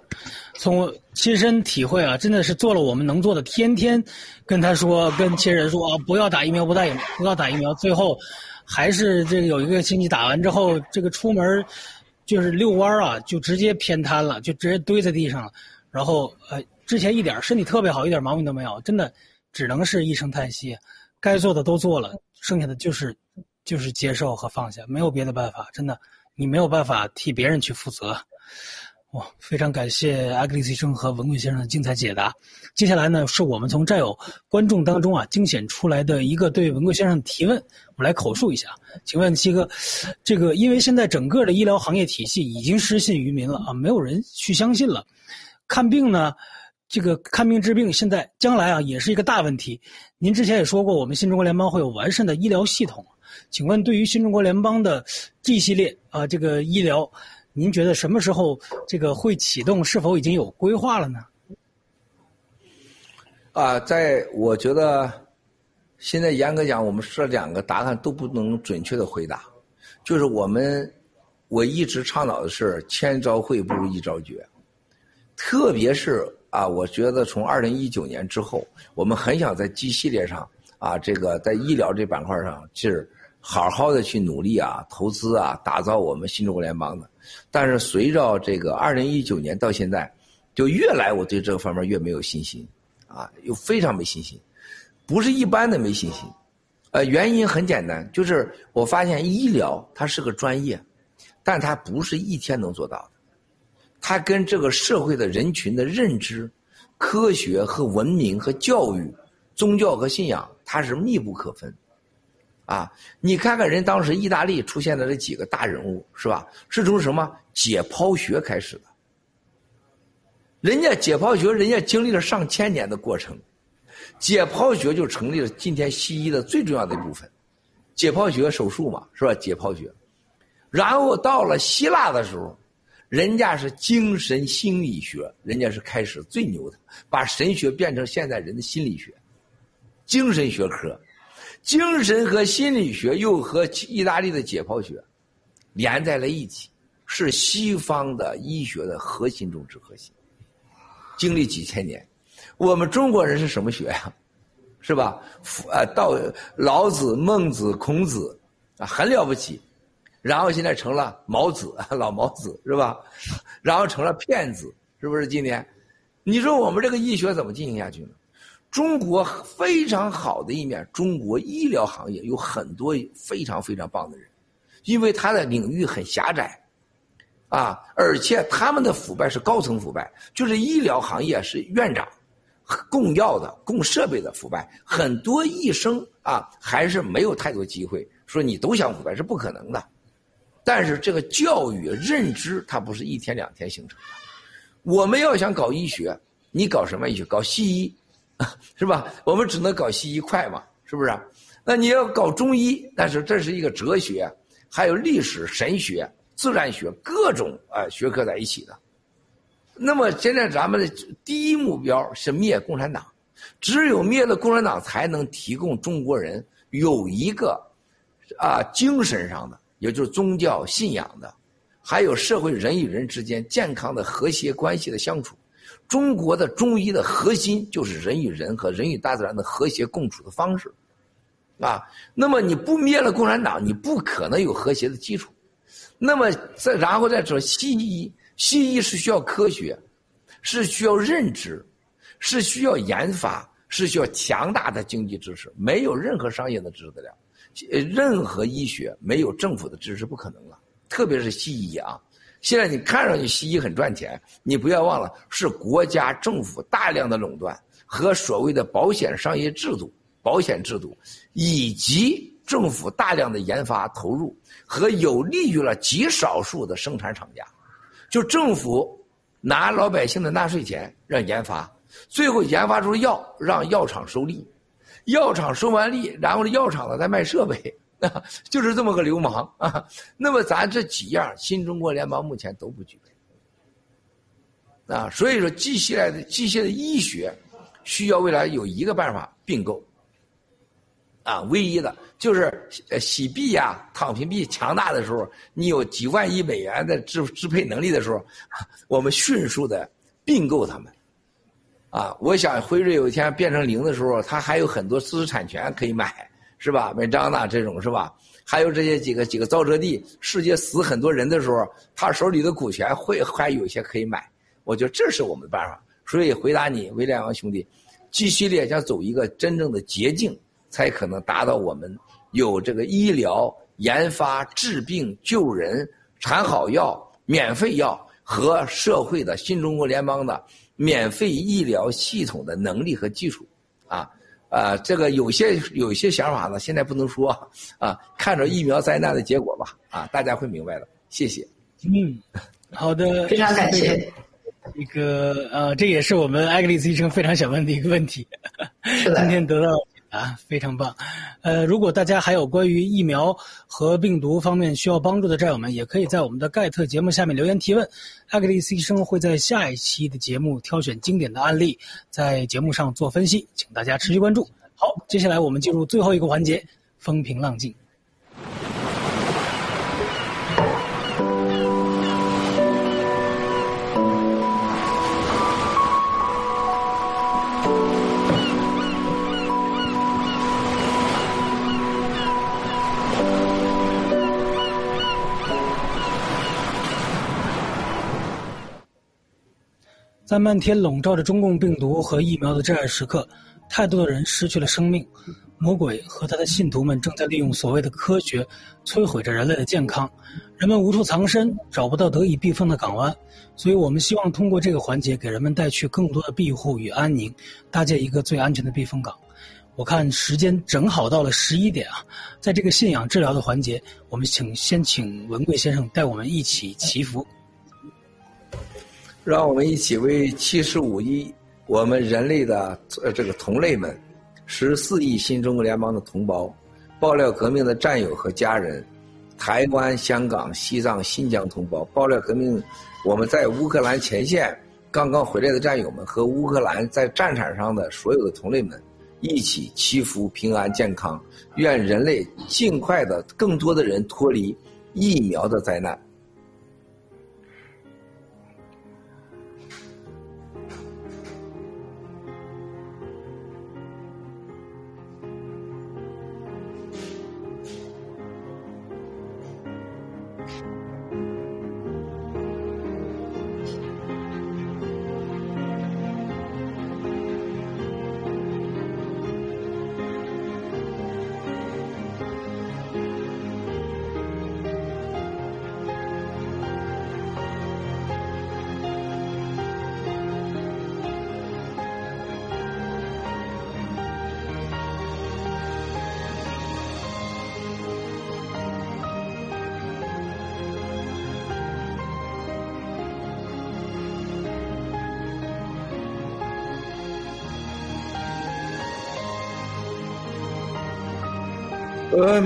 从亲身体会啊，真的是做了我们能做的，天天跟他说，跟亲人说啊，不要打疫苗，不打疫，不要打疫苗，最后还是这个有一个亲戚打完之后，这个出门就是遛弯啊，就直接偏瘫了，就直接堆在地上了，然后呃，之前一点身体特别好，一点毛病都没有，真的只能是一声叹息，该做的都做了，剩下的就是就是接受和放下，没有别的办法，真的，你没有办法替别人去负责。非常感谢阿格里斯医生和文贵先生的精彩解答。接下来呢，是我们从战友观众当中啊精选出来的一个对文贵先生的提问，我们来口述一下。请问七哥，这个因为现在整个的医疗行业体系已经失信于民了啊，没有人去相信了。看病呢，这个看病治病，现在将来啊也是一个大问题。您之前也说过，我们新中国联邦会有完善的医疗系统。请问，对于新中国联邦的 G 系列啊这个医疗。您觉得什么时候这个会启动？是否已经有规划了呢？啊，在我觉得，现在严格讲，我们这两个答案都不能准确的回答，就是我们我一直倡导的是千招会不如一招绝，特别是啊，我觉得从二零一九年之后，我们很想在 G 系列上啊，这个在医疗这板块上是好好的去努力啊，投资啊，打造我们新中国联邦的。但是随着这个二零一九年到现在，就越来我对这个方面越没有信心，啊，又非常没信心，不是一般的没信心，呃，原因很简单，就是我发现医疗它是个专业，但它不是一天能做到的，它跟这个社会的人群的认知、科学和文明和教育、宗教和信仰，它是密不可分。啊，你看看人当时意大利出现的这几个大人物，是吧？是从什么解剖学开始的？人家解剖学，人家经历了上千年的过程，解剖学就成立了今天西医的最重要的一部分。解剖学手术嘛，是吧？解剖学，然后到了希腊的时候，人家是精神心理学，人家是开始最牛的，把神学变成现在人的心理学，精神学科。精神和心理学又和意大利的解剖学连在了一起，是西方的医学的核心中之核心。经历几千年，我们中国人是什么学呀？是吧？呃，道、老子、孟子、孔子啊，很了不起。然后现在成了毛子，老毛子是吧？然后成了骗子，是不是？今天，你说我们这个医学怎么进行下去呢？中国非常好的一面，中国医疗行业有很多非常非常棒的人，因为他的领域很狭窄，啊，而且他们的腐败是高层腐败，就是医疗行业是院长供药的、供设备的腐败，很多医生啊还是没有太多机会。说你都想腐败是不可能的，但是这个教育认知它不是一天两天形成的。我们要想搞医学，你搞什么医学？搞西医。是吧？我们只能搞西医快嘛，是不是？那你要搞中医，但是这是一个哲学，还有历史、神学、自然学各种啊学科在一起的。那么现在咱们的第一目标是灭共产党，只有灭了共产党，才能提供中国人有一个啊精神上的，也就是宗教信仰的，还有社会人与人之间健康的和谐关系的相处。中国的中医的核心就是人与人和人与大自然的和谐共处的方式，啊，那么你不灭了共产党，你不可能有和谐的基础。那么再然后再说西医，西医是需要科学，是需要认知，是需要研发，是需要强大的经济支持，没有任何商业的支持得了。呃，任何医学没有政府的支持不可能了，特别是西医啊。现在你看上去西医很赚钱，你不要忘了是国家政府大量的垄断和所谓的保险商业制度、保险制度，以及政府大量的研发投入和有利于了极少数的生产厂家，就政府拿老百姓的纳税钱让研发，最后研发出药让药厂收利，药厂收完利，然后药厂呢再卖设备。啊，就是这么个流氓啊！那么咱这几样，新中国联邦目前都不具备啊。所以说，机械的机械的医学需要未来有一个办法并购啊，唯一的就是洗币呀、躺平币强大的时候，你有几万亿美元的支支配能力的时候，我们迅速的并购他们啊。我想辉瑞有一天变成零的时候，它还有很多知识产权可以买。是吧？美张呐，这种是吧？还有这些几个几个造车地，世界死很多人的时候，他手里的股权会还有些可以买。我觉得这是我们的办法。所以回答你，威廉王兄弟继续列想走一个真正的捷径，才可能达到我们有这个医疗研发、治病救人、产好药、免费药和社会的新中国联邦的免费医疗系统的能力和技术啊。啊，这个有些有些想法呢，现在不能说啊，看着疫苗灾难的结果吧，啊，大家会明白的。谢谢。嗯，好的，非常感谢。一个呃，这也是我们艾格里斯医生非常想问的一个问题。今天得到啊，非常棒。呃，如果大家还有关于疫苗和病毒方面需要帮助的战友们，也可以在我们的盖特节目下面留言提问。艾格里斯医生会在下一期的节目挑选经典的案例，在节目上做分析，请大家持续关注。好，接下来我们进入最后一个环节——风平浪静。在漫天笼罩着中共病毒和疫苗的至暗时刻，太多的人失去了生命。魔鬼和他的信徒们正在利用所谓的科学，摧毁着人类的健康。人们无处藏身，找不到得以避风的港湾，所以我们希望通过这个环节，给人们带去更多的庇护与安宁，搭建一个最安全的避风港。我看时间正好到了十一点啊，在这个信仰治疗的环节，我们请先请文贵先生带我们一起祈福。让我们一起为七十五亿我们人类的呃这个同类们，十四亿新中国联邦的同胞，爆料革命的战友和家人，台湾、香港、西藏、新疆同胞，爆料革命我们在乌克兰前线刚刚回来的战友们和乌克兰在战场上的所有的同类们，一起祈福平安健康，愿人类尽快的更多的人脱离疫苗的灾难。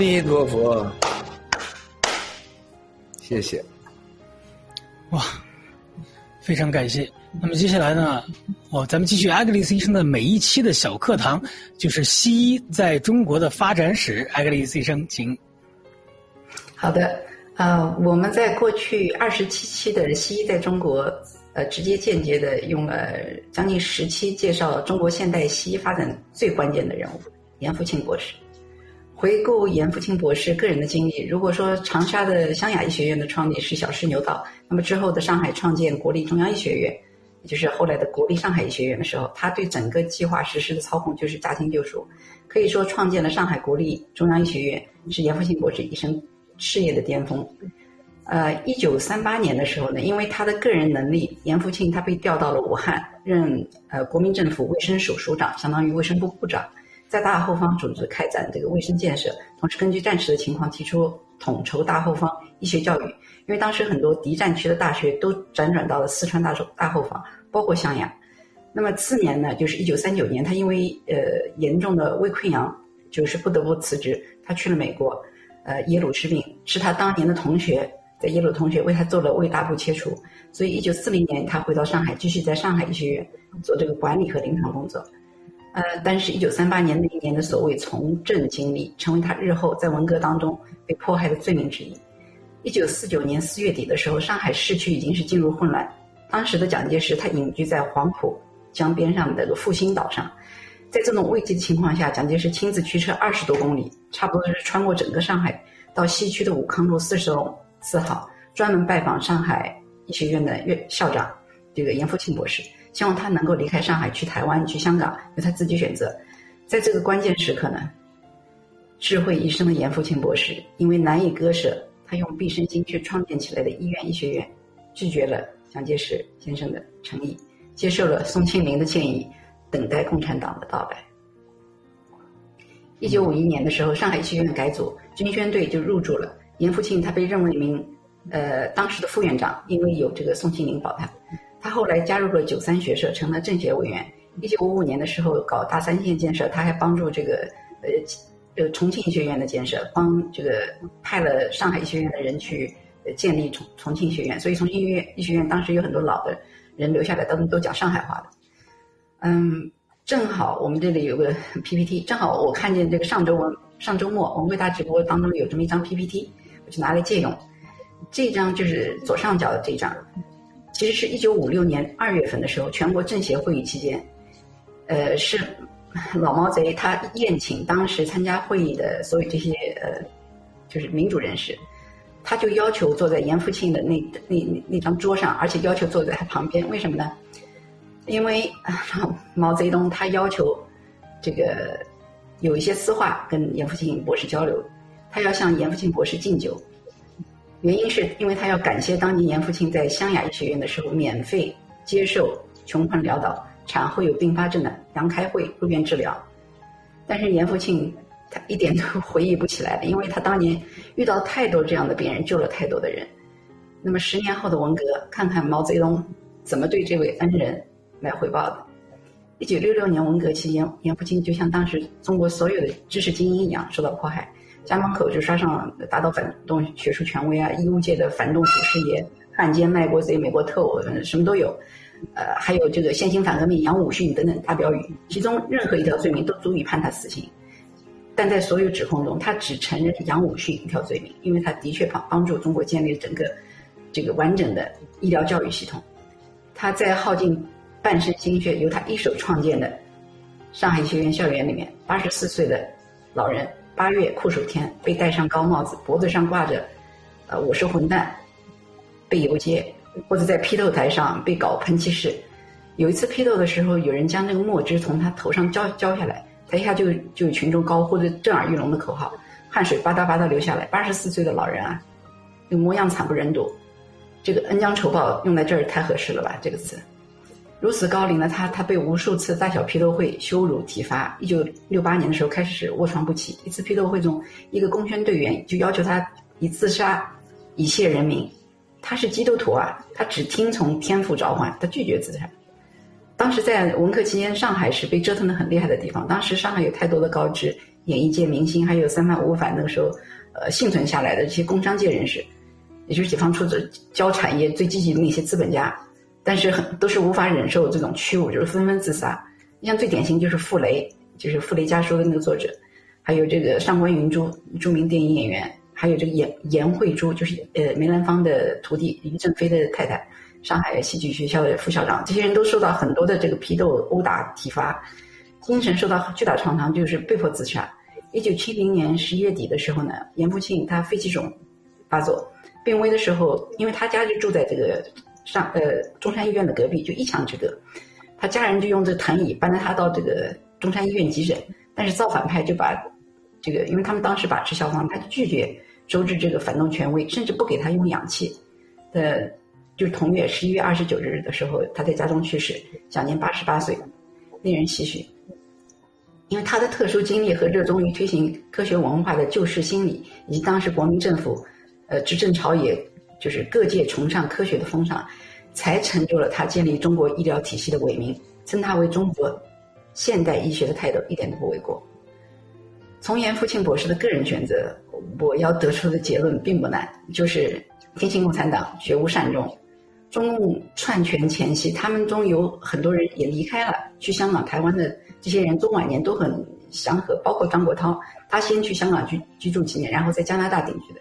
弥陀佛，谢谢。哇，非常感谢。那么接下来呢，哦，咱们继续艾格里斯医生的每一期的小课堂，就是西医在中国的发展史。艾格里斯医生，请。好的，呃，我们在过去二十七期的西医在中国，呃，直接间接的用了将近十期介绍中国现代西医发展最关键的人物严复庆博士。回顾严复清博士个人的经历，如果说长沙的湘雅医学院的创立是小试牛刀，那么之后的上海创建国立中央医学院，也就是后来的国立上海医学院的时候，他对整个计划实施的操控就是驾轻就熟，可以说创建了上海国立中央医学院是严复清博士一生事业的巅峰。呃，一九三八年的时候呢，因为他的个人能力，严复庆他被调到了武汉，任呃国民政府卫生署署长，相当于卫生部部长。在大后方组织开展这个卫生建设，同时根据战时的情况提出统筹大后方医学教育。因为当时很多敌战区的大学都辗转到了四川大后大后方，包括襄阳。那么次年呢，就是一九三九年，他因为呃严重的胃溃疡，就是不得不辞职。他去了美国，呃耶鲁治病，是他当年的同学在耶鲁同学为他做了胃大部切除。所以一九四零年他回到上海，继续在上海医学院做这个管理和临床工作。呃，但是，一九三八年那一年的所谓从政经历，成为他日后在文革当中被迫害的罪名之一。一九四九年四月底的时候，上海市区已经是进入混乱。当时的蒋介石他隐居在黄浦江边上的那个复兴岛上，在这种危机的情况下，蒋介石亲自驱车二十多公里，差不多是穿过整个上海，到西区的武康路四十四号，专门拜访上海医学院的院校长这个严复庆博士。希望他能够离开上海，去台湾，去香港，由他自己选择。在这个关键时刻呢，智慧一生的严复庆博士因为难以割舍他用毕生心血创建起来的医院医学院，拒绝了蒋介石先生的诚意，接受了宋庆龄的建议，等待共产党的到来。一九五一年的时候，上海医学院改组，军宣队就入驻了。严复庆他被任为一名呃当时的副院长，因为有这个宋庆龄保他。他后来加入了九三学社，成了政协委员。一九五五年的时候搞大三线建设，他还帮助这个呃呃重庆医学院的建设，帮这个派了上海医学院的人去建立重重庆学院。所以重庆医院医学院当时有很多老的人留下来，都都讲上海话的。嗯，正好我们这里有个 PPT，正好我看见这个上周我上周末我们为大直播当中有这么一张 PPT，我就拿来借用。这张就是左上角的这张。其实是一九五六年二月份的时候，全国政协会议期间，呃，是老毛贼他宴请当时参加会议的所有这些呃，就是民主人士，他就要求坐在严复庆的那那那张桌上，而且要求坐在他旁边。为什么呢？因为 毛泽东他要求这个有一些私话跟严复庆博士交流，他要向严复庆博士敬酒。原因是因为他要感谢当年严复庆在湘雅医学院的时候免费接受穷困潦倒、产后有并发症的杨开慧入院治疗，但是严复庆他一点都回忆不起来了，因为他当年遇到太多这样的病人，救了太多的人。那么十年后的文革，看看毛泽东怎么对这位恩人来回报的。一九六六年文革期间，严复庆就像当时中国所有的知识精英一样受到迫害。家门口就刷上打倒反动学术权威啊，医务界的反动祖师爷、汉奸卖国贼、美国特务，什么都有。呃，还有这个现行反革命杨武训等等大标语，其中任何一条罪名都足以判他死刑。但在所有指控中，他只承认杨武训一条罪名，因为他的确帮帮助中国建立了整个这个完整的医疗教育系统。他在耗尽半生心血，由他一手创建的上海医学院校园里面，八十四岁的老人。八月酷暑天，被戴上高帽子，脖子上挂着“呃，我是混蛋”，被游街，或者在批斗台上被搞喷气式。有一次批斗的时候，有人将那个墨汁从他头上浇浇下来，台下就就有群众高呼着震耳欲聋的口号，汗水吧嗒吧嗒流下来。八十四岁的老人啊，那模样惨不忍睹。这个恩将仇报用在这儿太合适了吧？这个词。如此高龄的他，他被无数次大小批斗会羞辱体罚。一九六八年的时候，开始卧床不起。一次批斗会中，一个公宣队员就要求他以自杀以谢人民。他是基督徒啊，他只听从天父召唤，他拒绝自杀。当时在文革期间，上海是被折腾的很厉害的地方。当时上海有太多的高知演艺界明星，还有三反五反那个时候呃幸存下来的这些工商界人士，也就是解放初的交产业最积极的那些资本家。但是很都是无法忍受这种屈辱，就是纷纷自杀。你像最典型就是傅雷，就是《傅雷家书》的那个作者，还有这个上官云珠，著名电影演员，还有这个严严慧珠，就是呃梅兰芳的徒弟林正飞的太太，上海戏剧学校的副校长。这些人都受到很多的这个批斗、殴打、体罚，精神受到巨大创伤，就是被迫自杀。一九七零年十一月底的时候呢，严复庆他肺气肿发作，病危的时候，因为他家就住在这个。上呃中山医院的隔壁就一墙之隔，他家人就用这藤椅搬着他到这个中山医院急诊，但是造反派就把这个，因为他们当时把持消防，他就拒绝周至这个反动权威，甚至不给他用氧气。呃，就是同月十一月二十九日的时候，他在家中去世，享年八十八岁，令人唏嘘。因为他的特殊经历和热衷于推行科学文化的救世心理，以及当时国民政府呃执政朝野。就是各界崇尚科学的风尚，才成就了他建立中国医疗体系的伟名，称他为中国现代医学的泰斗，一点都不为过。从严复庆博士的个人选择，我要得出的结论并不难，就是天津共产党绝无善终。中共篡权前夕，他们中有很多人也离开了，去香港、台湾的这些人中晚年都很祥和，包括张国焘，他先去香港居居住几年，然后在加拿大定居的。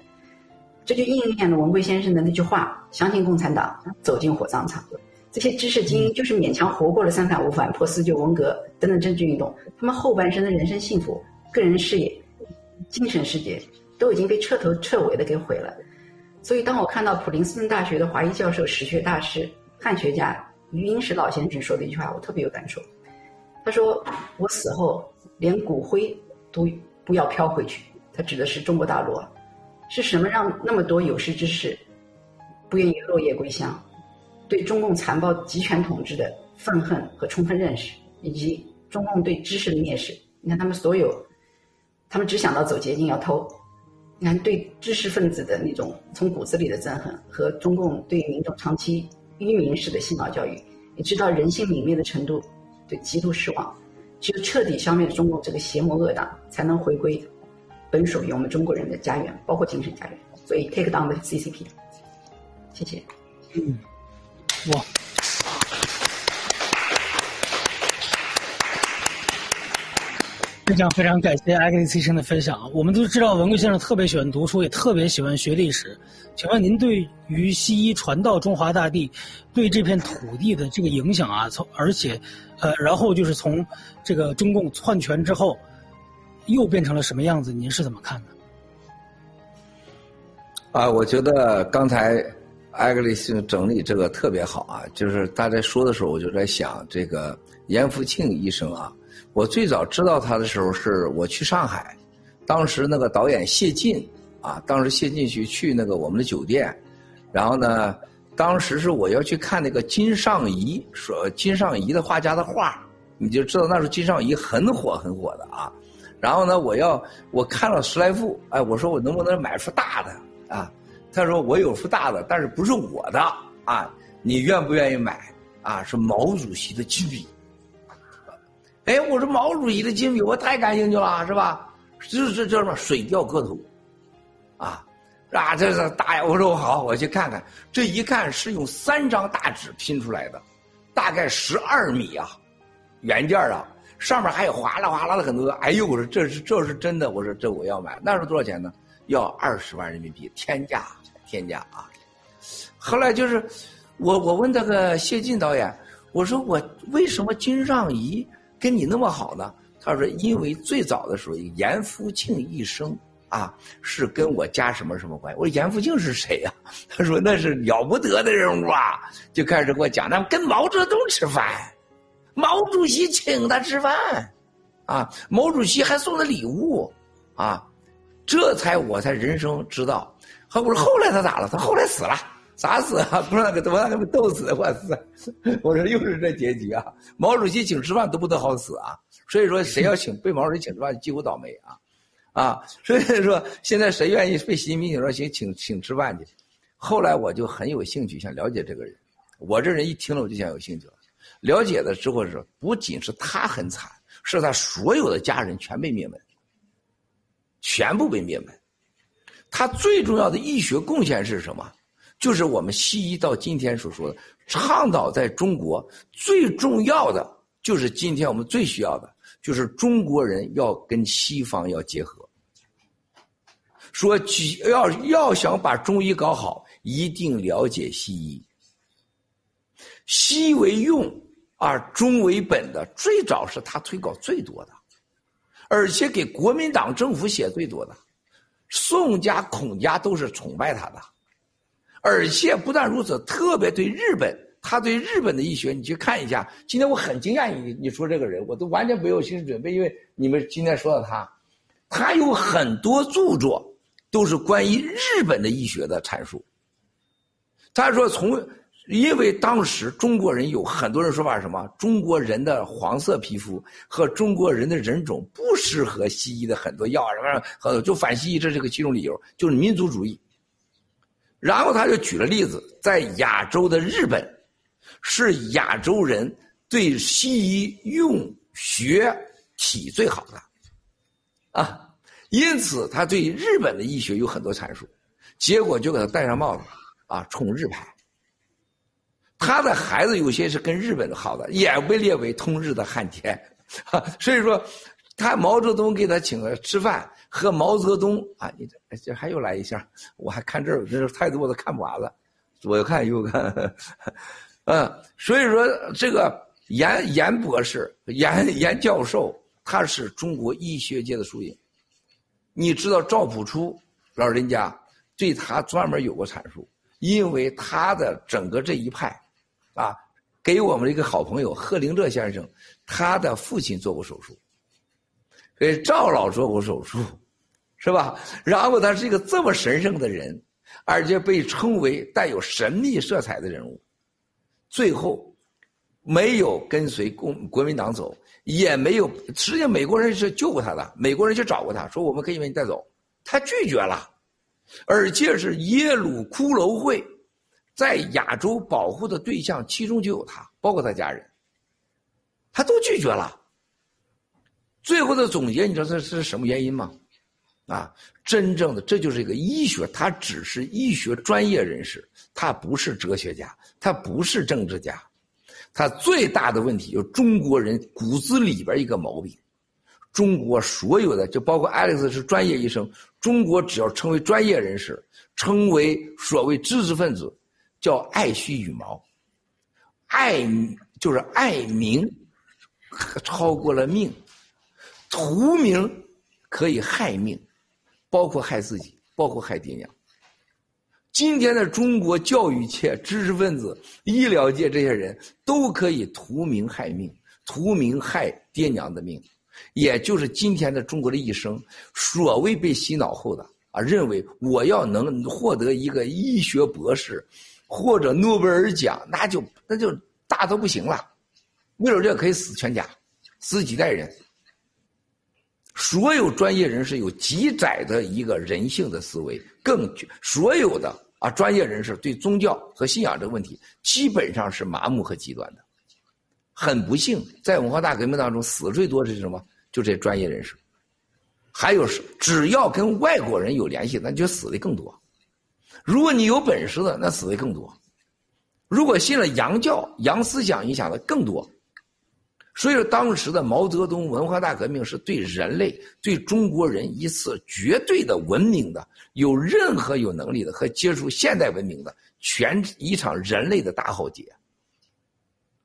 这就应验了文贵先生的那句话：“相信共产党，走进火葬场。”这些知识精英就是勉强活过了三反五反、破四旧、文革等等政治运动，他们后半生的人生幸福、个人事业、精神世界都已经被彻头彻尾的给毁了。所以，当我看到普林斯顿大学的华裔教授、史学大师、汉学家余英时老先生说的一句话，我特别有感触。他说：“我死后连骨灰都不要飘回去。”他指的是中国大陆。是什么让那么多有识之士不愿意落叶归乡？对中共残暴集权统治的愤恨和充分认识，以及中共对知识的蔑视。你看，他们所有，他们只想到走捷径要偷。你看，对知识分子的那种从骨子里的憎恨，和中共对民众长期愚民式的洗脑教育，你知道人性泯灭的程度，对极度失望。只有彻底消灭中共这个邪魔恶党，才能回归。本属于我们中国人的家园，包括精神家园。所以，take down the CCP。谢谢。嗯，哇。非常非常感谢艾格里斯医生的分享。我们都知道文贵先生特别喜欢读书，也特别喜欢学历史。请问您对于西医传到中华大地，对这片土地的这个影响啊，从而且，呃，然后就是从这个中共篡权之后，又变成了什么样子？您是怎么看的？啊，我觉得刚才艾格里斯整理这个特别好啊，就是大家说的时候，我就在想这个严福庆医生啊。我最早知道他的时候是我去上海，当时那个导演谢晋啊，当时谢晋去去那个我们的酒店，然后呢，当时是我要去看那个金尚仪说金尚仪的画家的画，你就知道那时候金尚仪很火很火的啊。然后呢，我要我看了十来幅，哎，我说我能不能买幅大的啊？他说我有幅大的，但是不是我的啊？你愿不愿意买啊？是毛主席的金笔。哎，我说毛主席的金笔，我太感兴趣了，是吧？这这叫什么水调歌头，啊，啊，这是大呀！我说我好，我去看看。这一看是用三张大纸拼出来的，大概十二米啊，原件啊，上面还有哗啦哗啦的很多。哎呦，我说这是这是真的，我说这我要买。那是多少钱呢？要二十万人民币，天价，天价啊！后来就是我我问这个谢晋导演，我说我为什么金尚仪？跟你那么好呢？他说：“因为最早的时候，严复庆一生啊，是跟我家什么什么关系？”我说：“严复庆是谁呀？”他说：“那是了不得的人物啊！”就开始给我讲，那跟毛泽东吃饭，毛主席请他吃饭，啊，毛主席还送他礼物，啊，这才我才人生知道。我说后来他咋了？他后来死了。咋死啊？不知道给我让他们逗死！我死！我说又是这结局啊！毛主席请吃饭都不得好死啊！所以说谁要请被毛主席请吃饭，几乎倒霉啊！啊！所以说现在谁愿意被习近平请说请请请吃饭去？后来我就很有兴趣想了解这个人。我这人一听了我就想有兴趣了。了解的之后是不仅是他很惨，是他所有的家人全被灭门，全部被灭门。他最重要的医学贡献是什么？就是我们西医到今天所说的倡导，在中国最重要的就是今天我们最需要的，就是中国人要跟西方要结合。说要要想把中医搞好，一定了解西医。西为用而中为本的，最早是他推广最多的，而且给国民党政府写最多的，宋家、孔家都是崇拜他的。而且不但如此，特别对日本，他对日本的医学，你去看一下。今天我很惊讶，你你说这个人，我都完全没有心理准备，因为你们今天说到他，他有很多著作都是关于日本的医学的阐述。他说从，因为当时中国人有很多人说法是什么？中国人的黄色皮肤和中国人的人种不适合西医的很多药啊什么，很就反西医，这是个其中理由，就是民族主义。然后他就举了例子，在亚洲的日本，是亚洲人对西医用学体最好的，啊，因此他对日本的医学有很多阐述，结果就给他戴上帽子，啊，冲日派。他的孩子有些是跟日本好的，也被列为通日的汉奸，所以说，他毛泽东给他请了吃饭。和毛泽东啊，你这这还又来一下，我还看这儿，这太多都看不完了，左看右看，嗯，所以说这个严严博士、严严教授，他是中国医学界的缩影。你知道赵朴初老人家对他专门有过阐述，因为他的整个这一派，啊，给我们一个好朋友贺灵哲先生，他的父亲做过手术。给赵老做过手术，是吧？然后他是一个这么神圣的人，而且被称为带有神秘色彩的人物，最后没有跟随共国民党走，也没有。实际上，美国人是救过他的，美国人去找过他说：“我们可以把你带走。”他拒绝了，而且是耶鲁骷髅会在亚洲保护的对象，其中就有他，包括他家人，他都拒绝了。最后的总结，你知道这是什么原因吗？啊，真正的这就是一个医学，他只是医学专业人士，他不是哲学家，他不是政治家，他最大的问题就是中国人骨子里边一个毛病，中国所有的，就包括 Alex 是专业医生，中国只要成为专业人士，成为所谓知识分子，叫爱惜羽毛，爱就是爱民，超过了命，图名可以害命，包括害自己，包括害爹娘。今天的中国教育界、知识分子、医疗界这些人都可以图名害命，图名害爹娘的命。也就是今天的中国的一生，所谓被洗脑后的啊，认为我要能获得一个医学博士，或者诺贝尔奖，那就那就大都不行了。为了这可以死全家，死几代人。所有专业人士有极窄的一个人性的思维，更所有的啊专业人士对宗教和信仰这个问题，基本上是麻木和极端的。很不幸，在文化大革命当中死最多的是什么？就这专业人士。还有是，只要跟外国人有联系，那就死的更多。如果你有本事的，那死的更多。如果信了洋教、洋思想影响的更多。所以说，当时的毛泽东文化大革命是对人类、对中国人一次绝对的文明的、有任何有能力的和接触现代文明的全一场人类的大浩劫。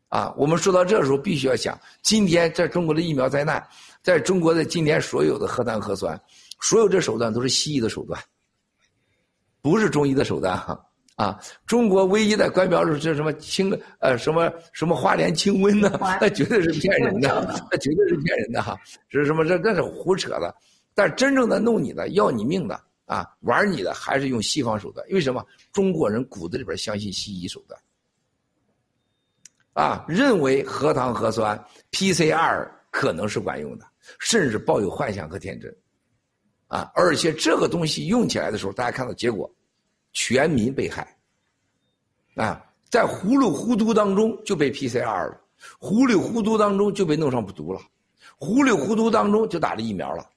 啊，我们说到这时候，必须要想，今天在中国的疫苗灾难，在中国的今天所有的核弹核酸，所有这手段都是西医的手段，不是中医的手段哈。啊，中国唯一的官标是这什么清呃什么什么花莲清瘟呢？那绝对是骗人的，那绝对是骗人的哈。是什么？这那是胡扯的。但真正的弄你的、要你命的啊，玩你的，还是用西方手段。为什么？中国人骨子里边相信西医手段。啊，认为核糖核酸 PCR 可能是管用的，甚至抱有幻想和天真，啊，而且这个东西用起来的时候，大家看到结果，全民被害，啊，在糊里糊涂当中就被 PCR 了，糊里糊涂当中就被弄上不毒了，糊里糊涂当中就打了疫苗了，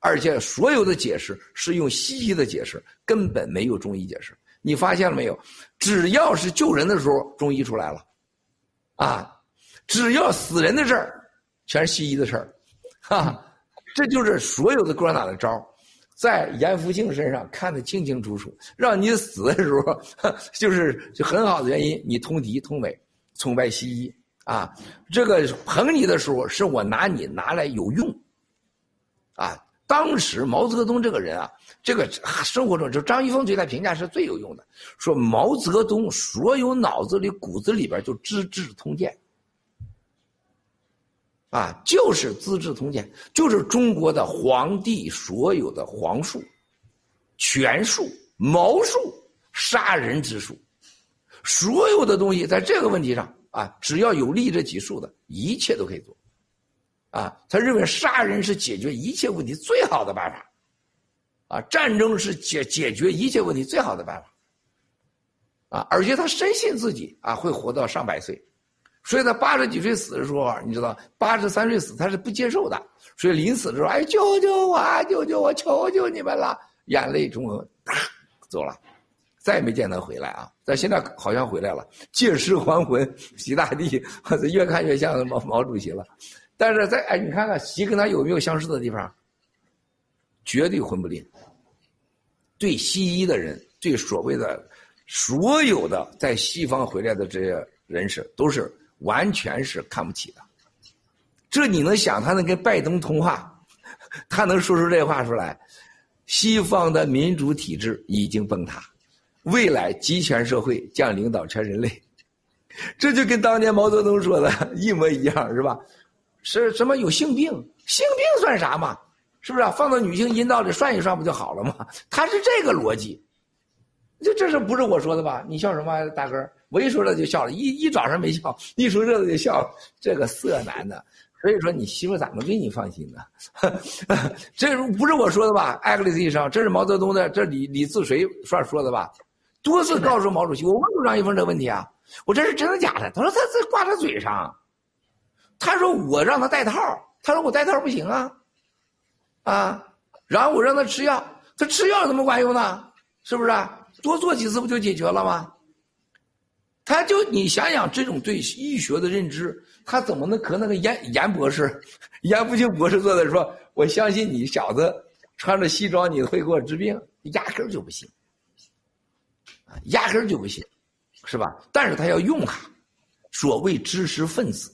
而且所有的解释是用西医的解释，根本没有中医解释。你发现了没有？只要是救人的时候，中医出来了。啊，只要死人的事儿，全是西医的事儿，哈，这就是所有的共产党的招在严复庆身上看得清清楚楚，让你死的时候，就是就很好的原因，你通敌通美，崇拜西医啊，这个捧你的时候，是我拿你拿来有用，啊，当时毛泽东这个人啊，这个生活中就张一峰对他评价是最有用的。说毛泽东所有脑子里骨子里边就《资治通鉴》，啊，就是《资治通鉴》，就是中国的皇帝所有的皇术、权术、谋术、杀人之术，所有的东西在这个问题上啊，只要有利这几术的，一切都可以做，啊，他认为杀人是解决一切问题最好的办法，啊，战争是解解决一切问题最好的办法。啊，而且他深信自己啊会活到上百岁，所以他八十几岁死的时候，你知道，八十三岁死他是不接受的，所以临死的时候，哎，救救我，救救我，求求你们了，眼泪中啪走了，再也没见他回来啊。但现在好像回来了，借尸还魂，习大帝，越看越像毛毛主席了。但是在哎，你看看习跟他有没有相似的地方？绝对混不吝。对西医的人，对所谓的。所有的在西方回来的这些人士都是完全是看不起的，这你能想他能跟拜登通话，他能说出这话出来？西方的民主体制已经崩塌，未来集权社会将领导全人类，这就跟当年毛泽东说的一模一样，是吧？是什么有性病？性病算啥嘛？是不是放到女性阴道里涮一涮不就好了吗？他是这个逻辑。这这是不是我说的吧？你笑什么，大哥？我一说这就笑了，一一早上没笑，一说这个就笑了。这个色男的，所以说你媳妇咋能给你放心呢？这不是我说的吧？艾格里斯医生，这是毛泽东的，这李李自锤说说的吧？多次告诉毛主席，我问过张一峰这个问题啊，我这是真的假的？他说他这挂在嘴上，他说我让他戴套，他说我戴套不行啊，啊，然后我让他吃药，他吃药怎么管用呢？是不是？多做几次不就解决了吗？他就你想想，这种对医学的认知，他怎么能和那个严严博士、严复清博士坐在说：“我相信你小子穿着西装，你会给我治病？”压根儿就不信，压根儿就不信，是吧？但是他要用他，所谓知识分子。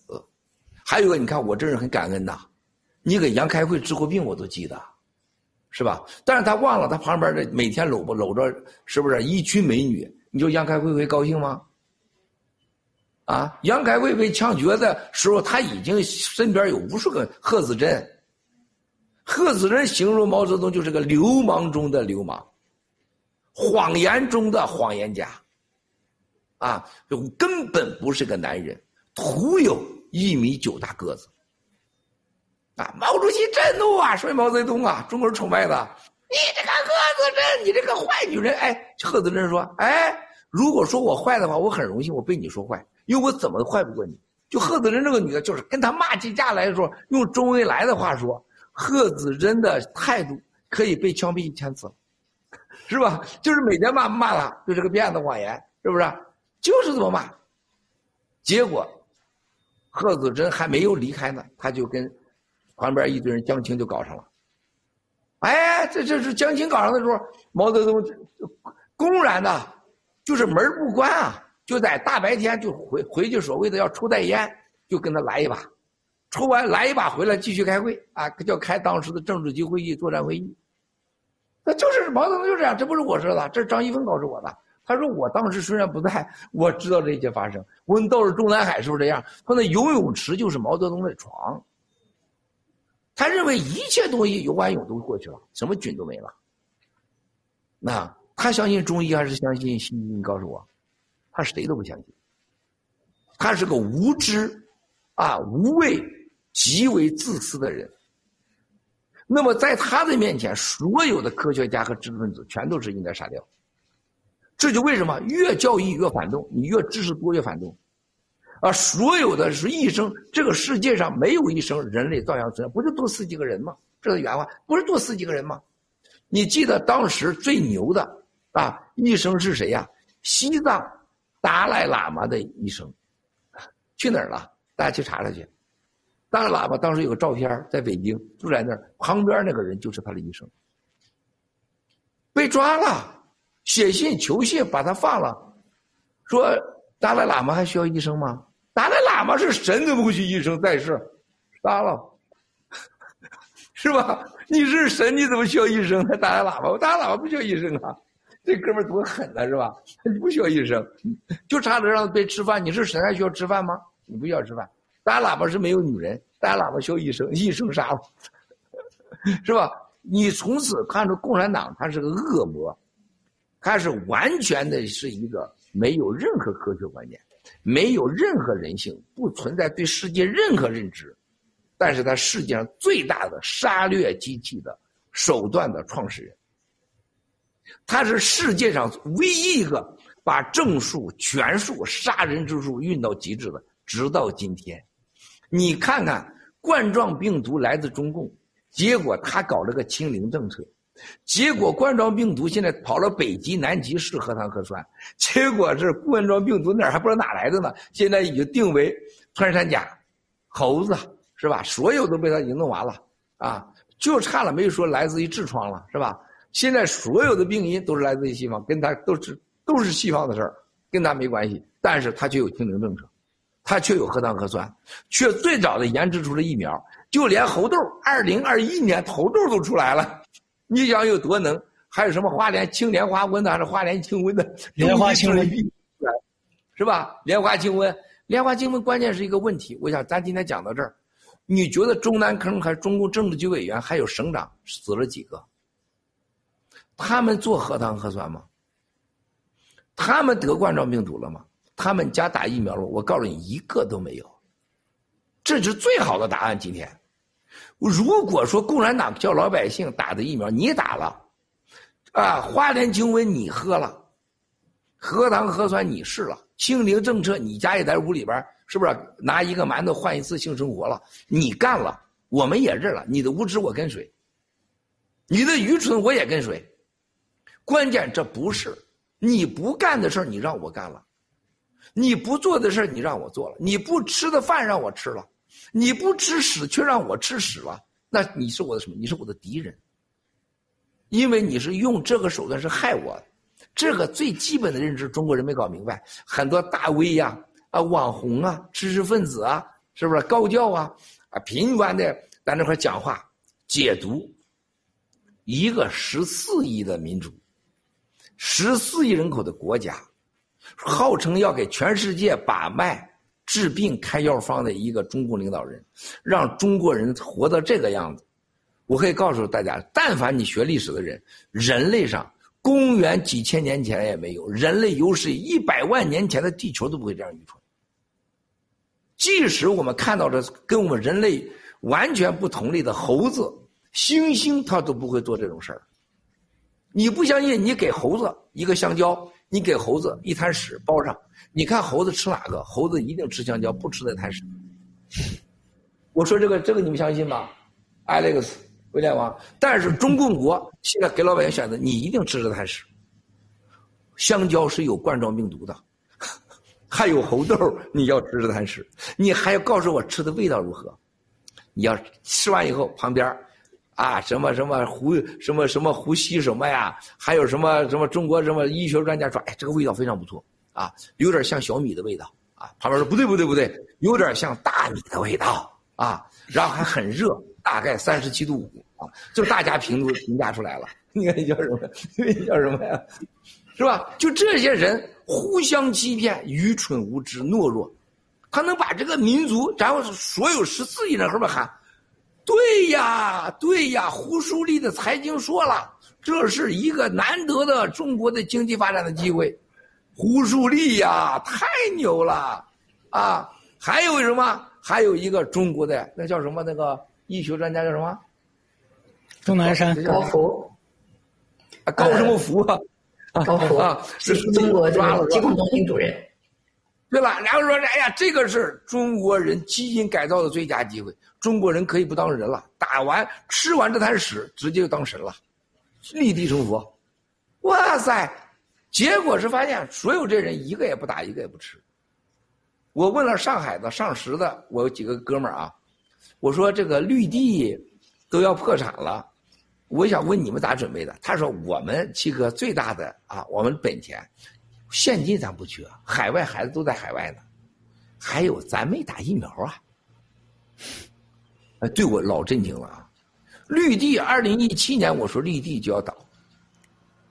还有个，你看我这人很感恩呐，你给杨开慧治过病，我都记得，是吧？但是他忘了他旁边的每天搂不搂着，是不是一群美女？你说杨开慧会高兴吗？啊，杨开慧被枪决的时候，他已经身边有无数个贺子珍。贺子珍形容毛泽东就是个流氓中的流氓，谎言中的谎言家。啊，根本不是个男人，徒有一米九大个子。啊，毛主席震怒啊，说毛泽东啊，中国人崇拜的，你这个贺子珍，你这个坏女人。哎，贺子珍说，哎，如果说我坏的话，我很荣幸，我被你说坏。因为我怎么坏不过你，就贺子珍这个女的，就是跟他骂起架来的时候，用周恩来的话说，贺子珍的态度可以被枪毙一千次，是吧？就是每天骂骂他，就这个骗子谎言，是不是？就是这么骂。结果，贺子珍还没有离开呢，他就跟旁边一堆人江青就搞上了。哎，这这是江青搞上的时候，毛泽东公然的，就是门不关啊。就在大白天就回回去，所谓的要抽袋烟，就跟他来一把，抽完来一把回来继续开会啊，叫开当时的政治局会议、作战会议。那就是毛泽东就这样，这不是我说的，这是张一峰告诉我的。他说我当时虽然不在，我知道这一切发生。我们到了中南海是不是这样，他那游泳池就是毛泽东的床。他认为一切东西游完泳都过去了，什么菌都没了。那他相信中医还是相信西医？你告诉我。他谁都不相信，他是个无知、啊无畏、极为自私的人。那么在他的面前，所有的科学家和知识分子全都是应该杀掉。这就为什么越教育越反动，你越知识多越反动。啊，所有的是一生，这个世界上没有一生人类照样存在，不是多死几个人吗？这是原话，不是多死几个人吗？你记得当时最牛的啊医生是谁呀？西藏。达赖喇嘛的医生去哪儿了？大家去查查去。达赖喇嘛当时有个照片，在北京住在那儿，旁边那个人就是他的医生。被抓了，写信求信把他放了，说达赖喇嘛还需要医生吗？达赖喇嘛是神，怎么会去医生在世？杀了，是吧？你是神，你怎么需要医生？还达赖喇嘛，达赖喇嘛不需要医生啊。这哥们多狠呐，是吧？你不需要医生，就差着让他别吃饭。你是神还需要吃饭吗？你不需要吃饭。打喇叭是没有女人，打喇叭需要医生，医生杀了，是吧？你从此看出共产党他是个恶魔，他是完全的是一个没有任何科学观念，没有任何人性，不存在对世界任何认知，但是他世界上最大的杀掠机器的手段的创始人。他是世界上唯一一个把正数、权术、杀人之术运到极致的，直到今天。你看看，冠状病毒来自中共，结果他搞了个清零政策，结果冠状病毒现在跑了北极、南极是核糖核酸，结果是冠状病毒哪还不知道哪来的呢？现在已经定为穿山甲、猴子是吧？所有都被他已经弄完了啊，就差了没有说来自于痔疮了是吧？现在所有的病因都是来自于西方，跟他都是都是西方的事儿，跟他没关系。但是他却有清零政策，他却有核糖核酸，却最早的研制出了疫苗，就连猴痘，二零二一年猴痘都出来了，你想有多能？还有什么花莲青莲花瘟的，还是花莲清瘟的？莲花清瘟，是吧？莲花清瘟，莲花清瘟关键是一个问题。我想咱今天讲到这儿，你觉得中南坑还是中共政治局委员还有省长死了几个？他们做核糖核酸吗？他们得冠状病毒了吗？他们家打疫苗了？我告诉你，一个都没有。这是最好的答案。今天，如果说共产党叫老百姓打的疫苗，你打了，啊，花莲清瘟你喝了，核糖核酸你试了，清零政策你家也在屋里边，是不是拿一个馒头换一次性生活了？你干了，我们也认了。你的无知我跟随，你的愚蠢我也跟随。关键这不是你不干的事，你让我干了。你不做的事你让我做了，你不吃的饭让我吃了，你不吃屎却让我吃屎了，那你是我的什么？你是我的敌人，因为你是用这个手段是害我。这个最基本的认知，中国人没搞明白。很多大 V 呀、啊网红啊、知识分子啊，是不是高教啊啊频繁的在那块讲话解读一个十四亿的民族、十四亿人口的国家。号称要给全世界把脉、治病、开药方的一个中共领导人，让中国人活到这个样子，我可以告诉大家：但凡你学历史的人，人类上公元几千年前也没有，人类有史一百万年前的地球都不会这样愚蠢。即使我们看到的跟我们人类完全不同类的猴子、猩猩，它都不会做这种事儿。你不相信？你给猴子一个香蕉。你给猴子一滩屎包上，你看猴子吃哪个？猴子一定吃香蕉，不吃那滩屎。我说这个，这个你们相信吗？Alex，威廉王。但是中共国现在给老百姓选择，你一定吃这滩屎。香蕉是有冠状病毒的，还有猴豆，你要吃这滩屎，你还要告诉我吃的味道如何？你要吃完以后旁边。啊，什么什么呼什么什么呼吸什么呀？还有什么什么中国什么医学专家说，哎，这个味道非常不错啊，有点像小米的味道啊。旁边说不对不对不对，有点像大米的味道啊。然后还很热，大概三十七度五啊，就大家评都评价出来了。你看你叫什么？你叫什么呀？是吧？就这些人互相欺骗，愚蠢无知懦弱，他能把这个民族，然后所有十四亿人后面喊。对呀，对呀，胡舒立的财经说了，这是一个难得的中国的经济发展的机会。胡舒立呀，太牛了，啊，还有什么？还有一个中国的那叫什么？那个医学专家叫什么？钟南山高福，高什么福啊？高福啊，是中国这个疾控中心主任。对吧？然后说，哎呀，这个是中国人基因改造的最佳机会，中国人可以不当人了，打完吃完这滩屎，直接就当神了，立地成佛。哇塞！结果是发现，所有这人一个也不打，一个也不吃。我问了上海的、上实的，我有几个哥们儿啊，我说这个绿地都要破产了，我想问你们咋准备的？他说我们七哥最大的啊，我们本钱。现金咱不缺，海外孩子都在海外呢，还有咱没打疫苗啊！哎，对我老震惊了啊！绿地二零一七年我说绿地就要倒，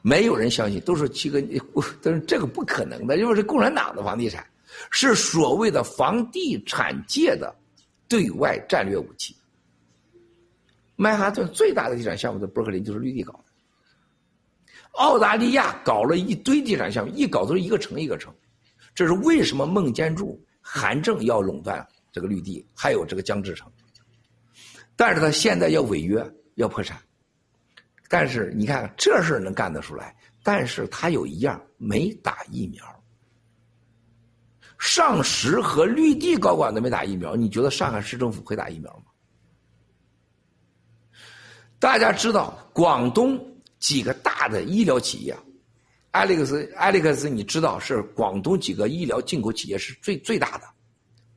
没有人相信，都说七哥，都是这个不可能的，因为是共产党的房地产，是所谓的房地产界的对外战略武器。曼哈顿最大的地产项目在伯克林就是绿地搞。澳大利亚搞了一堆地产项目，一搞都是一个城一个城，这是为什么孟建柱、韩正要垄断这个绿地，还有这个江志成。但是他现在要违约，要破产。但是你看这事能干得出来，但是他有一样没打疫苗。上实和绿地高管都没打疫苗，你觉得上海市政府会打疫苗吗？大家知道广东。几个大的医疗企业，Alex，Alex，你知道是广东几个医疗进口企业是最最大的，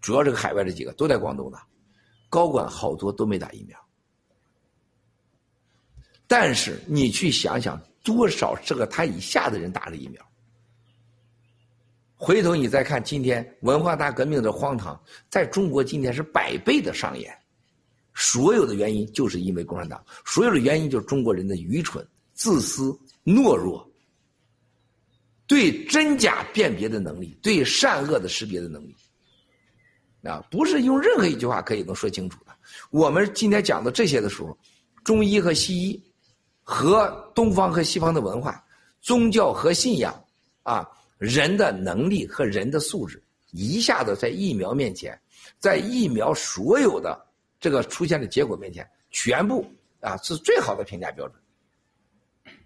主要这个海外这几个都在广东的，高管好多都没打疫苗。但是你去想想，多少这个他以下的人打了疫苗？回头你再看今天文化大革命的荒唐，在中国今天是百倍的上演，所有的原因就是因为共产党，所有的原因就是中国人的愚蠢。自私、懦弱，对真假辨别的能力，对善恶的识别的能力，啊，不是用任何一句话可以能说清楚的。我们今天讲的这些的时候，中医和西医，和东方和西方的文化、宗教和信仰，啊，人的能力和人的素质，一下子在疫苗面前，在疫苗所有的这个出现的结果面前，全部啊是最好的评价标准。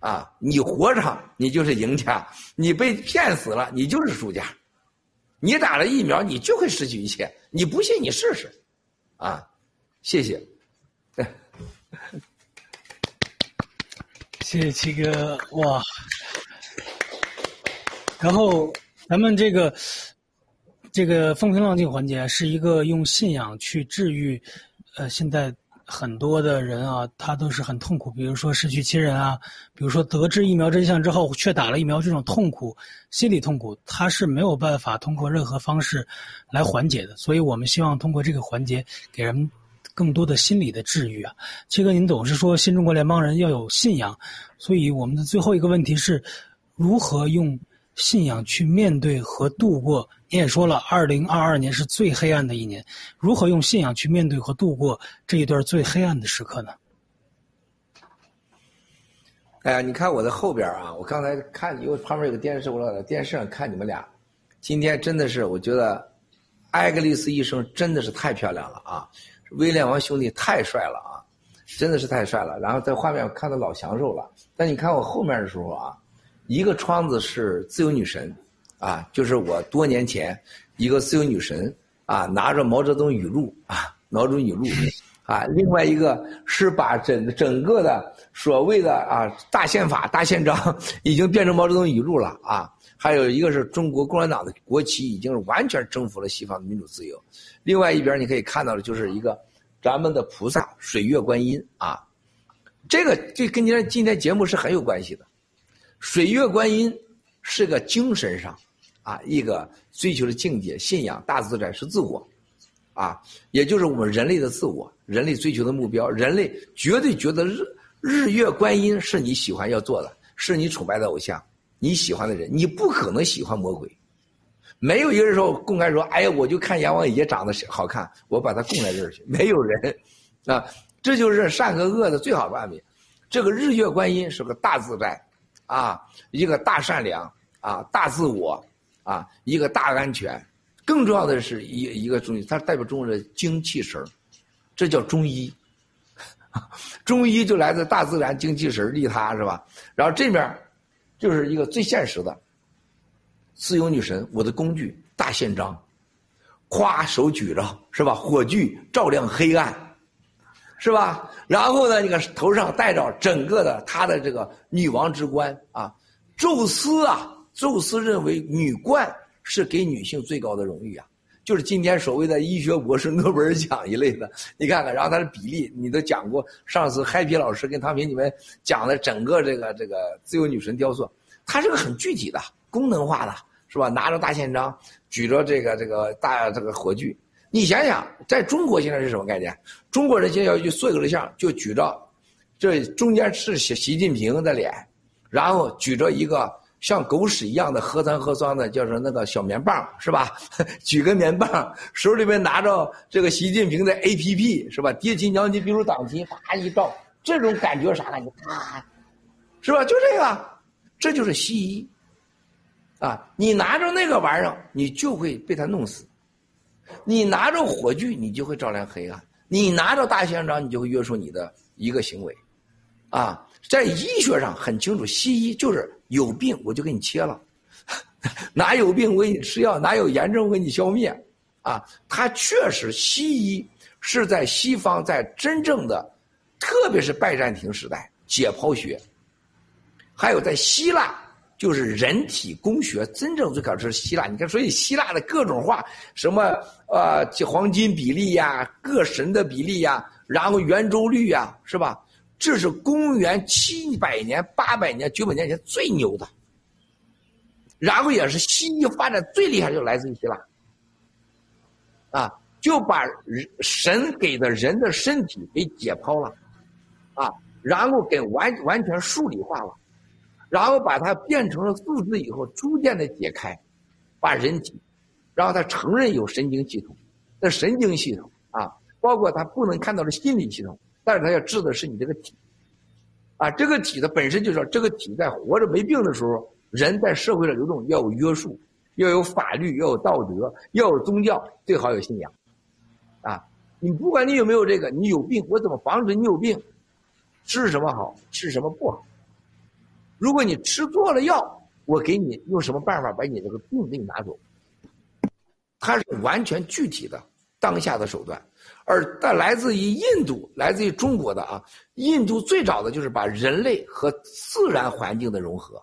啊，你活着你就是赢家，你被骗死了你就是输家，你打了疫苗你就会失去一切，你不信你试试，啊，谢谢，谢谢七哥哇，然后咱们这个这个风平浪静环节是一个用信仰去治愈，呃，现在很多的人啊，他都是很痛苦，比如说失去亲人啊，比如说得知疫苗真相之后却打了疫苗这种痛苦，心理痛苦，他是没有办法通过任何方式来缓解的。所以我们希望通过这个环节给人更多的心理的治愈啊。七哥，您总是说新中国联邦人要有信仰，所以我们的最后一个问题是，如何用信仰去面对和度过？你也说了，二零二二年是最黑暗的一年，如何用信仰去面对和度过这一段最黑暗的时刻呢？哎呀，你看我的后边啊，我刚才看，因为旁边有个电视，我老在电视上看你们俩。今天真的是，我觉得艾格丽斯医生真的是太漂亮了啊！威廉王兄弟太帅了啊，真的是太帅了。然后在画面我看的老享受了。但你看我后面的时候啊，一个窗子是自由女神。啊，就是我多年前一个自由女神啊，拿着毛泽东语录啊，毛泽东语录 啊，另外一个是把整整个的所谓的啊大宪法、大宪章 已经变成毛泽东语录了啊，还有一个是中国共产党的国旗已经是完全征服了西方的民主自由，另外一边你可以看到的就是一个咱们的菩萨水月观音啊，这个这跟今天今天节目是很有关系的，水月观音是个精神上。啊，一个追求的境界、信仰、大自在是自我，啊，也就是我们人类的自我，人类追求的目标。人类绝对觉得日日月观音是你喜欢要做的，是你崇拜的偶像，你喜欢的人，你不可能喜欢魔鬼。没有一个人说公开说，哎呀，我就看阎王爷长得好看，我把他供在这儿去。没有人，啊，这就是善和恶的最好办法。这个日月观音是个大自在，啊，一个大善良，啊，大自我。啊，一个大安全，更重要的是一一个中医，它代表中国的精气神这叫中医。中医就来自大自然精气神利他是吧？然后这面就是一个最现实的自由女神，我的工具大宪章，夸手举着是吧？火炬照亮黑暗，是吧？然后呢，那个头上戴着整个的她的这个女王之冠啊，宙斯啊。宙斯认为女冠是给女性最高的荣誉啊，就是今天所谓的医学博士诺贝尔奖一类的。你看看，然后它的比例你都讲过，上次嗨皮老师跟唐平你们讲的整个这个这个自由女神雕塑，它是个很具体的、功能化的，是吧？拿着大宪章，举着这个这个大这个火炬，你想想，在中国现在是什么概念？中国人现在要去做一个像，就举着，这中间是习习近平的脸，然后举着一个。像狗屎一样的核酸核酸的，叫做那个小棉棒，是吧？举个棉棒，手里面拿着这个习近平的 A P P，是吧？叠起娘亲，比如党旗，啪一照，这种感觉啥感觉？啪，是吧？就这个，这就是西医。啊，你拿着那个玩意儿，你就会被他弄死；你拿着火炬，你就会照亮黑暗；你拿着大宪章，你就会约束你的一个行为。啊，在医学上很清楚，西医就是。有病我就给你切了，哪有病我给你吃药，哪有炎症我给你消灭，啊，它确实西医是在西方在真正的，特别是拜占庭时代解剖学，还有在希腊就是人体工学真正最开始是希腊，你看，所以希腊的各种画，什么呃黄金比例呀，各神的比例呀，然后圆周率呀，是吧？这是公元七百年、八百年、九百年前最牛的，然后也是西医发展最厉害，就来自于希腊，啊，就把神给的人的身体给解剖了，啊，然后给完完全数理化了，然后把它变成了数字以后，逐渐的解开，把人体，然后他承认有神经系统，那神经系统啊，包括他不能看到的心理系统。但是他要治的是你这个体，啊，这个体的本身就是说，这个体在活着没病的时候，人在社会上流动要有约束，要有法律，要有道德，要有宗教，最好有信仰，啊，你不管你有没有这个，你有病，我怎么防止你有病？吃什么好，吃什么不好？如果你吃错了药，我给你用什么办法把你这个病给你拿走？它是完全具体的当下的手段。而但来自于印度、来自于中国的啊，印度最早的就是把人类和自然环境的融合，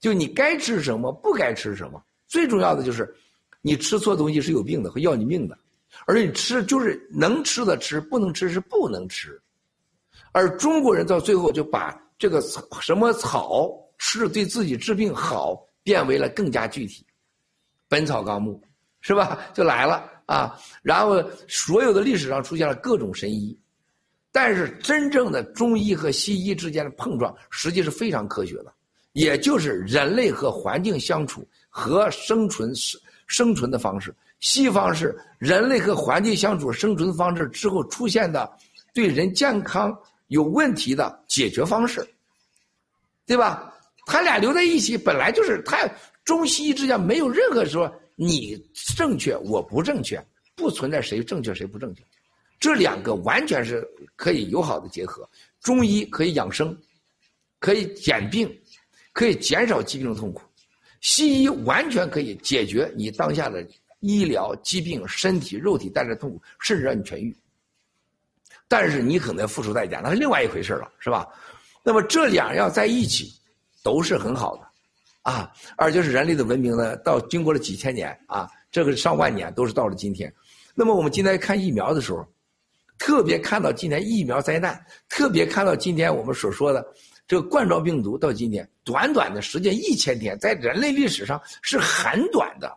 就你该吃什么，不该吃什么，最重要的就是你吃错东西是有病的，会要你命的。而你吃就是能吃的吃，不能吃是不能吃。而中国人到最后就把这个什么草吃对自己治病好，变为了更加具体，《本草纲目》是吧？就来了啊！然后所有的历史上出现了各种神医，但是真正的中医和西医之间的碰撞，实际是非常科学的，也就是人类和环境相处和生存生生存的方式。西方是人类和环境相处生存的方式之后出现的对人健康有问题的解决方式，对吧？他俩留在一起本来就是他中西医之间没有任何说你正确我不正确，不存在谁正确谁不正确，这两个完全是可以友好的结合。中医可以养生，可以减病，可以减少疾病的痛苦；西医完全可以解决你当下的。医疗疾病、身体、肉体带来的痛苦，甚至让你痊愈，但是你可能付出代价，那是另外一回事了，是吧？那么这两样在一起，都是很好的，啊，而且是人类的文明呢，到经过了几千年啊，这个上万年都是到了今天。那么我们今天看疫苗的时候，特别看到今天疫苗灾难，特别看到今天我们所说的这个冠状病毒，到今天短短的时间一千天，在人类历史上是很短的。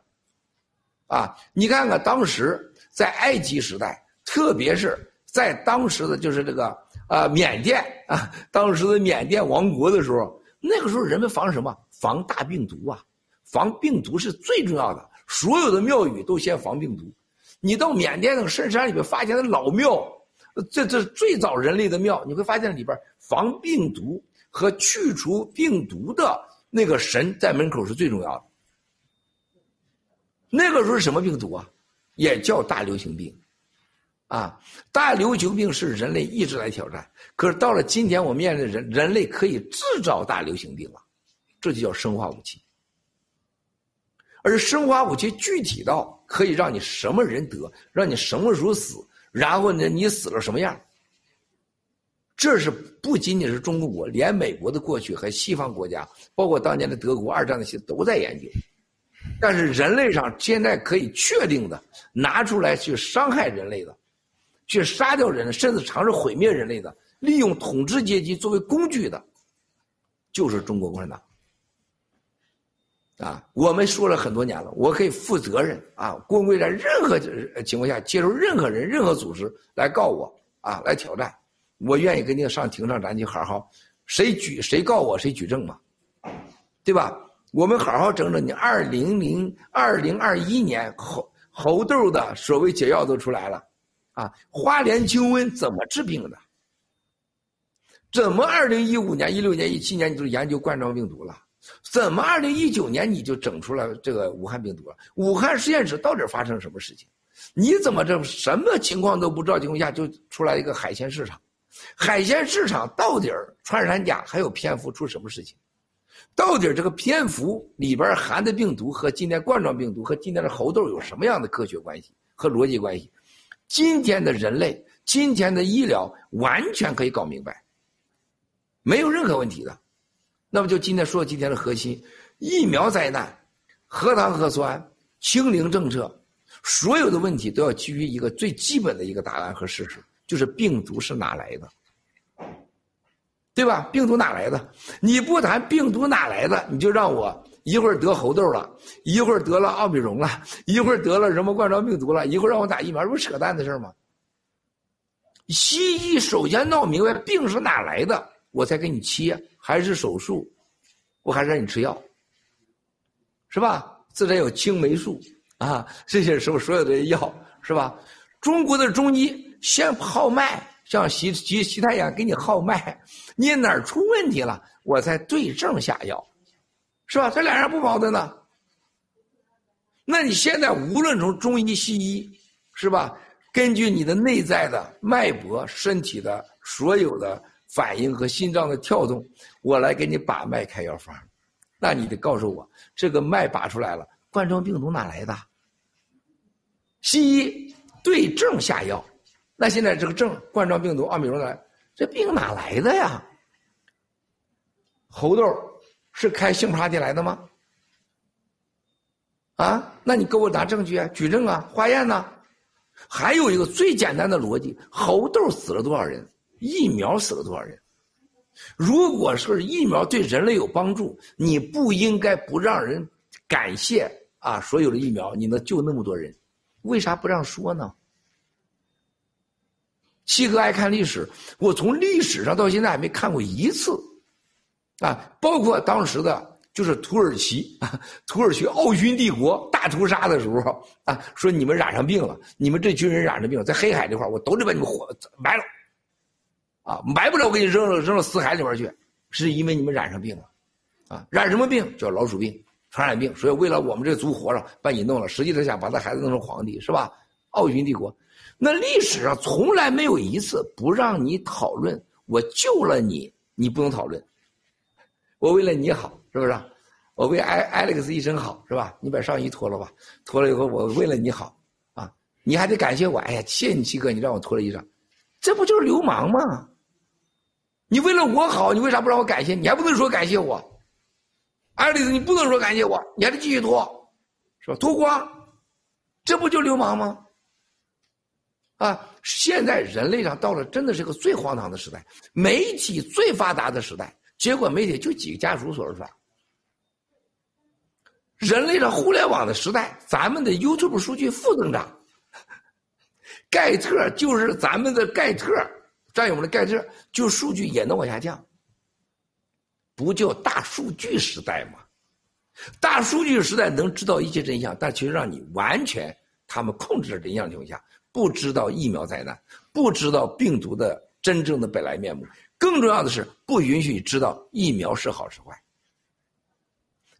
啊，你看看当时在埃及时代，特别是在当时的就是这个啊缅甸啊，当时的缅甸王国的时候，那个时候人们防什么？防大病毒啊，防病毒是最重要的。所有的庙宇都先防病毒。你到缅甸那个深山里面发现的老庙，这这最早人类的庙，你会发现里边防病毒和去除病毒的那个神在门口是最重要的。那个时候是什么病毒啊？也叫大流行病，啊，大流行病是人类一直来挑战。可是到了今天，我们面临人人类可以制造大流行病了，这就叫生化武器。而生化武器具体到可以让你什么人得，让你什么时候死，然后呢，你死了什么样？这是不仅仅是中国，连美国的过去和西方国家，包括当年的德国二战那些都在研究。但是人类上现在可以确定的拿出来去伤害人类的，去杀掉人，甚至尝试毁灭人类的，利用统治阶级作为工具的，就是中国共产党。啊，我们说了很多年了，我可以负责任啊，公会在任何情况下接受任何人、任何组织来告我啊，来挑战，我愿意跟你上庭上咱就好好，谁举谁告我谁举证嘛，对吧？我们好好整整，你二零零二零二一年猴猴痘的所谓解药都出来了，啊，花莲清瘟怎么治病的？怎么二零一五年、一六年、一七年你就研究冠状病毒了？怎么二零一九年你就整出来这个武汉病毒了？武汉实验室到底发生什么事情？你怎么这什么情况都不知道情况下就出来一个海鲜市场？海鲜市场到底穿山甲还有蝙蝠出什么事情？到底这个蝙蝠里边含的病毒和今天冠状病毒和今天的猴痘有什么样的科学关系和逻辑关系？今天的人类，今天的医疗完全可以搞明白，没有任何问题的。那么就今天说今天的核心：疫苗灾难、核糖核酸、清零政策，所有的问题都要基于一个最基本的一个答案和事实，就是病毒是哪来的。对吧？病毒哪来的？你不谈病毒哪来的，你就让我一会儿得猴痘了，一会儿得了奥米戎了，一会儿得了什么冠状病毒了，一会儿让我打疫苗，这不扯淡的事吗？西医首先闹明白病是哪来的，我才给你切，还是手术，我还让你吃药，是吧？自然有青霉素啊，这些时候所有的药是吧？中国的中医先号脉。像西西西太阳给你号脉，你哪儿出问题了，我才对症下药，是吧？这俩人不矛盾呢。那你现在无论从中医西医，是吧？根据你的内在的脉搏、身体的所有的反应和心脏的跳动，我来给你把脉开药方，那你得告诉我，这个脉把出来了，冠状病毒哪来的？西医对症下药。那现在这个症，冠状病毒、奥密克戎，这病哪来的呀？猴痘是开性 party 来的吗？啊，那你给我拿证据啊，举证啊，化验呢？还有一个最简单的逻辑：猴痘死了多少人？疫苗死了多少人？如果说是疫苗对人类有帮助，你不应该不让人感谢啊！所有的疫苗你能救那么多人，为啥不让说呢？七哥爱看历史，我从历史上到现在还没看过一次，啊，包括当时的，就是土耳其啊，土耳其奥匈帝国大屠杀的时候啊，说你们染上病了，你们这群人染上病了，在黑海这块我都得把你们活埋了，啊，埋不了，我给你扔了扔到死海里边去，是因为你们染上病了，啊，染什么病叫老鼠病，传染病，所以为了我们这族活着，把你弄了，实际上想把他孩子弄成皇帝，是吧？奥匈帝国。那历史上从来没有一次不让你讨论，我救了你，你不能讨论。我为了你好，是不是？我为艾艾利克斯一生好，是吧？你把上衣脱了吧，脱了以后，我为了你好，啊，你还得感谢我。哎呀，谢你七哥，你让我脱了衣裳，这不就是流氓吗？你为了我好，你为啥不让我感谢？你还不能说感谢我？艾丽丝，你不能说感谢我，你还得继续脱，是吧？脱光，这不就流氓吗？啊！现在人类上到了真的是个最荒唐的时代，媒体最发达的时代，结果媒体就几个家属说了算。人类上互联网的时代，咱们的 YouTube 数据负增长，盖特就是咱们的盖特，战友们的盖特，就数据也能往下降，不叫大数据时代吗？大数据时代能知道一切真相，但其实让你完全他们控制着真相的情况下。不知道疫苗灾难，不知道病毒的真正的本来面目，更重要的是不允许知道疫苗是好是坏。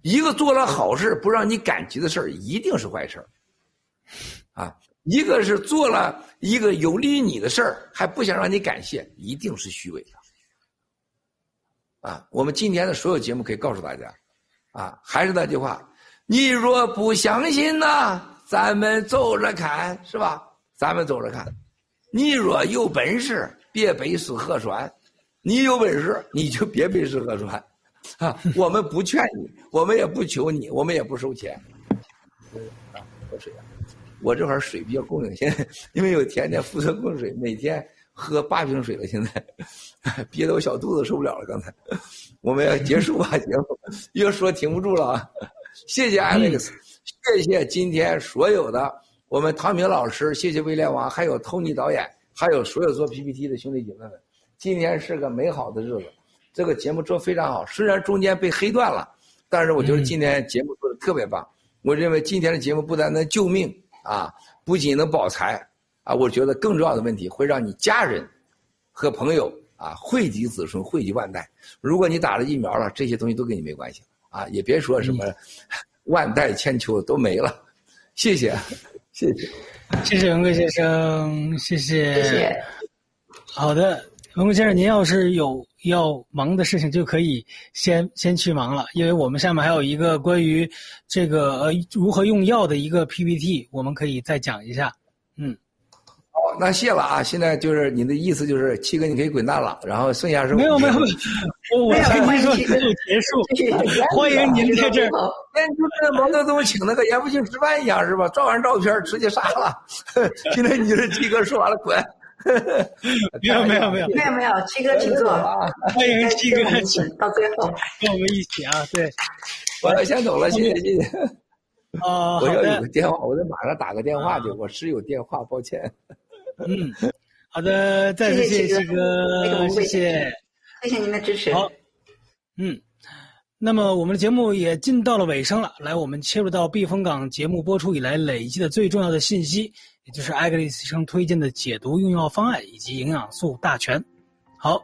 一个做了好事不让你感激的事儿，一定是坏事儿，啊！一个是做了一个有利于你的事儿，还不想让你感谢，一定是虚伪的。啊！我们今天的所有节目可以告诉大家，啊，还是那句话，你若不相信呢，咱们走着看，是吧？咱们走着看，你若有本事，别背诗河川；你有本事，你就别背诗河川。啊，我们不劝你，我们也不求你，我们也不收钱。啊，喝水啊！我这会儿水比较供应，现在因为有甜甜负责供水，每天喝八瓶水了。现在憋得我小肚子受不了了。刚才我们要结束吧，节目越说停不住了啊！谢谢 Alex，谢谢今天所有的。我们唐明老师，谢谢威廉王，还有 Tony 导演，还有所有做 PPT 的兄弟姐妹们，今天是个美好的日子，这个节目做非常好，虽然中间被黑断了，但是我觉得今天节目做的特别棒。我认为今天的节目不单能救命啊，不仅能保财啊，我觉得更重要的问题会让你家人和朋友啊惠及子孙，惠及万代。如果你打了疫苗了，这些东西都跟你没关系了啊，也别说什么万代千秋都没了，谢谢。谢谢，谢谢文贵先生，谢谢。谢谢。好的，文贵先生，您要是有要忙的事情，就可以先先去忙了，因为我们下面还有一个关于这个呃如何用药的一个 PPT，我们可以再讲一下。嗯。好，那谢了啊！现在就是你的意思就是七哥你可以滚蛋了，然后剩下是没有没有，我我跟您说就结束，欢迎您在这儿。那就跟毛泽东请那个严复庆吃饭一样是吧？照完照片直接杀了。现在你是七哥说完了滚。没有没有没有没有没有，七哥请坐啊！欢迎七哥到最后跟我们一起啊！对，我要先走了，谢谢谢谢。啊，我要有个电话，我得马上打个电话去。我是有电话，抱歉。嗯，好的，再次谢谢七哥，谢谢，谢谢您的支持。好，嗯，那么我们的节目也进到了尾声了，来，我们切入到避风港节目播出以来累积的最重要的信息，也就是艾格里斯医生推荐的解毒用药方案以及营养素大全。好，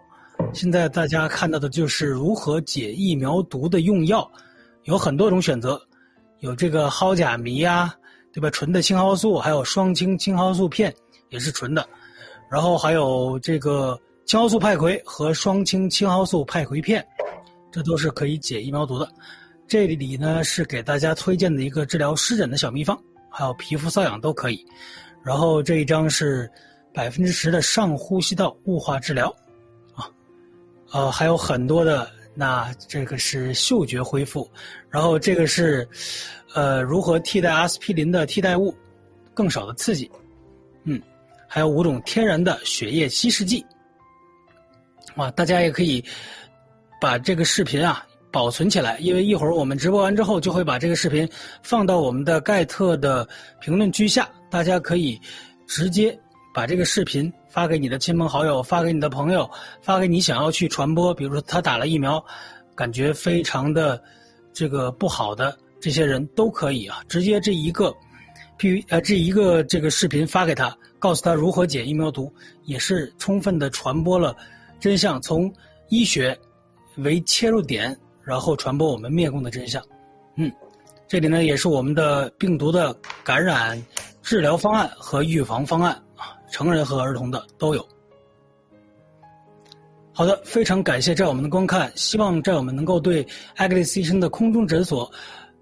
现在大家看到的就是如何解疫苗毒的用药，有很多种选择，有这个蒿甲醚呀，对吧？纯的青蒿素，还有双氢青蒿素片。也是纯的，然后还有这个青蒿素派葵和双氢青蒿素派葵片，这都是可以解疫苗毒的。这里呢是给大家推荐的一个治疗湿疹的小秘方，还有皮肤瘙痒都可以。然后这一张是百分之十的上呼吸道雾化治疗，啊，呃还有很多的那这个是嗅觉恢复，然后这个是，呃，如何替代阿司匹林的替代物，更少的刺激，嗯，还有五种天然的血液稀释剂，哇，大家也可以把这个视频啊保存起来，因为一会儿我们直播完之后就会把这个视频放到我们的盖特的评论区下，大家可以直接把这个视频。发给你的亲朋好友，发给你的朋友，发给你想要去传播，比如说他打了疫苗，感觉非常的这个不好的这些人都可以啊，直接这一个，P 呃这一个这个视频发给他，告诉他如何解疫苗毒，也是充分的传播了真相，从医学为切入点，然后传播我们灭共的真相。嗯，这里呢也是我们的病毒的感染治疗方案和预防方案啊。成人和儿童的都有。好的，非常感谢战友们的观看，希望战友们能够对艾格丽斯医生的空中诊所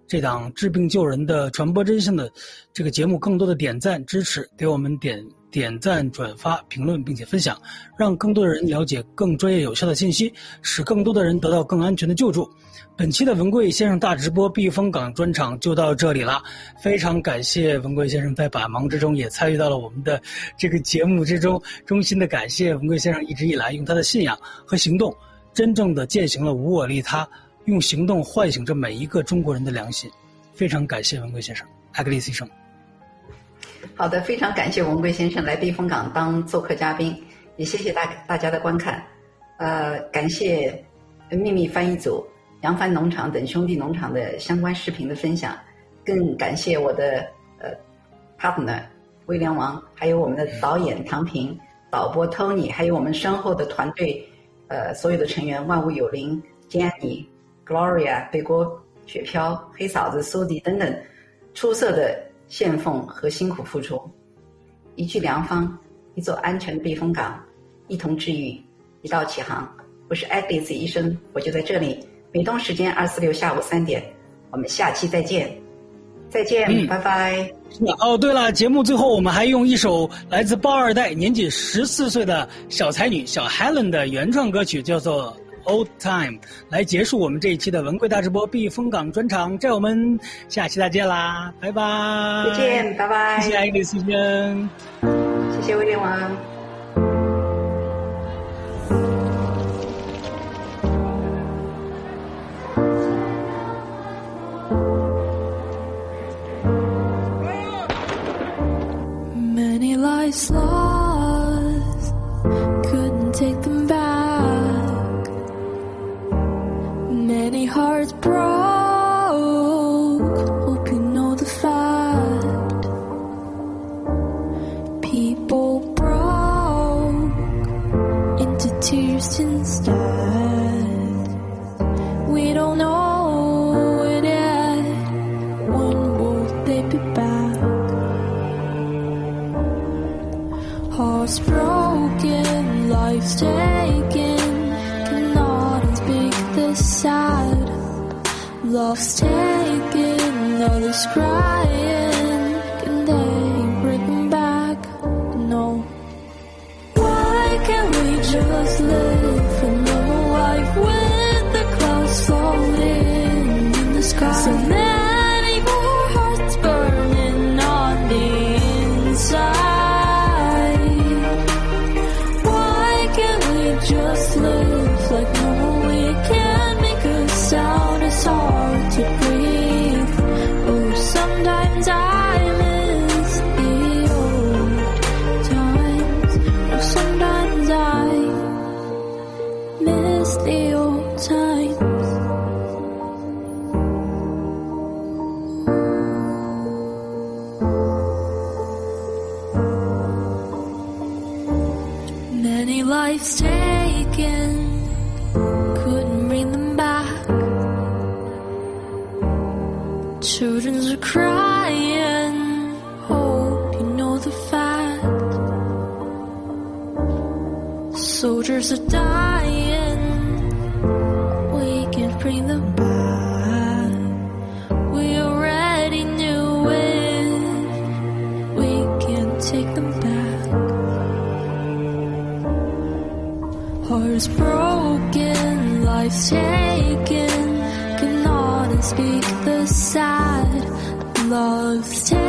这档治病救人的传播真相的这个节目更多的点赞支持，给我们点点赞、转发、评论，并且分享，让更多的人了解更专业有效的信息，使更多的人得到更安全的救助。本期的文贵先生大直播避风港专场就到这里了，非常感谢文贵先生在百忙之中也参与到了我们的这个节目之中，衷心的感谢文贵先生一直以来用他的信仰和行动，真正的践行了无我利他，用行动唤醒着每一个中国人的良心，非常感谢文贵先生，艾格丽斯医生。好的，非常感谢文贵先生来避风港当做客嘉宾，也谢谢大大家的观看，呃，感谢秘密翻译组。扬帆农场等兄弟农场的相关视频的分享，更感谢我的呃 partner 威廉王，还有我们的导演唐平、导播 Tony，还有我们身后的团队呃所有的成员万物有灵、Jenny、Gloria、北国雪飘、黑嫂子苏迪等等出色的献奉和辛苦付出，一句良方，一座安全的避风港，一同治愈，一道启航。我是 Agnes 医生，我就在这里。美东时间二四六下午三点，我们下期再见，再见，拜拜。哦，对了，节目最后我们还用一首来自包二代、年仅十四岁的小才女小 Helen 的原创歌曲，叫做《Old Time》，来结束我们这一期的文贵大直播避风港专场。战友们，下期再见啦，拜拜。再见，拜拜。谢谢爱丽丝先，谢谢威廉王。lives love's taking all this cry speak the sad love's tale.